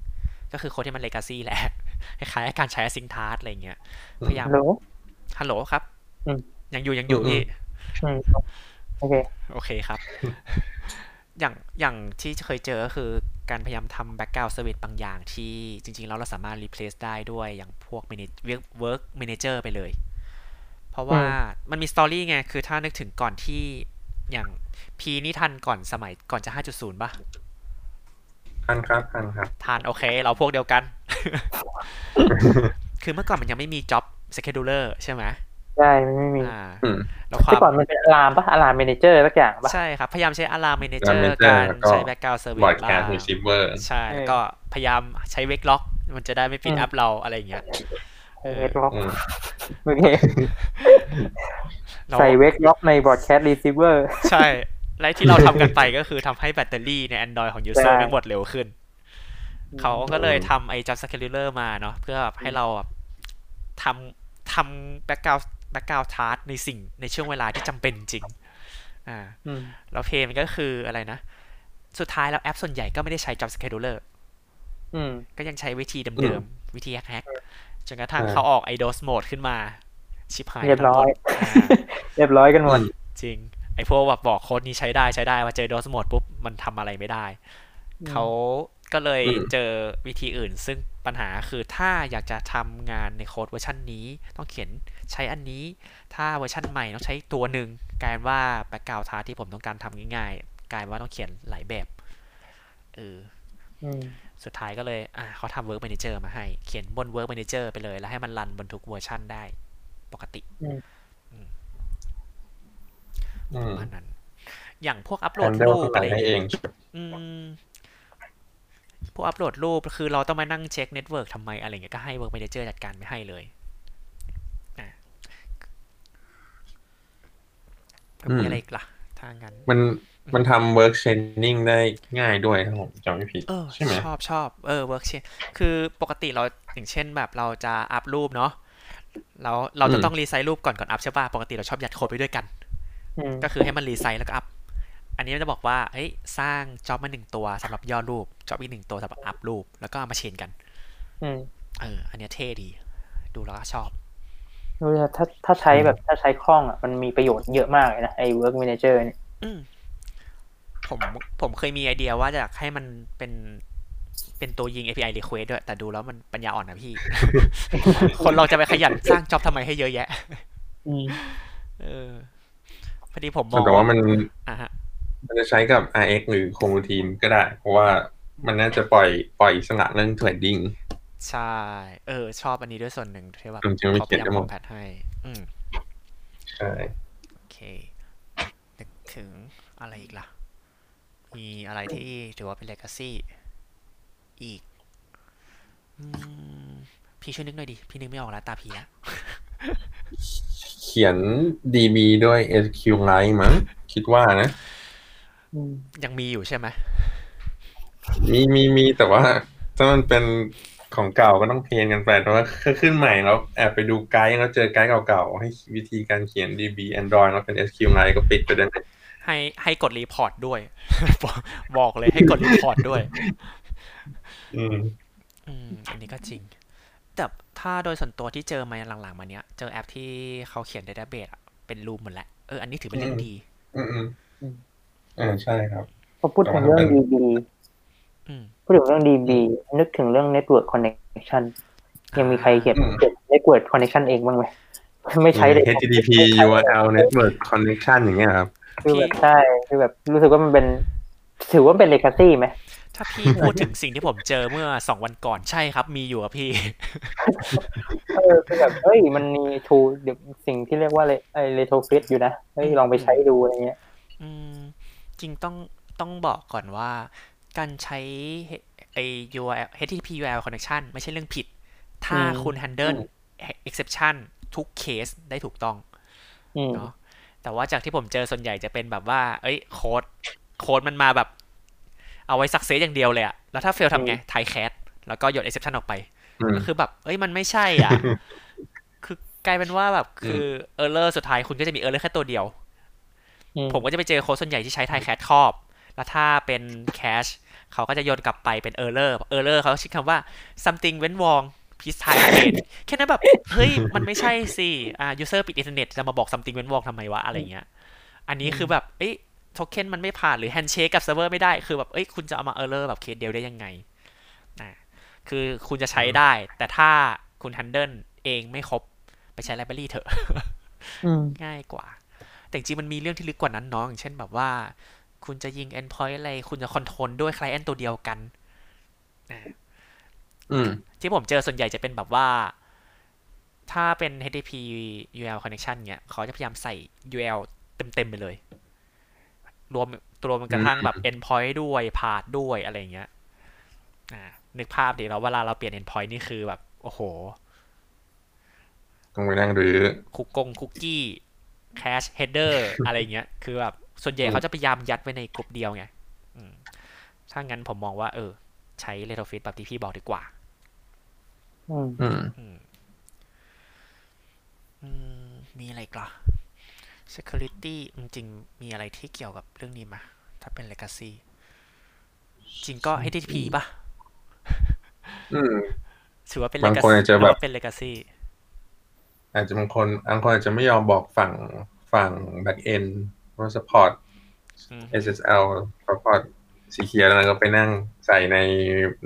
[SPEAKER 1] ก็คือโค้ดที่มัน legacy แหละ คล้ายๆการใช้ async task อะไรเงี้ย พยายาม
[SPEAKER 2] ฮัลโหล
[SPEAKER 1] ฮัลโหลครับ
[SPEAKER 2] อืม
[SPEAKER 1] ยังอยู่ยังอยู่
[SPEAKER 3] อืม
[SPEAKER 1] พี่
[SPEAKER 2] อืมโอเค
[SPEAKER 1] โอเคครับ อย่างอย่างที่เคยเจอก็คือ การพยายามทำ background service บางอย่างที่จริงๆ แล้วเราสามารถ replace ได้ด้วยอย่างพวก manage work- work manager ไปเลย เพราะว่ามันมีสตอรี่ไง คือถ้านึกถึงก่อนที่อย่างพี่นี่ทันก่อนสมัยก่อนจะ 5.0 ป่ะ
[SPEAKER 3] ทันครับ ทันครับ
[SPEAKER 1] ทัน โอเค เราพวกเดียวกัน คือเมื่อก่อนมันยังไม่มี job scheduler ใช่ไหม
[SPEAKER 2] ใช่ไม่มี
[SPEAKER 1] อ่า
[SPEAKER 3] อืม
[SPEAKER 1] แล้วควา
[SPEAKER 2] ที่
[SPEAKER 1] ม
[SPEAKER 2] ก่อนมันเป็น alarm ปะ alarm manager สักอย่างปะ
[SPEAKER 1] ใช่ครับ พยายามใช้ alarm manager
[SPEAKER 3] manager
[SPEAKER 1] การ
[SPEAKER 3] แล้วก็
[SPEAKER 1] ใช้ background service
[SPEAKER 3] broadcast receiver
[SPEAKER 1] บ้างใช่
[SPEAKER 2] เออ
[SPEAKER 1] แล้วก็พยายามใช้ wake lock มันจะได้ไม่ปิด
[SPEAKER 2] อืม
[SPEAKER 1] แอปเราอะไรอย่างเงี้ย
[SPEAKER 2] wake lock อื
[SPEAKER 3] ม
[SPEAKER 2] โอเค
[SPEAKER 1] เรา
[SPEAKER 2] ใส่ wake lock ใน broadcast receiver
[SPEAKER 1] ใช่และที่เราทำกันไปก็คือทำให้แบตเตอรี่ใน Android ของ user
[SPEAKER 2] ใช่
[SPEAKER 1] ทั้งหมดเร็วขึ้น เขาก็เลยทำไอ้ job scheduler มาเนาะเพื่อแบบให้เราแบ บทำทำ background background task ในสิ่งในช่วงเวลาที่จำเป็นจริง อ่า
[SPEAKER 2] อืม
[SPEAKER 1] แล้ว pain มันก็คืออะไรนะ สุดท้ายแล้วแอปส่วนใหญ่ก็ไม่ได้ใช้ job scheduler
[SPEAKER 2] อืม
[SPEAKER 1] ก็ยังใช้วิธีเดิ
[SPEAKER 3] ม
[SPEAKER 1] มๆ วิธี hack ๆจนกระทั่ง
[SPEAKER 3] อ่า
[SPEAKER 1] เขาออกไอ Doze mode ขึ้นมา ชิบหาย
[SPEAKER 2] เรียบร้อย
[SPEAKER 1] ทั้งหมดอ่า
[SPEAKER 2] เรียบร้อยกันหมด
[SPEAKER 1] จริง ไอพวกแบบบอกโค้ดนี้ใช้ได้ใช้ได้ว่าเจอ Doze mode ปุ๊บ มันทำอะไรไม่ได้
[SPEAKER 2] อืม
[SPEAKER 1] เขา ก็เลย
[SPEAKER 3] อืม
[SPEAKER 1] เจอวิธีอื่น ซึ่งปัญหาคือถ้าอยากจะทำงานในโค้ดเวอร์ชันนี้ ต้องเขียนใช้อันนี้ ถ้าเวอร์ชันใหม่ต้องใช้ตัวหนึ่งกลายเป็นว่า background task ที่ผมต้องการทำง่ายๆ กลายเป็นว่าต้องเขียนหลายแบบเออ
[SPEAKER 2] อืม
[SPEAKER 1] สุดท้ายก็เลยอะเขาทำ Work Manager มาให้ เขียนบน Work Manager ไปเลย แล้วให้มันรันบนทุกเวอร์ชันได้ปกติ
[SPEAKER 3] อืม
[SPEAKER 1] ประมาณนั้น อย่างพวกอัปโหลด
[SPEAKER 3] นเดิล
[SPEAKER 1] รูป
[SPEAKER 3] ข้างหลั
[SPEAKER 1] อะไร
[SPEAKER 3] งให้เอง
[SPEAKER 1] อืม พวกอัปโหลดรูปคือเราต้องมานั่งเช็ค network ทำไมอะไรเงี้ยก็ให้ Work Manager จัดการไม่ให้เลยอะ
[SPEAKER 3] อืม
[SPEAKER 1] มีอะไรอีกล่ะถ้างั้น
[SPEAKER 3] มันมันทำ work chaining ได้ง่ายด้วยครับผมจำไม่ผิด
[SPEAKER 1] เออ
[SPEAKER 3] ใช่ไหม
[SPEAKER 1] ชอบชอบเออ work chain คือปกติเราอย่างเช่นแบบเราจะอัพรูปเนาะแล้วเราจะต้อง resize รูปก่อนก่อนอัพใช่ป่ะปกติเราชอบยัดโค้ดไปด้วยกัน
[SPEAKER 2] อืม
[SPEAKER 1] ก็คือให้มัน resize แล้วก็อัพ อันนี้มันจะบอกว่าเฮ้ยสร้าง job มาหนึ่งตัวสำหรับย่อรูป job อีกหนึ่งตัวสำหรับอัพรูป แล้วก็เอามา chain กัน
[SPEAKER 2] อืม
[SPEAKER 1] เออ อันเนี้ยเท่ดี ดูแล้วก็ชอบ
[SPEAKER 2] รู้สึกถ้าถ้าใช้แบบถ้าใช้คล่องอะมันมีประโยชน์เยอะมากเลยนะไอ้ work manager เนี่ย
[SPEAKER 1] อืมผมผมเคยมีไอเดียว่าจะอยากให้มันเป็นเป็นตัวยิง API request ด้วย แต่ดูแล้วมันปัญญาอ่อนนะพี่ คนเราจะไปขยันสร้างจ็อบทำไมให้เยอะแยะ
[SPEAKER 2] อืม
[SPEAKER 1] เออพอดีผมมอง
[SPEAKER 3] แต่ว่ามัน
[SPEAKER 1] อะฮะ
[SPEAKER 3] มัน จะใช้กับ RX หรือ Coroutine ก็ได้ เพราะว่ามันน่าจะปล่อยปล่อยอิสระเรื่อง threading
[SPEAKER 1] ใช่ เออ ชอบอันนี้ด้วยส่วนหนึ่งที่แบบ
[SPEAKER 3] อืมจริงๆไม่
[SPEAKER 1] เขาพ
[SPEAKER 3] เก็ต
[SPEAKER 1] ยายาม
[SPEAKER 3] ได้หม
[SPEAKER 1] ค
[SPEAKER 3] ด
[SPEAKER 1] อมแพทให้ อืม
[SPEAKER 3] ใช่
[SPEAKER 1] โอเคนึกถึงอะไรอีกล่ะ มีอะไรที่ถือว่าเป็น legacy อีกอืมพี่ช่วยนึกหน่อยดิ พี่นึกไม่ออกแล้วตาพีแล้ว
[SPEAKER 3] เขียน DB ด้วย SQLite มั้งคิดว่านะ
[SPEAKER 2] อืม
[SPEAKER 1] ยังมีอยู่ใช่ไหม
[SPEAKER 3] มีมีมีแต่ว่า ถ้ามันเป็นของเก่าก็ต้อง pain กันไปแต่ว่าถ้าขึ้นใหม่แล้วแอบไปดูไกด์แล้วเจอไกด์เก่าๆ ให้วิธีการเขียน DB Android แล้วเป็น SQLite ก็ปิดไปได้ไหม
[SPEAKER 1] ให้ให้กด report ด้วยบอกบอกเลยให้กด report ด้วย
[SPEAKER 3] อืม
[SPEAKER 1] อืมอันนี้ก็จริง แต่ถ้าโดยส่วนตัวที่เจอมาหลังๆ มาเนี้ย เจอแอปที่เขาเขียน database อะเป็นรูปหมดแหละเออ อันนี้ถือเป็นเรื่องดี
[SPEAKER 3] อืม อืมอ่าใช่ครับ
[SPEAKER 2] พอพูดถึงเรื่อง DB
[SPEAKER 1] อืม
[SPEAKER 2] พูดถึงเรื่อง DB นึกถึงเรื่อง network connection ยังมีใครเขียน
[SPEAKER 3] อืม
[SPEAKER 2] เขียน network connection เองบ้างไหมไม่ใช้เลย
[SPEAKER 3] HTTP URL Network Connection อย่างเงี้ยครับ
[SPEAKER 2] คือแบบใช่คือแบบรู้สึกว่ามันเป็นถือว่าเป็น legacy ไหม
[SPEAKER 1] ถ้าพี่พูดถึงสิ่งที่ผมเจอเมื่อสองวันก่อนใช่ครับ มีอยู่อะพี่
[SPEAKER 2] เออคือแบบเฮ้ยมันมี tool เดี๋ยวสิ่งที่เรียกว่าเลยไอ้ retrofit อยู่นะเฮ้ยลองไปใช้ดูอะไรเงี้ย
[SPEAKER 1] อืม จริงต้องต้องบอกก่อนว่า การใช้ไอ URL HTTP URL connection ไม่ใช่เรื่องผิด ถ้า
[SPEAKER 2] อืม
[SPEAKER 1] คุณ handle exception ทุกเคสได้ถูกต้อง
[SPEAKER 2] อืม
[SPEAKER 1] เนาะแต่ว่าจากที่ผมเจอส่วนใหญ่จะเป็นแบบว่า เอ้ยโค้ดโค้ดมันมาแบบ เอาไว้สักเซสอย่างเดียวเลยอะแล้วถ้าเฟลทำไงไทยแคสแล้วก็โยน exception ออกไป
[SPEAKER 3] อืม
[SPEAKER 1] ก็คือแบบ เอ้ยมันไม่ใช่อะ คือกลายเป็นว่าแบบคือ error สุดท้ายคุณก็จะมี error แค่ตัวเดียว
[SPEAKER 2] อืม
[SPEAKER 1] ผมก็จะไปเจอโค้ดส่วนใหญ่ที่ใช้ try catch ครอบ แล้วถ้าเป็น catch เขาก็จะโยนกลับไปเป็น error error เขาใช้คำว่า something went wrong please try again แค่นั้นแบบ เฮ้ย มันไม่ใช่สิอ่า user ปิดอินเทอร์เน็ตจะมาบอก something went wrong ทำไมวะ อะไรเงี้ย อันนี้คือแบบ เอ้ยโทเค็นมันไม่ผ่านหรือ handshake กับเซิร์ฟเวอร์ไม่ได้ คือแบบ เอ้ย คุณจะเอามา error แบบเคสเดียวได้ยังไงนะคือคุณจะใช้ได้ แต่ถ้าคุณ handle เองไม่ครบ ไปใช้ library เถอะ
[SPEAKER 2] อืม
[SPEAKER 1] ง่ายกว่า แต่จริงๆมันมีเรื่องที่ลึกกว่านั้นเนาะอย่างเช่นแบบว่า คุณจะยิง endpoint อะไร คุณจะคอนโทรลด้วย client ตัวเดียวกันนะ
[SPEAKER 3] อืม
[SPEAKER 1] ที่ผมเจอส่วนใหญ่จะเป็นแบบว่า ถ้าเป็น HTTP URL connection เนี่ยเขาจะพยายามใส่ URL เต็มๆไปเลย รวมรวมกระทั่งแบบ endpoint ด้วย path ด้วยอะไรอย่างเงี้ยอ่านึกภาพดิเราเวลาเราเปลี่ยน endpoint นี่คือแบบ โอ้โห
[SPEAKER 3] ต้องไปนั่งรื้อ
[SPEAKER 1] คุกกงคุกกี้ cache header อะไรเงี้ย คือแบบส่วนใหญ่เขาจะพยายามยัดไว้ในกลุ่มเดียวไงอืมถ้างั้นผมมองว่า เออ ใช้ r e t r o f i t แบบที่พี่บอกดีกว่า
[SPEAKER 2] อืม
[SPEAKER 3] อืม
[SPEAKER 1] อืมอืมมีอะไรอีกล่ะ security จริงๆมีอะไรที่เกี่ยวกับเรื่องนี้มาถ้าเป็น legacy จริงก็ HTTP ป่ะ
[SPEAKER 3] อืม
[SPEAKER 1] ถือว่าเป็น
[SPEAKER 3] บาง
[SPEAKER 1] legacy
[SPEAKER 3] คนอาจจะแบบ
[SPEAKER 1] หรือว่าเป็น legacy
[SPEAKER 3] อาจจะบางคนบางคนอาจจะไม่ยอมบอกฝั่งฝั่ง back end ว่า support
[SPEAKER 1] อืม
[SPEAKER 3] SSL support สีเขียวแล้วก็ไปนั่งใส่ใน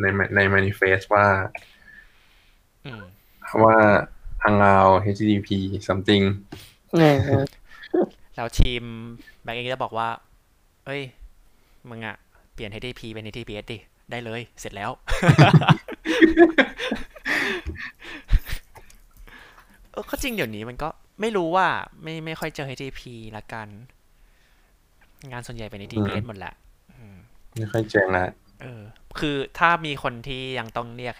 [SPEAKER 3] ในใน manifest ว่า
[SPEAKER 1] อืม
[SPEAKER 3] ว่าทางเรา HTTP something
[SPEAKER 2] อืมอืม
[SPEAKER 1] แล้วทีมแบ็กเองจะบอกว่า เอ้ย มึงอะเปลี่ยน HTTP เป็น HTTPS ดิ ได้เลย เสร็จแล้วเออก็จริงเดี๋ยวนี้มันก็ไม่รู้ว่าไม่ไม่ค่อยเจอ HTTP ละกัน งานส่วนใหญ่เป็น HTTPS หมดแหละอืม
[SPEAKER 3] ไม่ค่อยเจอละ
[SPEAKER 1] เออ คือถ้ามีคนที่ยังต้องเรียก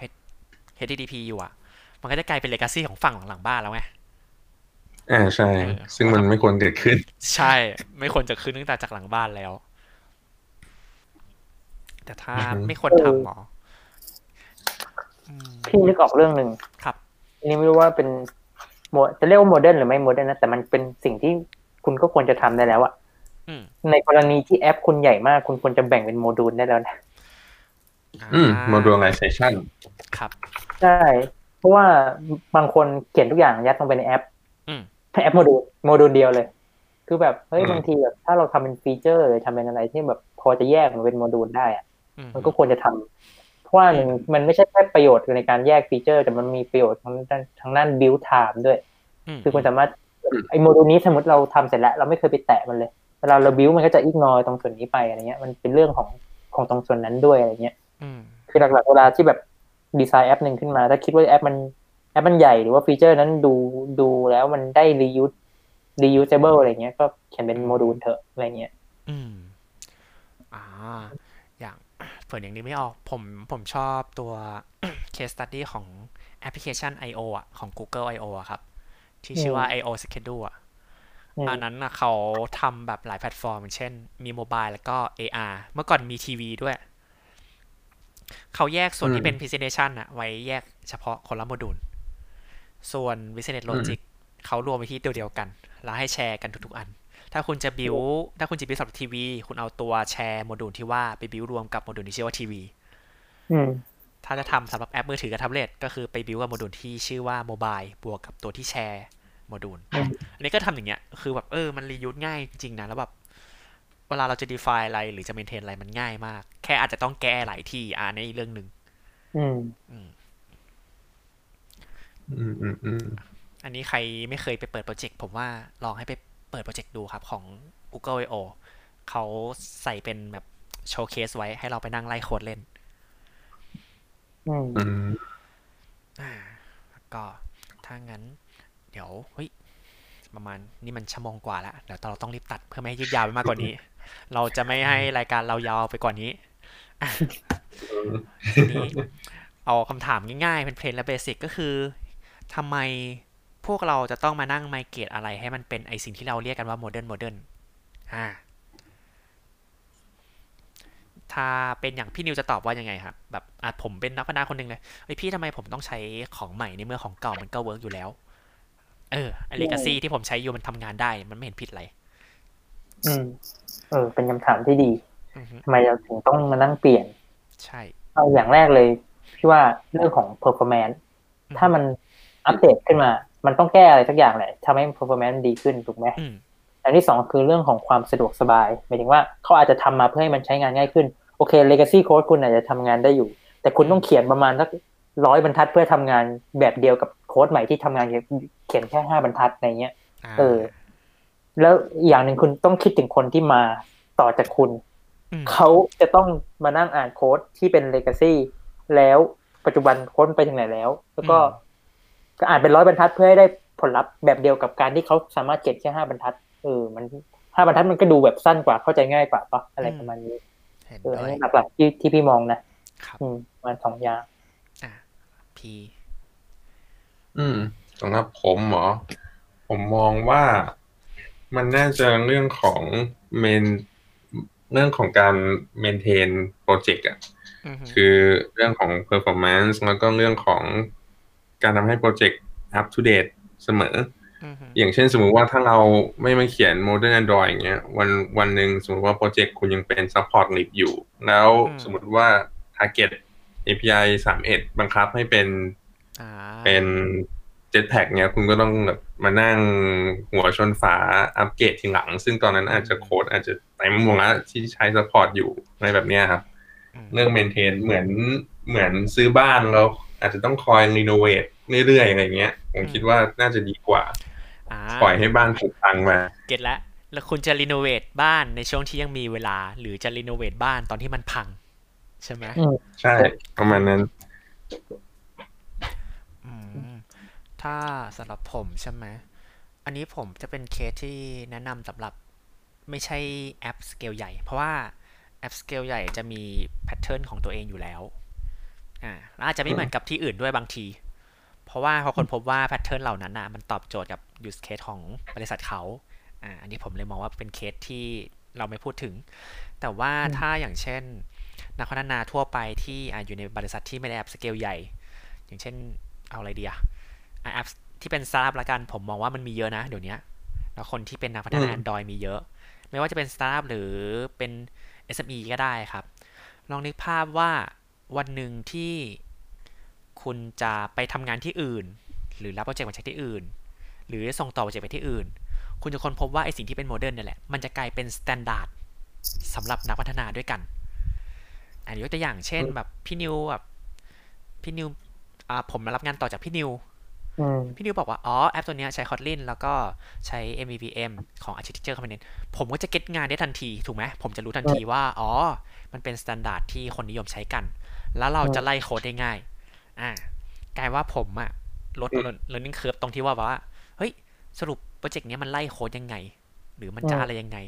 [SPEAKER 1] HTTP อยู่อะมันก็จะกลายเป็น legacy ของฝั่งหลังบ้านแล้วไง
[SPEAKER 3] อ่าใช่
[SPEAKER 1] เออ
[SPEAKER 3] ซึ่งมันไม่ควรเกิดขึ้น
[SPEAKER 1] ใช่ ไม่ควรจะขึ้นตั้งแต่จากหลังบ้านแล้ว แต่ถ้า
[SPEAKER 3] อือฮึ
[SPEAKER 1] ไม่ควรทำหรออืม
[SPEAKER 2] พี่นึกออกเรื่องหนึ่ง
[SPEAKER 1] ครับ
[SPEAKER 2] อันนี้ไม่รู้ว่าเป็น โมจะเรียกว่า modern หรือไม่ modern นะแต่มันเป็นสิ่งที่คุณก็ควรจะทำได้แล้วอะ
[SPEAKER 1] อืม
[SPEAKER 2] ในกรณีที่แอปคุณใหญ่มาก คุณควรจะแบ่งเป็นโมดูลได้แล้วนะ
[SPEAKER 3] อืม
[SPEAKER 1] อ่า
[SPEAKER 3] modularization
[SPEAKER 1] ครับ
[SPEAKER 2] ใช่เพราะว่าบางคนเขียนทุกอย่างยัดลงไปในแอป
[SPEAKER 1] อืม
[SPEAKER 2] แอปโมดูลโมดูลเดียวเลย คือแบบเฮ้ย
[SPEAKER 3] อืม
[SPEAKER 2] บางทีแบบถ้าเราทำเป็นฟีเจอร์หรือทำเป็นอะไรที่แบบพอจะแยกมันเป็นโมดูลได้อะ
[SPEAKER 1] อืม
[SPEAKER 2] มันก็ควรจะทำ เพราะว่าหนึ่งมันไม่ใช่แค่ประโยชน์ในการแยกฟีเจอร์ แต่มันมีประโยชน์ทางด้านทางด้าน build time ด้วย
[SPEAKER 1] อืม
[SPEAKER 2] คือคุณสามารถไอ้โมดูลนี้สมมติเราทำเสร็จแล้ว เราไม่เคยไปแตะมันเลยเวลาเรา build มันก็จะ ignore ตรงส่วนนี้ไปอะไรเงี้ย มันเป็นเรื่องของของตรงส่วนนั้นด้วยอะไรเงี้ย
[SPEAKER 1] อืม
[SPEAKER 2] คือหลักๆเวลาที่แบบดีไซน์แอปหนึ่งขึ้นมา ถ้าคิดว่าแอปมันแอปมันใหญ่หรือว่าฟีเจอร์นั้นดูดูแล้วมันได้ reuse reusable อะไรเงี้ย ก็เขียนเป็นโมดูลเถอะอะไรเงี้ย
[SPEAKER 1] อืม อ่าอย่าง เผื่ออย่างนี้ไม่ออก ผมผมชอบตัว case study ของแอปพลิเคชัน I.O. อะของ Google I.O. อะครับ ที่ชื่อว่า I/O Schedule อะ
[SPEAKER 2] อืม
[SPEAKER 1] อันนั้นนะเขาทำแบบหลายแพลตฟอร์มอย่างเช่น มี mobile แล้วก็ AR เมื่อก่อนมีทีวีด้วย เขาแยกส่วน
[SPEAKER 3] อื
[SPEAKER 1] ที่เป็น presentation อะไว้แยกเฉพาะคนละโมดูล ส่วน business logic เขารวมไว้ที่ตัวเดียวกัน แล้วให้แชร์กันทุกๆอัน ถ้าคุณจะ build ถ้าคุณจะ build สำหรับทีวี คุณเอาตัว share module ที่ว่าไป build รวมกับโมดูลที่ชื่อว่าทีวี
[SPEAKER 2] อืม
[SPEAKER 1] ถ้าจะทำสำหรับแอปมือถือกับแท็บเล็ตก็คือไป build กับโมดูลที่ชื่อว่า mobile บวกกับตัวที่ share module
[SPEAKER 2] อืม
[SPEAKER 1] อันนี้ก็ทำอย่างเงี้ย คือแบบเออ มัน reuse ง่ายจริงๆนะ แล้วแบบเวลาเราจะ define อะไรหรือจะ maintain อะไรมันง่ายมาก แค่อาจจะต้องแก้หลายที่อ่าในอีกเรื่องหนึ่ง
[SPEAKER 2] อืม
[SPEAKER 1] อืม
[SPEAKER 3] อืมอืมอืม
[SPEAKER 1] อันนี้ใครไม่เคยไปเปิดโปรเจกต์ผมว่าลองให้ไป เปิดโปรเจกต์ดูครับของ Google I/O เขาใส่เป็นแบบ showcase ไว้ให้เราไปนั่งไล่โค้ดเล่น
[SPEAKER 2] อืม
[SPEAKER 3] อืม
[SPEAKER 1] อ่าแล้วก็ถ้างั้น เดี๋ยวเฮ้ยประมาณนี่มันชั่วโมงกว่าแล้วเดี๋ยวเราต้องรีบตัดเพื่อไม่ให้ยืดยาวไปมากกว่านี้ เราจะไม่ให้รายการเรายาวไปกว่านี้อะทีนี้เอาคำถามง่ายๆเป็น plain และ basic ก็คือทำไมพ วกเราจะต้องมานั่ง migrate อะไรให้มันเป็นไอสิ่งที่เราเรียกกันว่า modern modernอ่าถ้าเป็นอย่างพี่นิวจะตอบว่ายังไงครับแบบอะผมเป็นนักพัฒนาคนหนึ่งเลยเฮ้ยพี่ทำไมผมต้องใช้ของใหม่ในเมื่อของเก่ามันก็ work อยู่แล้ว เออไอ legacy ที่ผมใช้อยู่มันทำงานได้มันไม่เห็นผิดอะไร
[SPEAKER 2] อืมเออ เป็นคำถามที่ดี
[SPEAKER 1] อือือฮึ
[SPEAKER 2] ทำไมเราถึงต้องมานั่งเปลี่ยน
[SPEAKER 1] ใช่
[SPEAKER 2] เอาอย่างแรกเลย พี่ว่าเรื่องของ performance
[SPEAKER 1] อืม
[SPEAKER 2] ถ้ามันอัปเดตขึ้นมา มันต้องแก้อะไรสักอย่างแหละทำให้ performance ดีขึ้นถูกไหม
[SPEAKER 1] อืม
[SPEAKER 2] อันที่สองคือเรื่องของความสะดวกสบายหมายถึงว่าเขาอาจจะทำมาเพื่อให้มันใช้งานง่ายขึ้นโอเค legacy code คุณอาจจะทำงานได้อยู่ แต่คุณต้องเขียนประมาณสักร้อยบรรทัดเพื่อทำงานแบบเดียวกับโค้ดใหม่ที่ทำงานเขียนแค่ห้าบรรทัดอะไรเงี้ย
[SPEAKER 1] อ่า
[SPEAKER 2] เออ แล้วอีกอย่างหนึ่งคุณต้องคิดถึงคนที่มาต่อจากคุณ
[SPEAKER 1] ม
[SPEAKER 2] เขาจะต้องมานั่งอ่านโค้ดที่เป็น legacy แล้วปัจจุบันโค้ดไปถึงไหนแล้ว แล้วก็ ก็อ่านเป็นร้อยบรรทัดเพื่อให้ได้ผลลัพธ์แบบเดียวกับการที่เขาสามารถเก็บแค่ห้าบรรทัดเออมันห้าบรรทัดมันก็ดูแบบสั้นกว่าเข้าใจง่ายกว่าปะอะไรประมาณนี้
[SPEAKER 1] เห็น
[SPEAKER 2] เอออัน
[SPEAKER 1] ด้วย
[SPEAKER 2] นี้หลักๆที่ที่พี่มองนะครับอืมประมาณสองอย่าง
[SPEAKER 1] อ่าพี
[SPEAKER 3] อืมสำหรับผมเหรอผมมองว่ามันน่าจะเรื่องของเมนเรื่องของการเมนเทนโปรเจกต์อะ
[SPEAKER 1] อือฮึ
[SPEAKER 3] คือเรื่องของ performance แล้วก็เรื่องของ การทำให้โปรเจกต์ up to date เสมอ
[SPEAKER 1] อือฮึ
[SPEAKER 3] อย่างเช่นสมมุติว่าถ้าเราไม่มาเขียน modern android อย่างเงี้ยวันวันหนึ่งสมมติว่าโปรเจกต์คุณยังเป็น support lib อยู่ แล้วสมมติว่า target API 31 บังคับให้เป็น
[SPEAKER 1] อ่า
[SPEAKER 3] เป็น Jetpack เนี้ยคุณก็ต้องแบบมานั่งหัวชนฝาอัปเกรดทีหลัง ซึ่งตอนนั้นอาจจะโค้ดอาจจะเต็มหมดแล้วที่ใช้ support อยู่อะไรแบบเนี้ยครับอื
[SPEAKER 1] ม
[SPEAKER 3] เรื่อง maintain เหมือนเหมือนซื้อบ้านแล้ว อาจจะต้องคอย renovate เรื่อยๆอะไรเงี้ย ผมคิดว่าน่าจะดีกว่า
[SPEAKER 1] อ่า
[SPEAKER 3] ปล่อยให้บ้านผุพังมา
[SPEAKER 1] get แล้วแล้วคุณจะ renovate บ้านในช่วงที่ยังมีเวลา หรือจะ renovate บ้านตอนที่มันพัง ใช่ไหม
[SPEAKER 2] อืม
[SPEAKER 3] ใช่ ประมาณนั้น
[SPEAKER 1] อืมถ้าสำหรับผมใช่ไหมอันนี้ผมจะเป็นเคสที่แนะนำสำหรับไม่ใช่แอปสเกลใหญ่ เพราะว่าแอปสเกลใหญ่จะมี pattern ของตัวเองอยู่แล้ว อ่าแล้วอาจจะไม่เหมือนกับที่อื่นด้วยบางที เพราะว่าพอคนพบว่า pattern เหล่านั้นน่ะมันตอบโจทย์กับ use case ของบริษัทเขาอ่าอันนี้ผมเลยมองว่าเป็นเคสที่เราไม่พูดถึง แต่ว่าถ้าอย่างเช่น นักพัฒนาทั่วไปที่อะอยู่ในบริษัทที่ไม่ได้แอปสเกลใหญ่ อย่างเช่นเอาอะไรดีอะอะแอปที่เป็นสตาร์ทอัพละกันผมมองว่ามันมีเยอะนะเดี๋ยวนี้แล้วคนที่เป็นนักพัฒนา
[SPEAKER 3] อืม
[SPEAKER 1] Android มีเยอะ ไม่ว่าจะเป็นสตาร์ทอัพหรือเป็น SME ก็ได้ครับ ลองนึกภาพว่า วันหนึ่งที่คุณจะไปทำงานที่อื่น หรือรับโปรเจกต์มาจากที่อื่น หรือส่งต่อโปรเจกต์ไปที่อื่น คุณจะค้นพบว่าไอสิ่งที่เป็น modern เนี่ยแหละ มันจะกลายเป็น standardสำหรับนักพัฒนาด้วยกันอันนี้ยกตัวอย่างเช่นแบบพี่นิวแบบพี่นิวอ่าผมมารับงานต่อจากพี่นิว
[SPEAKER 2] อืม
[SPEAKER 1] พี่นิวบอกว่า อ๋อ แอปตัวเนี้ยใช้ Kotlin แล้วก็ใช้ MVVM ของ Architecture Component ผมก็จะเก็ตงานได้ทันที ถูกไหม ผมจะรู้ทันทีว่า อ๋อ มันเป็น s t ต n d า r d ที่คนนิยมใช้กัน แล้วเราจะไล่โค้ดได้ง่าย อ่ากลายว่าผมอะลด learning curve ตรงที่ว่าว่า เฮ้ย สรุปโปรเจกต์เนี้ยมันไล่โค้ดยังไง หรือมันจะ
[SPEAKER 2] อืม
[SPEAKER 1] อะไรยังไง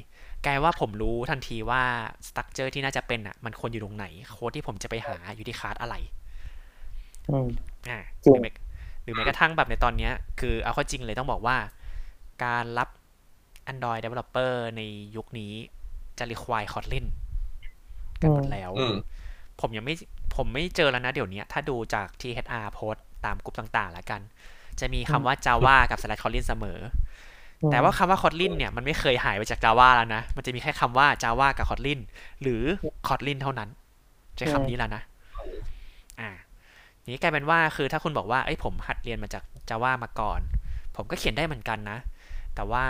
[SPEAKER 1] กลายว่าผมรู้ทันทีว่า structure ที่น่าจะเป็นอะมันควรอยู่ตรงไหน โค้ดที่ผมจะไปหาอยู่ที่คลาสอะไร
[SPEAKER 2] อืม
[SPEAKER 1] อ่าห
[SPEAKER 2] จริง
[SPEAKER 1] รือแม้หรือแม้กระทั่งแบบในตอนเนี้ย คือเอาเข้าจริงเลยต้องบอกว่า การรับ Android Developer ในยุคนี้จะ require Kotlin กันหมดแล้ว
[SPEAKER 3] อืม
[SPEAKER 1] ผมยังไม่ ผมไม่เจอแล้วนะเดี๋ยวนี้ถ้าดูจากที่ HR โพสต์ตามกลุ่มต่างๆแล้วกัน จะมีคำว่า Java กับ slash Kotlin เสมอ แต่ว่าคำว่า Kotlin เนี่ยมันไม่เคยหายไปจาก Java แล้วนะ มันจะมีแค่คำว่า Java กับ Kotlin หรือ Kotlin เท่านั้น ใช้คำนี้แล้วนะ อ่านี้กลายเป็นว่าคือถ้าคุณบอกว่าเอ้ยผมหัดเรียนมาจาก Java มาก่อน ผมก็เขียนได้เหมือนกันนะ แต่ว่า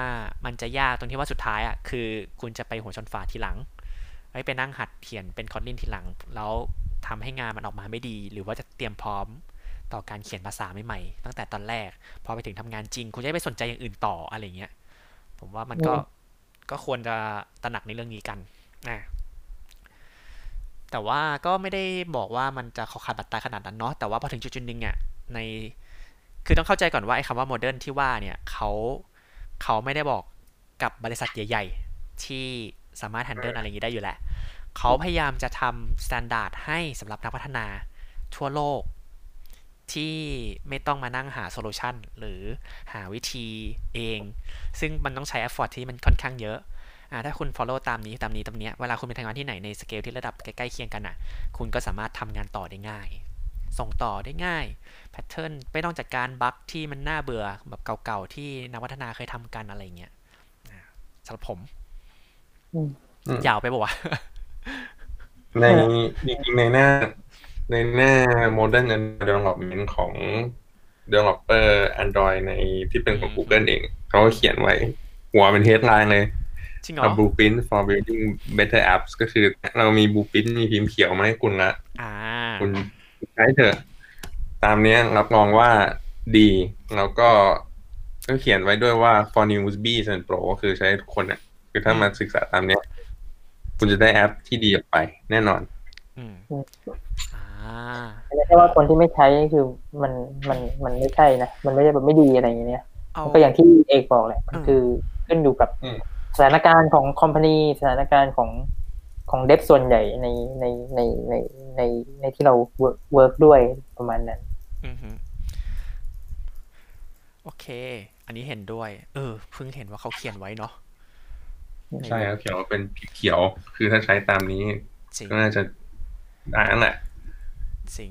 [SPEAKER 1] มันจะยากตรงที่ว่าสุดท้ายอะคือ คุณจะไปหัวชนฝาทีหลังไอ้ยไปนั่งหัดเขียนเป็น Kotlin ทีหลัง แล้ว ทำให้งานมันออกมาไม่ดี หรือว่าจะเตรียมพร้อมต่อการเขียนภาษาใหม่ๆตั้งแต่ตอนแรก พอไปถึงทำงานจริง คุณจะได้ไปสนใจอย่างอื่นต่ออะไรเงี้ย ผมว่ามันก็
[SPEAKER 2] อืม
[SPEAKER 1] ก็ควรจะตระหนักในเรื่องนี้กันนะแต่ว่าก็ไม่ได้บอกว่ามันจะขอขาดบัตรตายขนาดนั้นเนาะแต่ว่าพอถึงจุดจุดๆหนึ่งอะในคือต้องเข้าใจก่อนว่าไอ้คำว่าโมเดิร์นที่ว่าเนี่ยเขาเขาไม่ได้บอกกับบริษัทใหญ่ ๆ ที่สามารถ handle อะไรอย่างนี้ได้อยู่แหละ เขาพยายามจะทำ standard ให้สำหรับนักพัฒนาทั่วโลก ที่ไม่ต้องมานั่งหา solution หรือหาวิธีเอง ซึ่งมันต้องใช้ effort ที่มันค่อนข้างเยอะอ่าถ้าคุณ follow ตามนี้ตามนี้ตามเนี้ยเวลาคุณไปทำงานที่ไหนในสเกลที่ระดับใกล้ๆเคียงกันอะ คุณก็สามารถทำงานต่อได้ง่าย ส่งต่อได้ง่าย pattern ไม่ต้องจัดการบั๊กที่มันน่าเบื่อแบบเก่าๆที่นักพัฒนาเคยทำกันอะไรเงี้ยอ่าสำหรับผม
[SPEAKER 2] อืม
[SPEAKER 3] อืม
[SPEAKER 1] ยาวไปปะวะ
[SPEAKER 3] ในจริงๆในหน้า ในหน้า Modern Development ของ Developer Android ในที่เป็นของ Google เอง เขาก็เขียนไว้ หัวเป็น headline เลย
[SPEAKER 1] จริงเหรอ
[SPEAKER 3] A blueprint for building better apps ก็คือเรามี blueprint มีพิมพ์เขียวมาให้คุณละ
[SPEAKER 1] อ่า
[SPEAKER 3] คุณใช้เถอะ ตามเนี้ยรับรองว่าดี แล้วก็ก็เขียนไว้ด้วยว่า for newbies and pro ก็คือใช้ทุกคนอะ คือถ้ามาศึกษาตามเนี้ย คุณจะได้แอปที่ดีออกไป แน่นอน
[SPEAKER 1] อืมอ่า
[SPEAKER 2] ไม่ใช่ว่าคนที่ไม่ใช้คือมันมันมันไม่ใช่นะ มันไม่ใช่แบบไม่ดีอะไรอย่างเงี้ย
[SPEAKER 1] เอา
[SPEAKER 2] ก็อย่างที่เอกบอกแหละมัน
[SPEAKER 1] อืม
[SPEAKER 2] คือขึ้นอยู่กับ
[SPEAKER 3] อืม
[SPEAKER 2] สถานการณ์ของคอมพานีสถานการณ์ของของเดฟส่วนใหญ่ในในในในในในที่เรา work ด้วยประมาณนั้น
[SPEAKER 1] อือฮึโอเค อันนี้เห็นด้วย เออ เพิ่งเห็นว่าเขาเขียนไว้เนาะ
[SPEAKER 3] ใช่ครับเขียนว่าเป็นพิมพ์เขียว คือถ้าใช้ตามนี้
[SPEAKER 1] จริง
[SPEAKER 3] ก็น่าจะได้นั่นแหละ
[SPEAKER 1] จริง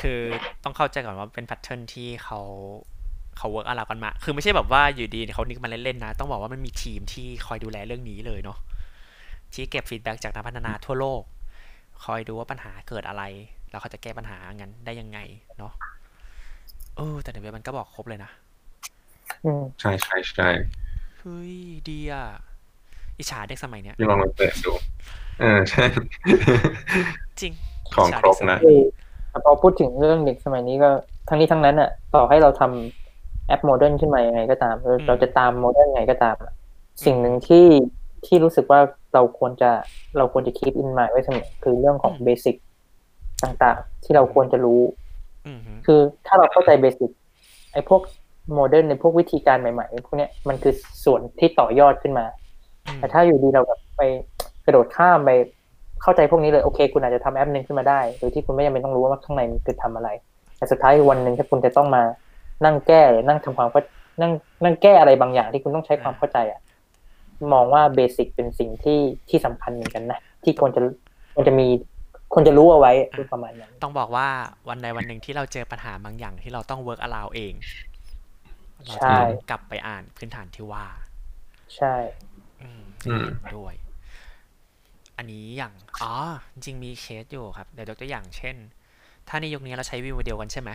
[SPEAKER 1] คือต้องเข้าใจก่อนว่าเป็น pattern ที่เขาเขา work อะไรกันมา คือไม่ใช่แบบว่าอยู่ดีเขานึกมาเล่นๆนะ ต้องบอกว่ามันมีทีมที่คอยดูแลเรื่องนี้เลยเนาะ ที่เก็บ feedback จากนักพัฒนาทั่วโลก คอยดูว่าปัญหาเกิดอะไร แล้วเขาจะแก้ปัญหางั้นได้ยังไงเนาะ เออ แต่ในเว็บมันก็บอกครบเลยนะ
[SPEAKER 2] อืม
[SPEAKER 3] ใช่ใช่ใช่
[SPEAKER 1] เฮ้ยดีอะอิจฉาเด็กสมัยเนี้ย
[SPEAKER 3] ที่ลองมาเปิดดูเออใช่
[SPEAKER 1] จริง
[SPEAKER 3] ของครบนะ
[SPEAKER 2] เออแต่พอพูดถึงเรื่องเด็กสมัยนี้ก็ทั้งนี้ทั้งนั้นอะ ต่อให้เราทำแอป modern ขึ้นมายังไงก็ตามเออเราจะตาม modern ยังไงก็ตามอะสิ่งหนึ่งที่ที่รู้สึกว่าเราควรจะเราควรจะคี p อินมาไว้เสมอคือเรื่องของ basic ต่างๆ ที่เราควรจะรู้
[SPEAKER 1] อืมฮึ
[SPEAKER 2] คือถ้าเราเข้าใจ basic ไอ้พวก modern ในพวกวิธีการใหม่ๆพวกเนี้ยมันคือส่วนที่ต่อยอดขึ้นมา
[SPEAKER 1] อืม
[SPEAKER 2] แต่ถ้าอยู่ดีเราแบบไปกระโดดข้ามไปเข้าใจพวกนี้เลยโอเค คุณอาจจะทำแอปหนึ่งขึ้นมาได้ โดยที่คุณไม่จำเป็นต้องรู้ว่าข้างในมันคือทำอะไร แต่สุดท้ายวันหนึ่งถ้าคุณจะต้องมานั่งแก้หรือนั่งทำความเข้านั่งนั่งแก้อะไรบางอย่างที่คุณต้องใช้ความเข้าใจอะมองว่า basic เป็นสิ่งที่ที่สำคัญเหมือนกันนะ ที่ควรจะควรจะมีควรจะรู้เอาไว้คือประมาณนั้น
[SPEAKER 1] ต้องบอกว่าวันใดวันหนึ่งที่เราเจอปัญหาบางอย่างที่เราต้อง work around เอง เรา
[SPEAKER 2] ใช่
[SPEAKER 1] จะกลับไปอ่านพื้นฐานที่ว่า
[SPEAKER 2] ใช่
[SPEAKER 1] อืม
[SPEAKER 3] อืม
[SPEAKER 1] ด้วย อันนี้อย่างอ๋อจริงๆมีเคสอยู่ครับ เดี๋ยวยกตัวอย่างเช่น ถ้าในยุคนี้เราใช้ ViewModel กันใช่ไหม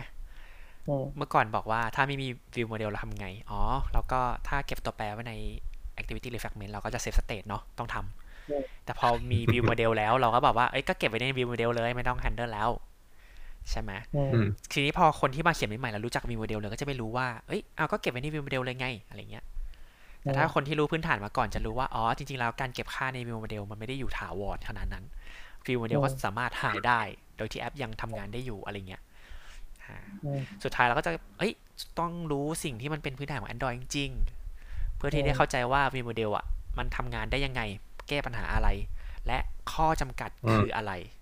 [SPEAKER 2] อืม
[SPEAKER 1] เมื่อก่อนบอกว่าถ้าไม่มี ViewModel เราทำไง อ๋อ แล้วก็ถ้าเก็บตัวแปรไว้ใน activity หรือ fragment เราก็จะเซฟสเต e เนาะต้องทำแต่พอมี ViewModel แล้วเราก็บอกว่าเอ้ยก็เก็บไว้ใน ViewModel เลยไม่ต้อง handle แล้ว ใช่ไหม
[SPEAKER 2] อืม
[SPEAKER 3] อืม
[SPEAKER 1] ทีนี้พอคนที่มาเขียนใหม่ๆแล้วรู้จัก ViewModel เลยก็จะไม่รู้ว่า เอ้ยเอาก็เก็บไว้ใน ViewModel เลยไงอะไรเงี้ย แต่ถ้าคนที่รู้พื้นฐานมาก่อนจะรู้ว่า อ๋อ จริงๆ แล้วการเก็บค่าใน ViewModel มันไม่ได้อยู่ถาวรขนาดนั้น ViewModel ก็สามารถหายได้ โดยที่แอปยังทำงานได้อยู่อะไรเงี้ยอ่า
[SPEAKER 2] อืม
[SPEAKER 1] สุดท้ายเราก็จะ เอ้ย ต้องรู้สิ่งที่มันเป็นพื้นฐานของ Android จริงๆ เพื่อที่ได้เข้าใจว่า ViewModel อะ มันทำงานได้ยังไง แก้ปัญหาอะไร และข้อจำกัด
[SPEAKER 3] อืม
[SPEAKER 1] คืออะไร
[SPEAKER 3] อืม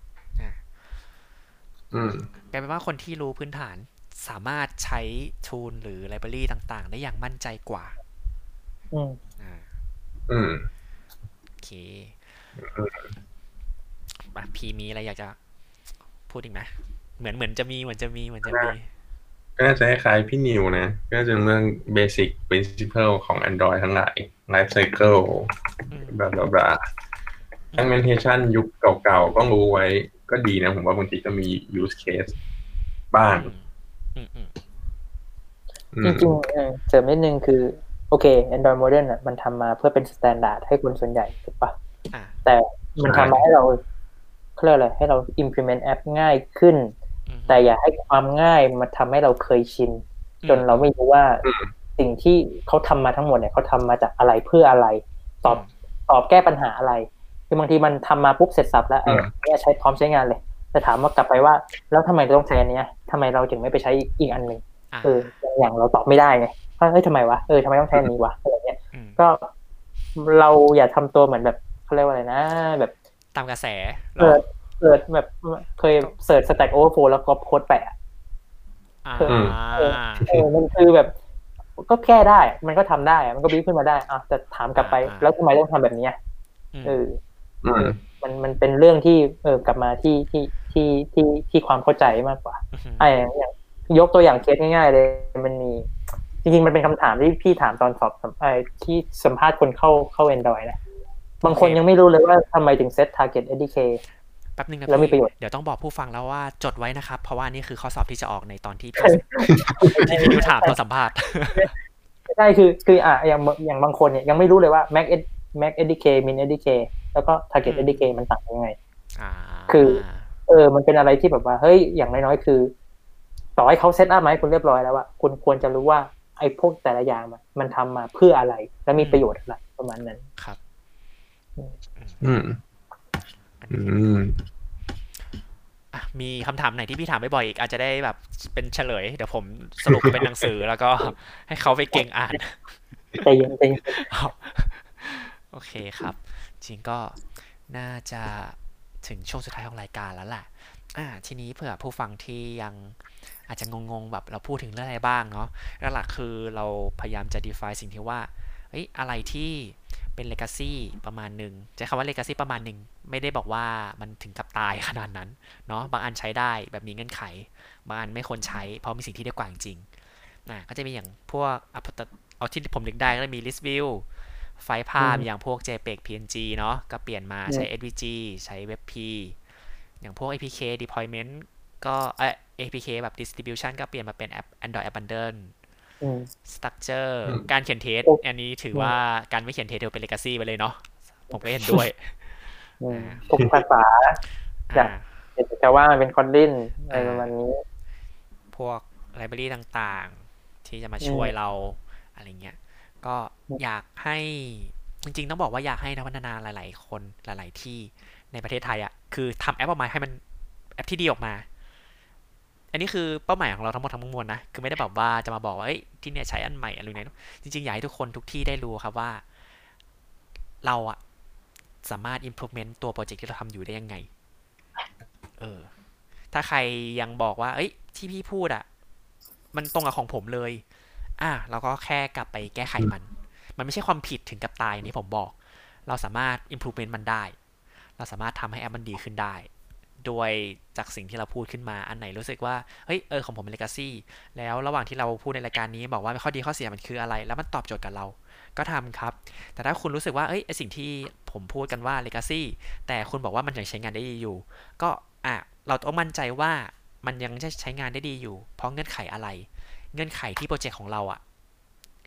[SPEAKER 1] กลายเป็นว่าคนที่รู้พื้นฐานสามารถใช้ tool หรือ library ต่าง ๆ ได้อย่างมั่นใจกว่า
[SPEAKER 2] อืม
[SPEAKER 1] อ่า
[SPEAKER 3] อืม
[SPEAKER 1] โอเคอะพีมีอะไรอยากจะพูดอีกไหมเหมือนเหมือนจะมีเหมือนจะมีเหมือนจะมี
[SPEAKER 3] ก็น่าจะคล้ายๆพี่นิวนะ ก็จะเรื่อง basic principle ของ Android ทั้งหลาย life cycle
[SPEAKER 1] อืม
[SPEAKER 3] บลาบลาบลา implementation ยุคเก่าๆก็รู้ไว้ ก็ดีนะ ผมว่าบางทีก็มี use case บ้าง
[SPEAKER 1] อืมอืม
[SPEAKER 3] อื
[SPEAKER 2] จ
[SPEAKER 3] ม
[SPEAKER 2] ริงๆเออเสริมนิดนึงคือ โอเค Android Modern อะมันทำมาเพื่อเป็น standard ให้คนส่วนใหญ่ถูกปะ
[SPEAKER 1] อ่า
[SPEAKER 2] แต่มันทำมาให้เราเขาเรียกอะไรให้เรา implement แอปง่ายขึ้น
[SPEAKER 1] อืม
[SPEAKER 2] แต่อย่าให้ความง่ายมาทำให้เราเคยชิน จนเราไม่รู้ว่า
[SPEAKER 3] อืม
[SPEAKER 2] สิ่งที่เขาทำมาทั้งหมดเนี่ยเขาทำมาจากอะไรเพื่ออะไร ตอบ
[SPEAKER 1] อืม
[SPEAKER 2] ตอบแก้ปัญหาอะไร คือบางทีมันทำมาปุ๊บเสร็จสับแล้วไอ้
[SPEAKER 3] อืม
[SPEAKER 2] เนี่ยใช้พร้อมใช้งานเลย แต่ถามว่ากลับไปว่า แล้วทำไมเราต้องใช้อันเนี้ยทำไมเราถึงไม่ไปใช้อีกอันหนึ่ง
[SPEAKER 1] อ่า
[SPEAKER 2] เอออย่างเราตอบไม่ได้ไงว่าเฮ้ยทำไมวะเออทำไมต้องใช้อันนี้วะอะไรเงี้ย
[SPEAKER 1] อืม
[SPEAKER 2] ก็เราอย่าทำตัวเหมือนแบบเขาเรียกว่าอะไรนะ แบบ
[SPEAKER 1] ตามกระแสหร
[SPEAKER 2] เปิ
[SPEAKER 1] อ
[SPEAKER 2] ดเปิดแบบเคยเสิร์ชสแต็กโอเวอร์โฟแล้วก็โค้ดแปะอะ
[SPEAKER 1] อ่า
[SPEAKER 3] อืม
[SPEAKER 2] เออมันคือแบบ ก็แก้ได้ มันก็ทำได้อะมันก็บิ้วขึ้นมาได้อะแต่ถามกลับไป แล้วทำไมต้องทำแบบนี้อะ
[SPEAKER 1] อืม
[SPEAKER 2] เออ
[SPEAKER 3] อื ม
[SPEAKER 2] มันมันเป็นเรื่องที่เออกลับมาที่ที่ที่ที่ที่ความเข้าใจมากกว่า
[SPEAKER 1] ม
[SPEAKER 2] ไอ้อย่างยกตัวอย่างเคสง่ายๆเลย มันมี จริงๆมันเป็นคำถามที่พี่ถามตอนสอบสัมไอ้ที่สัมภาษณ์คนเข้าเข้า Android นะบางคน
[SPEAKER 1] โอเค
[SPEAKER 2] ยังไม่รู้เลยว่าทำไมถึงเซต target SDK
[SPEAKER 1] แป๊บนึงนะ
[SPEAKER 2] แล้วมี
[SPEAKER 1] พี่
[SPEAKER 2] ประโยชน์
[SPEAKER 1] เดี๋ยวต้องบอกผู้ฟังแล้วว่าจดไว้นะครับ เพราะว่านี่คือข้อสอบที่จะออกในตอนที่พี่ที่พี่นิวถามตอนสัมภาษณ์
[SPEAKER 2] ใช่คือคืออะอย่างอย่างบางคนเนี่ยยังไม่รู้เลยว่า Mac Ed Mac SDK Min SDK แล้วก็ target
[SPEAKER 1] อืม
[SPEAKER 2] SDK มันต่างกันยังไง
[SPEAKER 1] อ่า
[SPEAKER 2] คือ เออ มันเป็นอะไรที่แบบว่า เฮ้ย อย่างน้อยๆ คือ ต่อให้เขาเซตอัพมาให้คุณเรียบร้อยแล้วว่าคุณควรจะรู้ว่าไอ้พวกแต่ละอย่างมันมันทำมาเพื่ออะไร และมีประโยชน์อะไรประมาณนั้น
[SPEAKER 1] ครับ
[SPEAKER 3] อืม อืม
[SPEAKER 1] อะมีคำถามไหนที่พี่ถามบ่อยๆอีก อาจจะได้แบบเป็นเฉลย เดี๋ยวผมสรุปเป็นหนังสือแล้วก็ให้เขาไปเก่งอ่าน
[SPEAKER 2] ใจเย็นใจเย็น
[SPEAKER 1] โอเคครับ จริงก็น่าจะถึงช่วงสุดท้ายของรายการแล้วแหละอ่าทีนี้เผื่อผู้ฟังที่ยังอาจจะงงๆแบบเราพูดถึงเรื่องอะไรบ้างเนาะหลักคือเราพยายามจะ define สิ่งที่ว่าเอ้ยอะไรที่เป็น legacy ประมาณหนึ่งใช้คำว่า legacy ประมาณหนึ่งไม่ได้บอกว่ามันถึงกับตายขนาดนั้นเนาะบางอันใช้ได้แบบมีเงื่อนไข บางอันไม่ควรใช้เพราะมีสิ่งที่ดีกว่าจริงๆนะก็จะมีอย่างพวกเอาที่ผมนึกได้ก็จะมี list view ไฟล์ภาพอย่างพวก JPEG PNG เนาะก็เปลี่ยนมาใช้ SVG ใช้ WebP อย่างพวก APK deployment ก็เออ APK แบบ distribution ก็เปลี่ยนมาเป็น App Android Abundant
[SPEAKER 2] อืม
[SPEAKER 1] structure
[SPEAKER 3] อืม
[SPEAKER 1] การเขียนเทส
[SPEAKER 2] โอ้
[SPEAKER 1] อันนี้ถือว่าการไม่เขียนเทสถือเป็น legacy ไปเลยเนาะผมก็เห็นด้วย
[SPEAKER 2] อืมพวกภาษาอยาก
[SPEAKER 1] อ่า
[SPEAKER 2] เดี๋ยวจะว่ามันเป็นคอนดินอะไรประมาณนี้
[SPEAKER 1] พวกไลบรารีต่างๆ ที่จะมาช่วยเราอะไรเงี้ย ก็อยากให้จริงๆ ต้องบอกว่าอยากให้นักพัฒนาหลายๆ คนหลาย ๆ ที่ในประเทศไทยอะ่ะคือทำแอปออกมาให้มันแอปที่ดีออกมา อันนี้คือเป้าหมายของเราทั้งหมดทั้งมวลนะคือไม่ได้แบบว่าจะมาบอกว่าเอ้ที่เนี่ยใช้อันใหม่อะไรเนี่ยจริงๆอยากให้ทุกคนทุกที่ได้รู้ครับว่า เราอะสามารถ improvement ตัวโปรเจกต์ที่เราทำอยู่ได้ยังไง เออ ถ้าใครยังบอกว่า เอ้ย ที่พี่พูดอะมันตรงกับของผมเลย อะเราก็แค่กลับไปแก้ไขมัน มันไม่ใช่ความผิดถึงกับตายอย่างที่ผมบอก เราสามารถ improvement มันได้ เราสามารถทำให้แอปมันดีขึ้นได้โดยจากสิ่งที่เราพูดขึ้นมาอันไหนรู้สึกว่า เฮ้ย เออ ของผมเป็น legacy แล้วระหว่างที่เราพูดในรายการนี้บอกว่าข้อดีข้อเสียมันคืออะไร แล้วมันตอบโจทย์กับเรา ก็ทำครับ แต่ถ้าคุณรู้สึกว่า เอ้ยไอสิ่งที่ผมพูดกันว่า legacy แต่คุณบอกว่ามันยังใช้งานได้ดีอยู่ ก็อะเราต้องมั่นใจว่ามันยังจะใช้งานได้ดีอยู่ เพราะเงื่อนไขอะไร เงื่อนไขที่โปรเจกต์ของเราอะ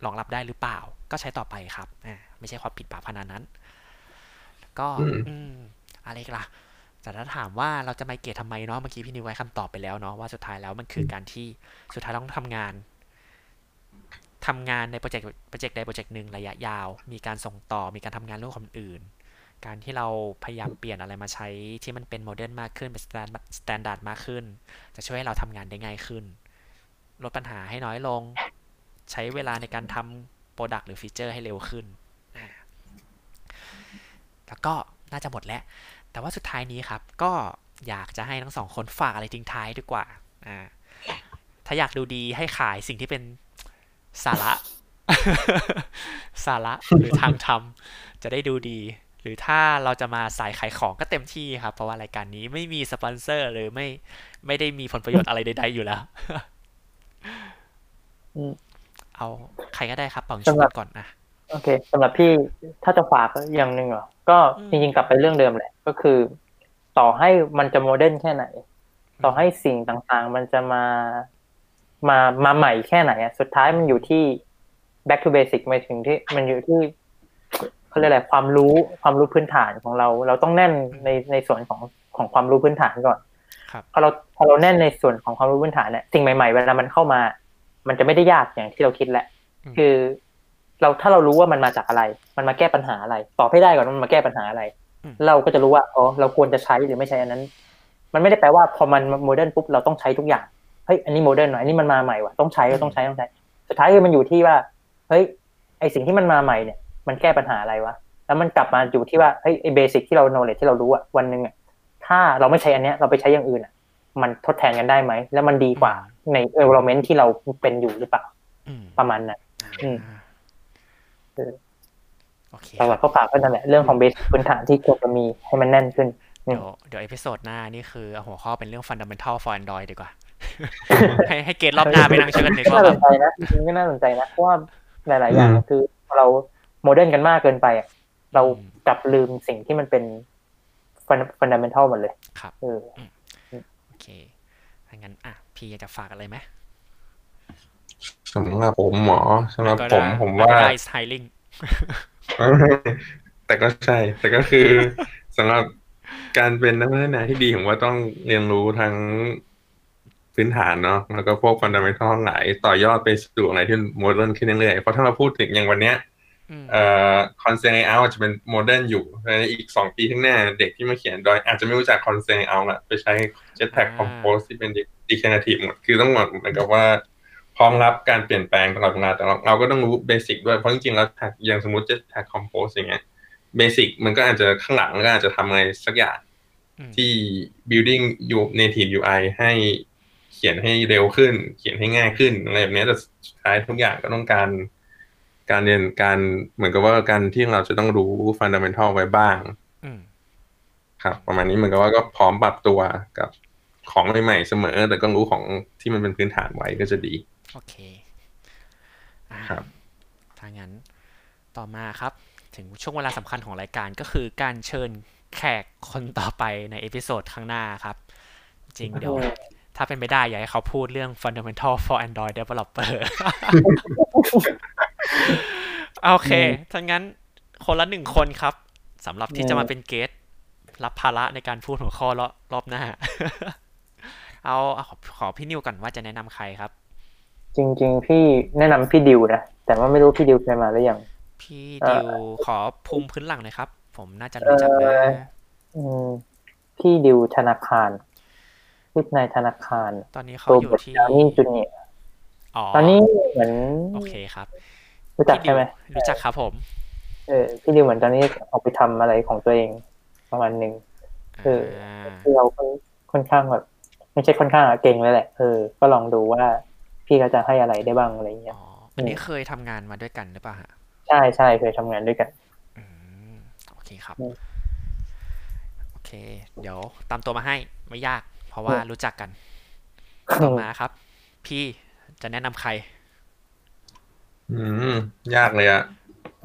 [SPEAKER 1] รองรับได้หรือเปล่า ก็ใช้ต่อไปครับอ่าไม่ใช่ความผิดบาปขนาดนั้น ก็
[SPEAKER 3] อืม
[SPEAKER 1] อืมอะไรอีกล่ะแต่ถ้าถามว่าเราจะไมเกตทำไมเนาะเมื่อกี้พี่นิวไว้คำตอบไปแล้วเนาะว่าสุดท้ายแล้วมันคือการที่สุดท้ายเราต้องทำงานทำงานในโปรเจกต์โปรเจกต์ใดโปรเจกต์หนึ่งระยะยาว มีการส่งต่อมีการทำงานร่วมกับคนอื่น การที่เราพยายามเปลี่ยนอะไรมาใช้ที่มันเป็น modern มากขึ้นเป็น standard มากขึ้น จะช่วยให้เราทำงานได้ง่ายขึ้น ลดปัญหาให้น้อยลง ใช้เวลาในการทำ product หรือ feature ให้เร็วขึ้น แล้วก็น่าจะหมดแล้ว แต่ว่าสุดท้ายนี้ครับ ก็อยากจะให้ทั้งสองคนฝากอะไรทิ้งท้ายดีกว่า อ่า ถ้าอยากดูดีให้ขายสิ่งที่เป็นสาระ สาระหรือทางทำจะได้ดูดี หรือถ้าเราจะมาสายขายของก็เต็มที่ครับ เพราะว่ารายการนี้ไม่มีสปอนเซอร์หรือไม่ไม่ได้มีผลประโยชน์อะไรใดๆอยู่แล้ว เอาใครก็ได้ครับเป่ายิง
[SPEAKER 2] สำ
[SPEAKER 1] ชุ
[SPEAKER 2] หรับ
[SPEAKER 1] บก่อนนะ
[SPEAKER 2] โอเคสำหรับพี่ถ้าจะฝากอย่างหนึ่งเหรอก็
[SPEAKER 1] อืม
[SPEAKER 2] จริงๆกลับไปเรื่องเดิมแหละ ก็คือ ต่อให้มันจะ modern แค่ไหน ต่อให้สิ่งต่างๆ มันจะมามามาใหม่แค่ไหนอะสุดท้ายมันอยู่ที่ back to basic หมายถึงที่ มันอยู่ที่เขาเรียกอะไรความรู้ความรู้พื้นฐานของเรา เราต้องแน่นในในส่วนของของความรู้พื้นฐานก่อน
[SPEAKER 1] ครับ
[SPEAKER 2] พอเราพอเราแน่นในส่วนของความรู้พื้นฐานเนี่ยสิ่งใหม่ๆเวลามันเข้ามา มันจะไม่ได้ยากอย่างที่เราคิดแหละ
[SPEAKER 1] อืม
[SPEAKER 2] คือ เราถ้าเรารู้ว่ามันมาจากอะไร มันมาแก้ปัญหาอะไรตอบให้ได้ก่อนว่ามันมาแก้ปัญหาอะไร
[SPEAKER 1] อืม
[SPEAKER 2] เราก็จะรู้ว่าอ๋อเราควรจะใช้หรือไม่ใช้อันนั้น มันไม่ได้แปลว่าพอมัน modern ปุ๊บเราต้องใช้ทุกอย่างเฮ้ยอันนี้ modern หน่อยอันนี้มันมาใหม่ว่ะต้องใช้ก็ต้องใช้ต้องใช้สุดท้ายคือมันอยู่ที่ว่าเฮ้ยไอสิ่งที่มันมาใหม่เนี่ย มันแก้ปัญหาอะไรวะแล้วมันกลับมาอยู่ที่ว่าเฮ้ยไอ basic ที่เรา knowledge ที่เรารู้อะวันหนึ่งอะ ถ้าเราไม่ใช้อันเนี้ยเราไปใช้อย่างอื่นอะมันทดแทนกันได้ไหม แล้วมันดีกว่าใน environment ที่เราเป็นอยู่หรือเปล่า
[SPEAKER 1] อืม
[SPEAKER 2] ประมาณนั้นอืม
[SPEAKER 1] อ่า
[SPEAKER 2] เออ
[SPEAKER 1] โอเค
[SPEAKER 2] หลักๆก็ฝากก็นั่นแหละเรื่องของ basic พื้นฐานที่ควรจะมีให้มันแน่นขึ้น
[SPEAKER 1] เดี๋ยวเดี๋ยว episode หน้านี่คือเอาหัวข้อเป็นเรื่อง fundamental for Android ดีกว่า ให้ให้เกณฑ์รอบหน้าไปนั่งช่วยกันนึก
[SPEAKER 2] ก็
[SPEAKER 1] ว่า
[SPEAKER 2] น่า
[SPEAKER 1] แบ
[SPEAKER 2] ส
[SPEAKER 1] บ
[SPEAKER 2] นใจนะจริงๆก็น่าสนใจนะเพราะว่าหลาย ๆ อย่าง
[SPEAKER 3] อืม
[SPEAKER 2] คือเรา modern กันมากเกินไปอะเรากลับลืมสิ่งที่มันเป็น ฟันดัมเบลหมดเลย
[SPEAKER 1] ครับ
[SPEAKER 2] เออ
[SPEAKER 1] โอเคถ้างั้นอะพี่อยากจะฝากอะไรไหม
[SPEAKER 3] สำหรับผมหมอสำหรับ
[SPEAKER 1] ก็
[SPEAKER 3] ผ
[SPEAKER 1] ได้
[SPEAKER 3] มผมว่า
[SPEAKER 1] ได้สไตลิ่ง
[SPEAKER 3] แต่ก็ใช่ แต่ก็คือสำหรับการเป็นนักพัฒนาที่ดีผมว่าต้องเรียนรู้ทั้งพื้นฐานเนาะแล้วก็พวกฟันดัมเบลทั้งหลายต่อยอดไปสู่อะไรที่โมเดิร์นขึ้นเรื่อยๆเพราะถ้าเราพูดถึงอย่างวันเนี้ย
[SPEAKER 1] อืม
[SPEAKER 3] เอ่อ ConstraintLayout จะเป็น modern อยู่ในอีกสองปีข้างหน้า เด็กที่มาเขียนดอย อาจจะไม่รู้จัก ConstraintLayout ละไปใช้ Jetpack Compose ที่เป็น Declarative หมดคือต้องหมดเหมือนกับว่าพร้อมรับการเปลี่ยนแปลงตลอดเวลาแต่เราเราก็ต้องรู้ basic ด้วย เพราะจริงๆแล้วอย่างสมมติ Jetpack Compose อย่างเงี้ย basic มันก็อาจจะข้างหลังก็อาจจะทำอะไรสักอย่าง
[SPEAKER 1] อืม
[SPEAKER 3] ที่ building อยู่ native UI ให้เขียนให้เร็วขึ้น เขียนให้ง่ายขึ้นอะไรแบบนี้แต่สุดท้ายทุกอย่างก็ต้องการ การเรียนการเหมือนกับว่าการที่เราจะต้องรู้ fundamental ไว้บ้าง
[SPEAKER 1] อืม
[SPEAKER 3] ครับ ประมาณนี้เหมือนกับว่าก็พร้อมปรับตัวกับของใหม่ๆเสมอ แต่ก็รู้ของที่มันเป็นพื้นฐานไว้ก็จะดี
[SPEAKER 1] โอเคอ่า
[SPEAKER 3] ครับ
[SPEAKER 1] ถ้างั้นต่อมาครับ ถึงช่วงเวลาสำคัญของรายการก็คือการเชิญแขกคนต่อไปใน episode ข้างหน้าครับ จริงเดี๋ยวถ้าเป็นไปได้อยากให้เขาพูดเรื่อง fundamental for Android developer โอเคถ้างั้นคนละหนึ่งคนครับสำหรับที่จะมาเป็นเกสรับภาระในการพูดหัวข้อรอบรอบหน้า เอาเอาขอขอพี่นิวก่อนว่าจะแนะนำใครครับ
[SPEAKER 2] จริง ๆ พี่แนะนำพี่ดิวนะ แต่ว่าไม่รู้พี่ดิวเคยมาหรือยัง
[SPEAKER 1] พี่
[SPEAKER 2] เอ่อ
[SPEAKER 1] ดิวขอภูมิพื้นหลังหน่อยครับ ผมน่าจะรู้จักนะ
[SPEAKER 2] เอ่ออืมพี่ดิวธนาคารลูกนายธนาคาร
[SPEAKER 1] ตอนนี้เขา
[SPEAKER 2] โร
[SPEAKER 1] อยู่
[SPEAKER 2] เบิร์ต
[SPEAKER 1] ที่
[SPEAKER 2] ดาวนี่จูเนียร์
[SPEAKER 1] อ๋อ
[SPEAKER 2] ตอนนี้เหมือน
[SPEAKER 1] โอเคครับ
[SPEAKER 2] รู้จัก
[SPEAKER 1] พี่ดิ
[SPEAKER 2] ใช่
[SPEAKER 1] ว
[SPEAKER 2] ไหม
[SPEAKER 1] รู้จักครับผม
[SPEAKER 2] เออพี่ดิวเหมือนตอนนี้ออกไปทำอะไรของตัวเองประมาณหนึ่งเออ
[SPEAKER 1] อ่า
[SPEAKER 2] ที่เราค่อนค่อนข้างแบบไม่ใช่ค่อนข้างอะเก่งเลยแหละเออก็ลองดูว่าพี่เขาจะให้อะไรได้บ้างอะไรเงี้ย
[SPEAKER 1] อ๋ออันนี้เคยทำงานมาด้วยกันหรือเปล่าฮะ
[SPEAKER 2] ใช่ใช่เคยทำงานด้วยกัน
[SPEAKER 1] อืมโอเคครับ
[SPEAKER 2] อืม
[SPEAKER 1] โอเค เดี๋ยวตามตัวมาให้ไม่ยาก เพราะว่ารู้จักกันต่อมาครับ พี่จะแนะนำใคร
[SPEAKER 3] อืม ยากเลยอะ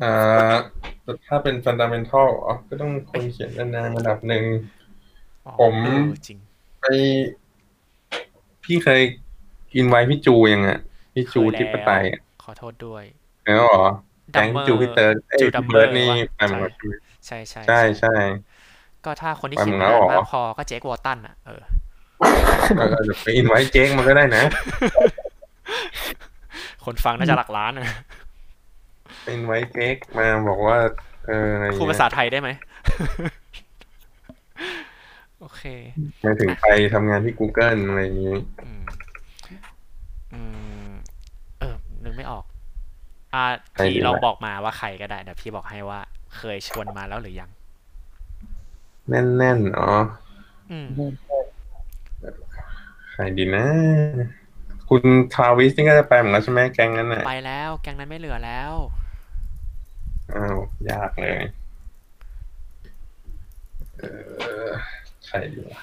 [SPEAKER 3] อ่าแต่ถ้าเป็น fundamental อ๋อก็ต้องคนเขียนนานๆระดับหนึ่ง
[SPEAKER 1] อ๋อ
[SPEAKER 3] ผม
[SPEAKER 1] เออจริง
[SPEAKER 3] ไป พี่เคยอินไว้พี่จูยังอะพี่จู
[SPEAKER 1] เคยแล้ว
[SPEAKER 3] ทิปไตยอะ
[SPEAKER 1] ขอโทษด้วย
[SPEAKER 3] แล้วเหรอแก๊ง
[SPEAKER 1] Dumber
[SPEAKER 3] จูพี่เติร์ดเอ้ย
[SPEAKER 1] จู
[SPEAKER 3] พี่
[SPEAKER 1] Dumber
[SPEAKER 3] เบิร์ดนี่
[SPEAKER 1] วะ
[SPEAKER 3] ไปหมดแล้ว
[SPEAKER 1] ใช่ใช่
[SPEAKER 3] ใช่ใช่
[SPEAKER 1] ก็ถ้าคนที่
[SPEAKER 3] ไป
[SPEAKER 1] เขียน
[SPEAKER 3] หมด
[SPEAKER 1] มา
[SPEAKER 3] แล้ว
[SPEAKER 1] นาน
[SPEAKER 3] เหรอ
[SPEAKER 1] มากพอก็เจควอตันอะเออ
[SPEAKER 3] เออเดี๋ยวไปอินไว้เจ๊งมันก็ได้นะ
[SPEAKER 1] คนฟังน่าจะหลักล้านอะ
[SPEAKER 3] ไปอินไว้เจ๊กมาบอกว่า เอออะไร
[SPEAKER 1] พูด
[SPEAKER 3] เงี้
[SPEAKER 1] ภายษาไทยได้ไหมโอเค
[SPEAKER 3] หมายถึงไปทำงานที่ Google อะไรอย่างงี้
[SPEAKER 1] อืมอืมเออนึกไม่ออก อ่า
[SPEAKER 3] ใครดี
[SPEAKER 1] พี่ลอง
[SPEAKER 3] วะ
[SPEAKER 1] บอกมาว่าใครก็ได้เดี๋ยวพี่บอกให้ว่า เคยชวนมาแล้วหรือยัง
[SPEAKER 3] แน่นๆอ๋อ
[SPEAKER 1] อืม
[SPEAKER 3] ใครดีนะ คุณทาวิสนี่ก็จะไปเหมือนกันใช่ไหมแก๊งนั้นน่ะ
[SPEAKER 1] ไปแล้วแก๊งนั้นไม่เหลือแล้ว
[SPEAKER 3] อ้าวยากเลย เออใครดีวะ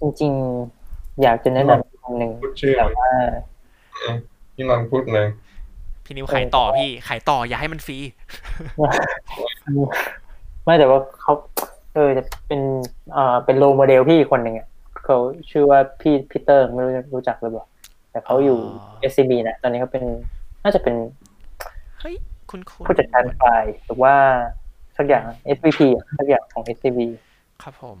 [SPEAKER 2] จริงๆ อยากจะแนะนำคนหนึ่ง
[SPEAKER 3] พูดชื่อ
[SPEAKER 2] แต่ว่า
[SPEAKER 3] พี่ลองพูดเลย
[SPEAKER 1] พี่นิวขายต่อพี่ขายต่ออย่าให้มันฟรี
[SPEAKER 2] ไม่แต่ว่าเขาเออจะเป็นเอ่อเป็นโรโมเดลพี่คนหนึ่งอะ เขาชื่อว่าพี่พีเตอร์ไม่รู้รู้จักหรือเปล่าแต่เขาอยู่
[SPEAKER 1] อ๋อ
[SPEAKER 2] SCB นะตอนนี้เขาเป็นน่าจะเป็น
[SPEAKER 1] เฮ้ยคุณคุณ
[SPEAKER 2] ผู้จัดการฝ่ายหรือว่าสักอย่าง SVP อะสักอย่างของ SCB
[SPEAKER 1] ครับผม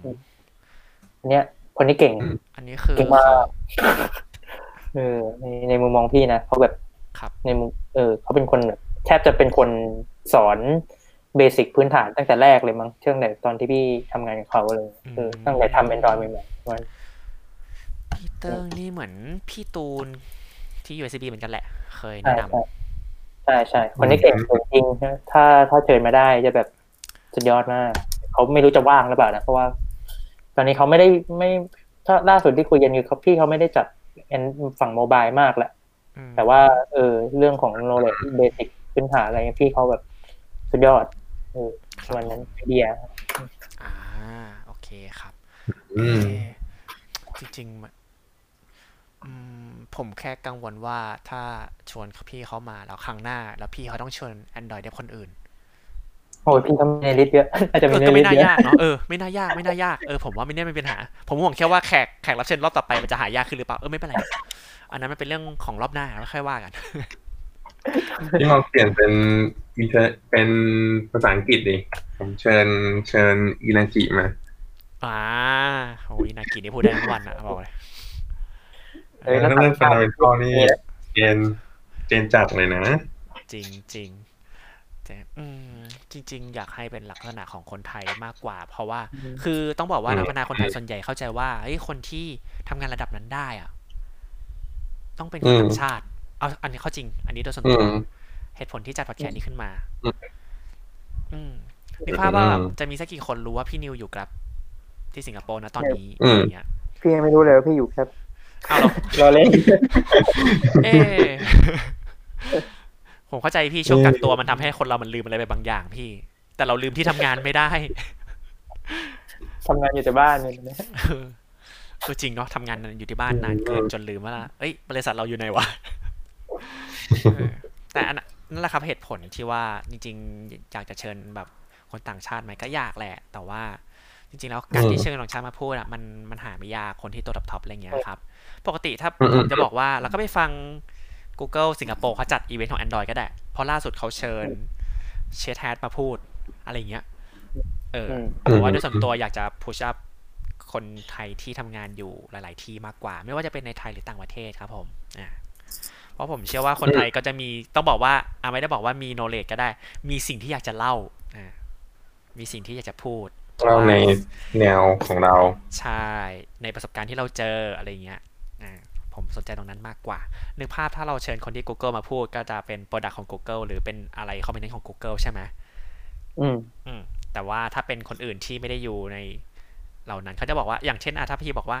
[SPEAKER 2] อันเนี้ยคนนี้เก่ง
[SPEAKER 1] อันนี้คือ
[SPEAKER 2] เก่งมากเออในในมุมมองพี่นะเขาแบบ
[SPEAKER 1] ครับ
[SPEAKER 2] ในมุมเออเขาเป็นคนแบบแทบจะเป็นคนสอนเบสิกพื้นฐานตั้งแต่แรกเลยมั้งเชื่องแต่ตอนที่พี่ทำงานกับเขาเลยเออตั้งแต่ทำ Android ใหม่ๆมัน
[SPEAKER 1] พี่เติ้งนี่เหมือนพี่ตูนที่ USB เหมือนกันแหละ เคย
[SPEAKER 2] ใช่
[SPEAKER 1] แนะน
[SPEAKER 2] ใช่ใช่ใช่คนนี้เก่งจริงๆนะถ้าถ้าเชิญมาได้จะแบบสุดยอดมากเขาไม่รู้จะว่างหรือเปล่านะเพราะว่า ตอนนี้เขาไม่ได้ไม่ถ้าล่าสุดที่คุยกันคือเขาพี่เขาไม่ได้จัดฝั่งโมบายมากแหละำ
[SPEAKER 1] อืม
[SPEAKER 2] แต่ว่า เออเรื่องของ knowledge basic พื้นฐานอะไรเงี้ยพี่เขาแบบสุดยอดเออ
[SPEAKER 1] ครับ
[SPEAKER 2] วันนั้นไอเดีย
[SPEAKER 1] อ่าโอเคครับ
[SPEAKER 3] อืม
[SPEAKER 1] เอ๊ะจริงๆมันอืม ผมแค่กังวลว่าถ้าชวนพี่เขามาแล้วครั้งหน้า แล้วพี่เขาต้องชวน Android เดฟคนอื่น
[SPEAKER 2] โอ้ยพี่ก็มีในลิสต์เยอะน่าจะ
[SPEAKER 1] เอ
[SPEAKER 2] มี
[SPEAKER 1] อ
[SPEAKER 2] ใน
[SPEAKER 1] ก็
[SPEAKER 2] ลิ
[SPEAKER 1] ไม่
[SPEAKER 2] สต์
[SPEAKER 1] น่า
[SPEAKER 2] เยอะ
[SPEAKER 1] ยากเนาะเออไม่น่ายากไม่น่ายากเออผมว่าไม่น่ามีปัญหา ผมห่วงแค่ว่าแขกแขกรับเชิญรอบต่อไปมันจะหายากขึ้นหรือเปล่าเออไม่เป็นไรอันนั้นมันเป็นเรื่องของรอบหน้าแล้วค่อยว่ากัน
[SPEAKER 3] ที่ลองเปลี่ยนเป็นมีเธอเป็นภาษาอังกฤษดิผมเชิญเชิญอินาจิมา
[SPEAKER 1] อ่าโอ้ยนากินี่พูดได้ทั้งวันอะบอกเลย
[SPEAKER 2] เอ้ยแล้ว
[SPEAKER 3] เรื่องฟันดัมเบลทัลนี่
[SPEAKER 2] มีแล้ว
[SPEAKER 3] เจนเจนจัดเลยนะ
[SPEAKER 1] จริงจริงแต่อืมจริง ๆ อยากให้เป็นลักษณะของคนไทยมากกว่า เพราะว่า คือต้องบอกว่า
[SPEAKER 3] อืม
[SPEAKER 1] นักพัฒนาคนไทยส่วนใหญ่เข้าใจว่าเฮ้ยคนที่ทำงานระดับนั้นได้อะต้องเป็นคนต่างชาติ เอาอันนี้เข้าจริง อันนี้โดยส่วน
[SPEAKER 3] อื
[SPEAKER 1] ตัว
[SPEAKER 3] ม
[SPEAKER 1] เหตุผลที่จัดพอดแคสต์นี้ขึ้นมา
[SPEAKER 3] อืม
[SPEAKER 1] อืมนึกภาพว่า
[SPEAKER 3] อืม
[SPEAKER 1] จะมีสักกี่คนรู้ว่าพี่นิวอยู่กับ ที่สิงคโปร์นะตอนนี้
[SPEAKER 3] อืม
[SPEAKER 1] อย่างเงี้ย
[SPEAKER 2] พี่ยังไม่รู้เลยว่าพี่อยู่ครับ
[SPEAKER 1] อ้าวเหรอ
[SPEAKER 2] รอเล่น
[SPEAKER 1] เอ๊ะผมเข้าใจพี่ช่วงกักตัวมันทำให้คนเรามันลืมอะไรไปบางอย่างพี่ แต่เราลืมที่ทำงานไม่ได้
[SPEAKER 2] ทำงานอยู่แต่บ้านเนี่ยนะ
[SPEAKER 1] เออเออจริงเนาะทำงานอยู่ที่บ้านนานเกินจนลืมว่าละเอ้ย บริษัทเราอยู่ไหนวะเออแต่อันนั้นนั่นแหละครับเหตุผลที่ว่าจริงๆอยากจะเชิญแบบคนต่างชาติไหมก็อยากแหละ แต่ว่าจริงๆแล้วการที่เชิญต่างชาติมาพูดอะมันมันหาไม่ยากคนที่ตัวท็อปๆอะไรเงี้ยครับ ปกติถ้า
[SPEAKER 3] อืม
[SPEAKER 1] ผมจะบอกว่าเราก็ไปฟัง Google สิงคโปร์เขาจัดอีเวนต์ของ Android ก็ได้ เพราะล่าสุดเขาเชิญ Chet Haase มาพูดอะไรเงี้ย เออ
[SPEAKER 2] อืม
[SPEAKER 1] เพราะว่าด้วยส่วนตัวอยากจะพุช up คนไทยที่ทำงานอยู่หลาย ๆ ที่มากกว่า ไม่ว่าจะเป็นในไทยหรือต่างประเทศครับผมอ่าเพราะผมเชื่อว่าคนไทยก็จะมีต้องบอกว่าอ่าไม่ได้บอกว่ามี knowledge ก็ได้ มีสิ่งที่อยากจะเล่าอ่ามีสิ่งที่อยากจะพูด
[SPEAKER 3] เราในแนวของเรา
[SPEAKER 1] ใช่ ในประสบการณ์ที่เราเจออะไรเงี้ยอ่า ผมสนใจตรงนั้นมากกว่า นึกภาพถ้าเราเชิญคนที่ Google มาพูดก็จะเป็น Product ของ Google หรือเป็นอะไรคอมเมนต์ของ Google ใช่ไหม
[SPEAKER 2] อืม
[SPEAKER 1] อืมแต่ว่าถ้าเป็นคนอื่นที่ไม่ได้อยู่ในเหล่านั้นเขาจะบอกว่าอย่างเช่นอะถ้าพี่บอกว่า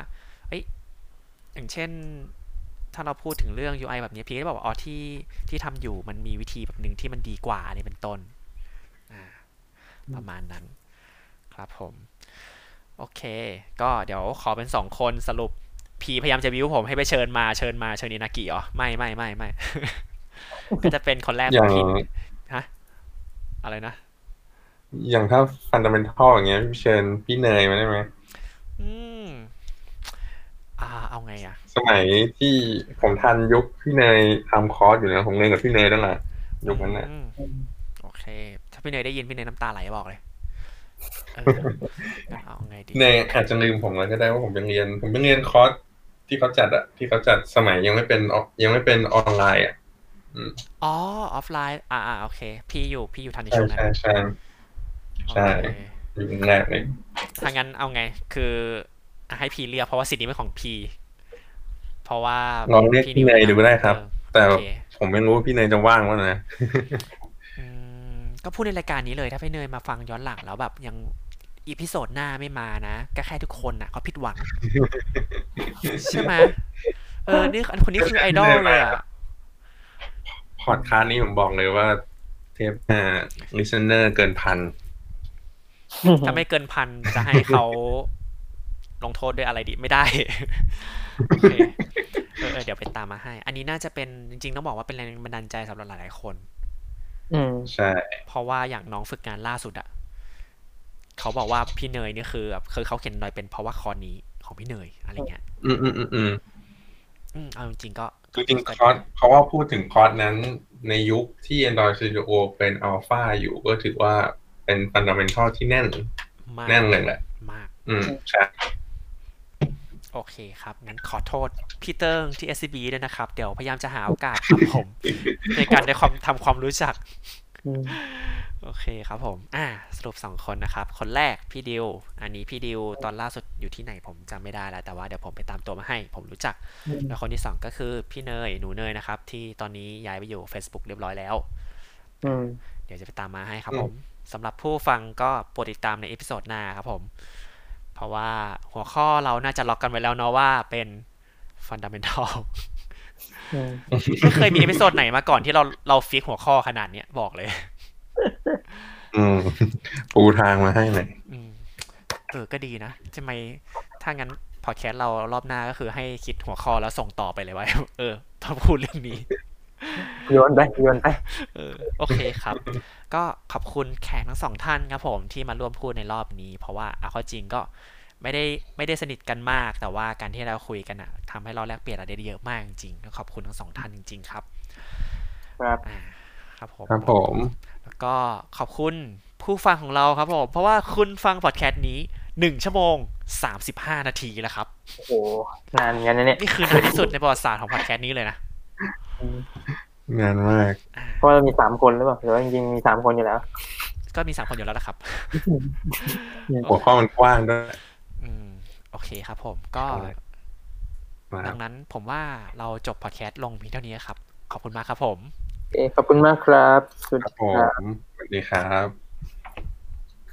[SPEAKER 1] เอ้ยอย่างเช่น ถ้าเราพูดถึงเรื่อง UI แบบนี้พี่ก็จะบอกว่าอ๋อที่ที่ทำอยู่มันมีวิธีแบบหนึ่งที่มันดีกว่าอันนี้เป็นต้นอ่าประมาณนั้น ครับผม โอเค ก็เดี๋ยวขอเป็นสองคนสรุป พีพยายามจะวิวผมให้ไปเชิญมาเชิญมาเชิญอินากิเหรอไม่ไม่ไม่ไม่ก็จะเป็นคนแรก
[SPEAKER 3] อย่าง
[SPEAKER 1] พีฮะอะไรนะ
[SPEAKER 3] อย่างถ้า fundamental อย่างเงี้ยเชิญพี่เนยมาได้ไหม
[SPEAKER 1] อืมอ่า เอาไงอะ
[SPEAKER 3] สมัยที่ผมทันยุคพี่เนยทำคอร์สอยู่นะผมเรียนกับพี่เนยนั่นแหละยุคนั้นน่ะ
[SPEAKER 1] อืมโอเค ถ้าพี่เนยได้ยินพี่เนยน้ำตาไหลบอกเลย ดี
[SPEAKER 3] พี่เนยอาจจะลืมผมแล้วก็ได้ว่าผมยังเรียน ผมยังเรียนคอร์สที่เขาจัดอะที่เขาจัดสมัยยังไม่เป็นออกยังไม่เป็นออนไลน์อะ
[SPEAKER 1] อ๋อออฟไลน์ อ่าอ่าโอเค พี่อยู่พี่อยู่ทันใน
[SPEAKER 3] ใช่
[SPEAKER 1] ช่วงนั้น
[SPEAKER 3] ใช่ใช่ใช่
[SPEAKER 1] โอเค
[SPEAKER 3] ยุคแรกเลย
[SPEAKER 1] ถ้างั้นเอาไง คืออะให้พีเรียกเพราะว่าสิทธิ์นี้เป็นของพีเพราะว่า
[SPEAKER 3] ลองเรียกพี่เนยดูก็ได้ครับ
[SPEAKER 1] เออ
[SPEAKER 3] แต่
[SPEAKER 1] โอเค
[SPEAKER 3] ผมไม่รู้ว่าพี่เนยจะว่างว่านะ
[SPEAKER 1] อืมก็พูดในรายการนี้เลยถ้าพี่เนยมาฟังย้อนหลังแล้วแบบยัง episode หน้าไม่มานะก็แค่ทุกคนน่ะเขาผิดหวัง ใช่ไหมเออนี่อันคนนี้คือไอดอลเลยอะ
[SPEAKER 3] พอดคาสต์นี้ผมบอกเลยว่า เทปหน้า listener เกินพัน
[SPEAKER 1] ถ้าไม่เกินพันจะให้เขาลงโทษด้วยอะไรดีไม่ได้โอเคเออเออเดี๋ยวไปตามมาให้ อันนี้น่าจะเป็นจริงๆต้องบอกว่าเป็นแรงบันดาลใจสำหรับหลายๆคน
[SPEAKER 2] อืม
[SPEAKER 3] ใช่
[SPEAKER 1] เพราะว่าอย่างน้องฝึกงานล่าสุดอะ เขาบอกว่าพี่เนยนี่คือแบบคือเขาเขียนหน่อยเป็นเพราะว่าคอร์สนี้ของพี่เนยอะไรเงี้ย
[SPEAKER 3] อืมอืมอืมอืม
[SPEAKER 1] อืมเอาจริงๆก็
[SPEAKER 3] จริงๆคอร์สเขาว่าพูดถึงคอร์สนั้นในยุคที่ Android Studio เป็นอัลฟาอยู่ก็ถือว่าเป็น fundamental ที่แน่น
[SPEAKER 1] มาก
[SPEAKER 3] แน่นเลยแหละ
[SPEAKER 1] มาก
[SPEAKER 3] อืมใช่
[SPEAKER 1] โอเคครับ งั้นขอโทษพี่เติ้งที่ SCB ด้วยนะครับ เดี๋ยวพยายามจะหาโอกาสครับผม ในการได้ความทำความรู้จัก
[SPEAKER 2] อืม
[SPEAKER 1] โอเคครับผม อ่า สรุปสองคนนะครับ คนแรกพี่ดิว อันนี้พี่ดิวตอนล่าสุดอยู่ที่ไหนผมจำไม่ได้แล้ว แต่ว่าเดี๋ยวผมไปตามตัวมาให้ ผมรู้จัก แล้วคนที่สองก็คือพี่เนย หนูเนยนะครับ ที่ตอนนี้ย้ายไปอยู่ Facebook เรียบร้อยแล้ว
[SPEAKER 2] อืม
[SPEAKER 1] เดี๋ยวจะไปตามมาให้ครับผมสำหรับผู้ฟังก็โปรดติดตามใน episode หน้าครับผม เพราะว่าหัวข้อเราน่าจะล็อกกันไว้แล้วเนาะว่าเป็น Fundamental
[SPEAKER 2] อืม
[SPEAKER 1] ไม่เคยมี episode ไหนมาก่อนที่เราเรา fix หัวข้อขนาดเนี้ยบอกเลย
[SPEAKER 3] อืมปูทางมาให้หน่อย
[SPEAKER 1] อืมเออก็ดีนะทำไมถ้างั้นพอแคสเรารอบหน้าก็คือให้คิดหัวข้อแล้วส่งต่อไปเลยว่าเออต้องพูดเรื่องนี้
[SPEAKER 2] โยนไปโยนไป
[SPEAKER 1] เออโอเคครับ ก็ขอบคุณแขกทั้งสองท่านครับผมที่มาร่วมพูดในรอบนี้ เพราะว่าเอาเข้าจริงก็ ไม่ได้ไม่ได้สนิทกันมาก แต่ว่าการที่เราคุยกันอะทำให้เราแลกเปลี่ยนอะไรได้เยอะมากจริงๆก็ขอบคุณทั้งสองท่านจริง ๆ ครับ
[SPEAKER 2] ครับ
[SPEAKER 1] อ่าครับผม
[SPEAKER 3] ครับผม
[SPEAKER 1] แล้วก็ขอบคุณผู้ฟังของเราครับผม เพราะว่าคุณฟังพอดแคสต์นี้หนึ่งชั่วโมงสามสิบห้านาทีแล้วครับ
[SPEAKER 2] โอ้โหนานกันนะเนี่ย
[SPEAKER 1] นี่คือนานที่สุดในประวัติศาสตร์ของพอดแคสต์นี้เลยนะ
[SPEAKER 3] งานมาก
[SPEAKER 1] อ่า
[SPEAKER 2] เพราะเรามีสามคนหรือเปล่าหรือว่าจริงๆมีสามคนอยู่แล้ว
[SPEAKER 1] ก็มีสามคนอยู่แล้วนะครับ
[SPEAKER 3] หัวข้อมันกว้างด้วย
[SPEAKER 1] อืม โอเคครับผมก็
[SPEAKER 3] ครั
[SPEAKER 1] ดั
[SPEAKER 3] บ
[SPEAKER 1] งนั้นผมว่าเราจบพอดแคสต์ลงเพียงเท่านี้ครับ ขอบคุณมากครับผม
[SPEAKER 2] โอเคขอบคุณมากครับ สวัส
[SPEAKER 3] ค
[SPEAKER 2] ดี
[SPEAKER 3] รับผ
[SPEAKER 2] ครับ
[SPEAKER 3] มสวัสดีครับ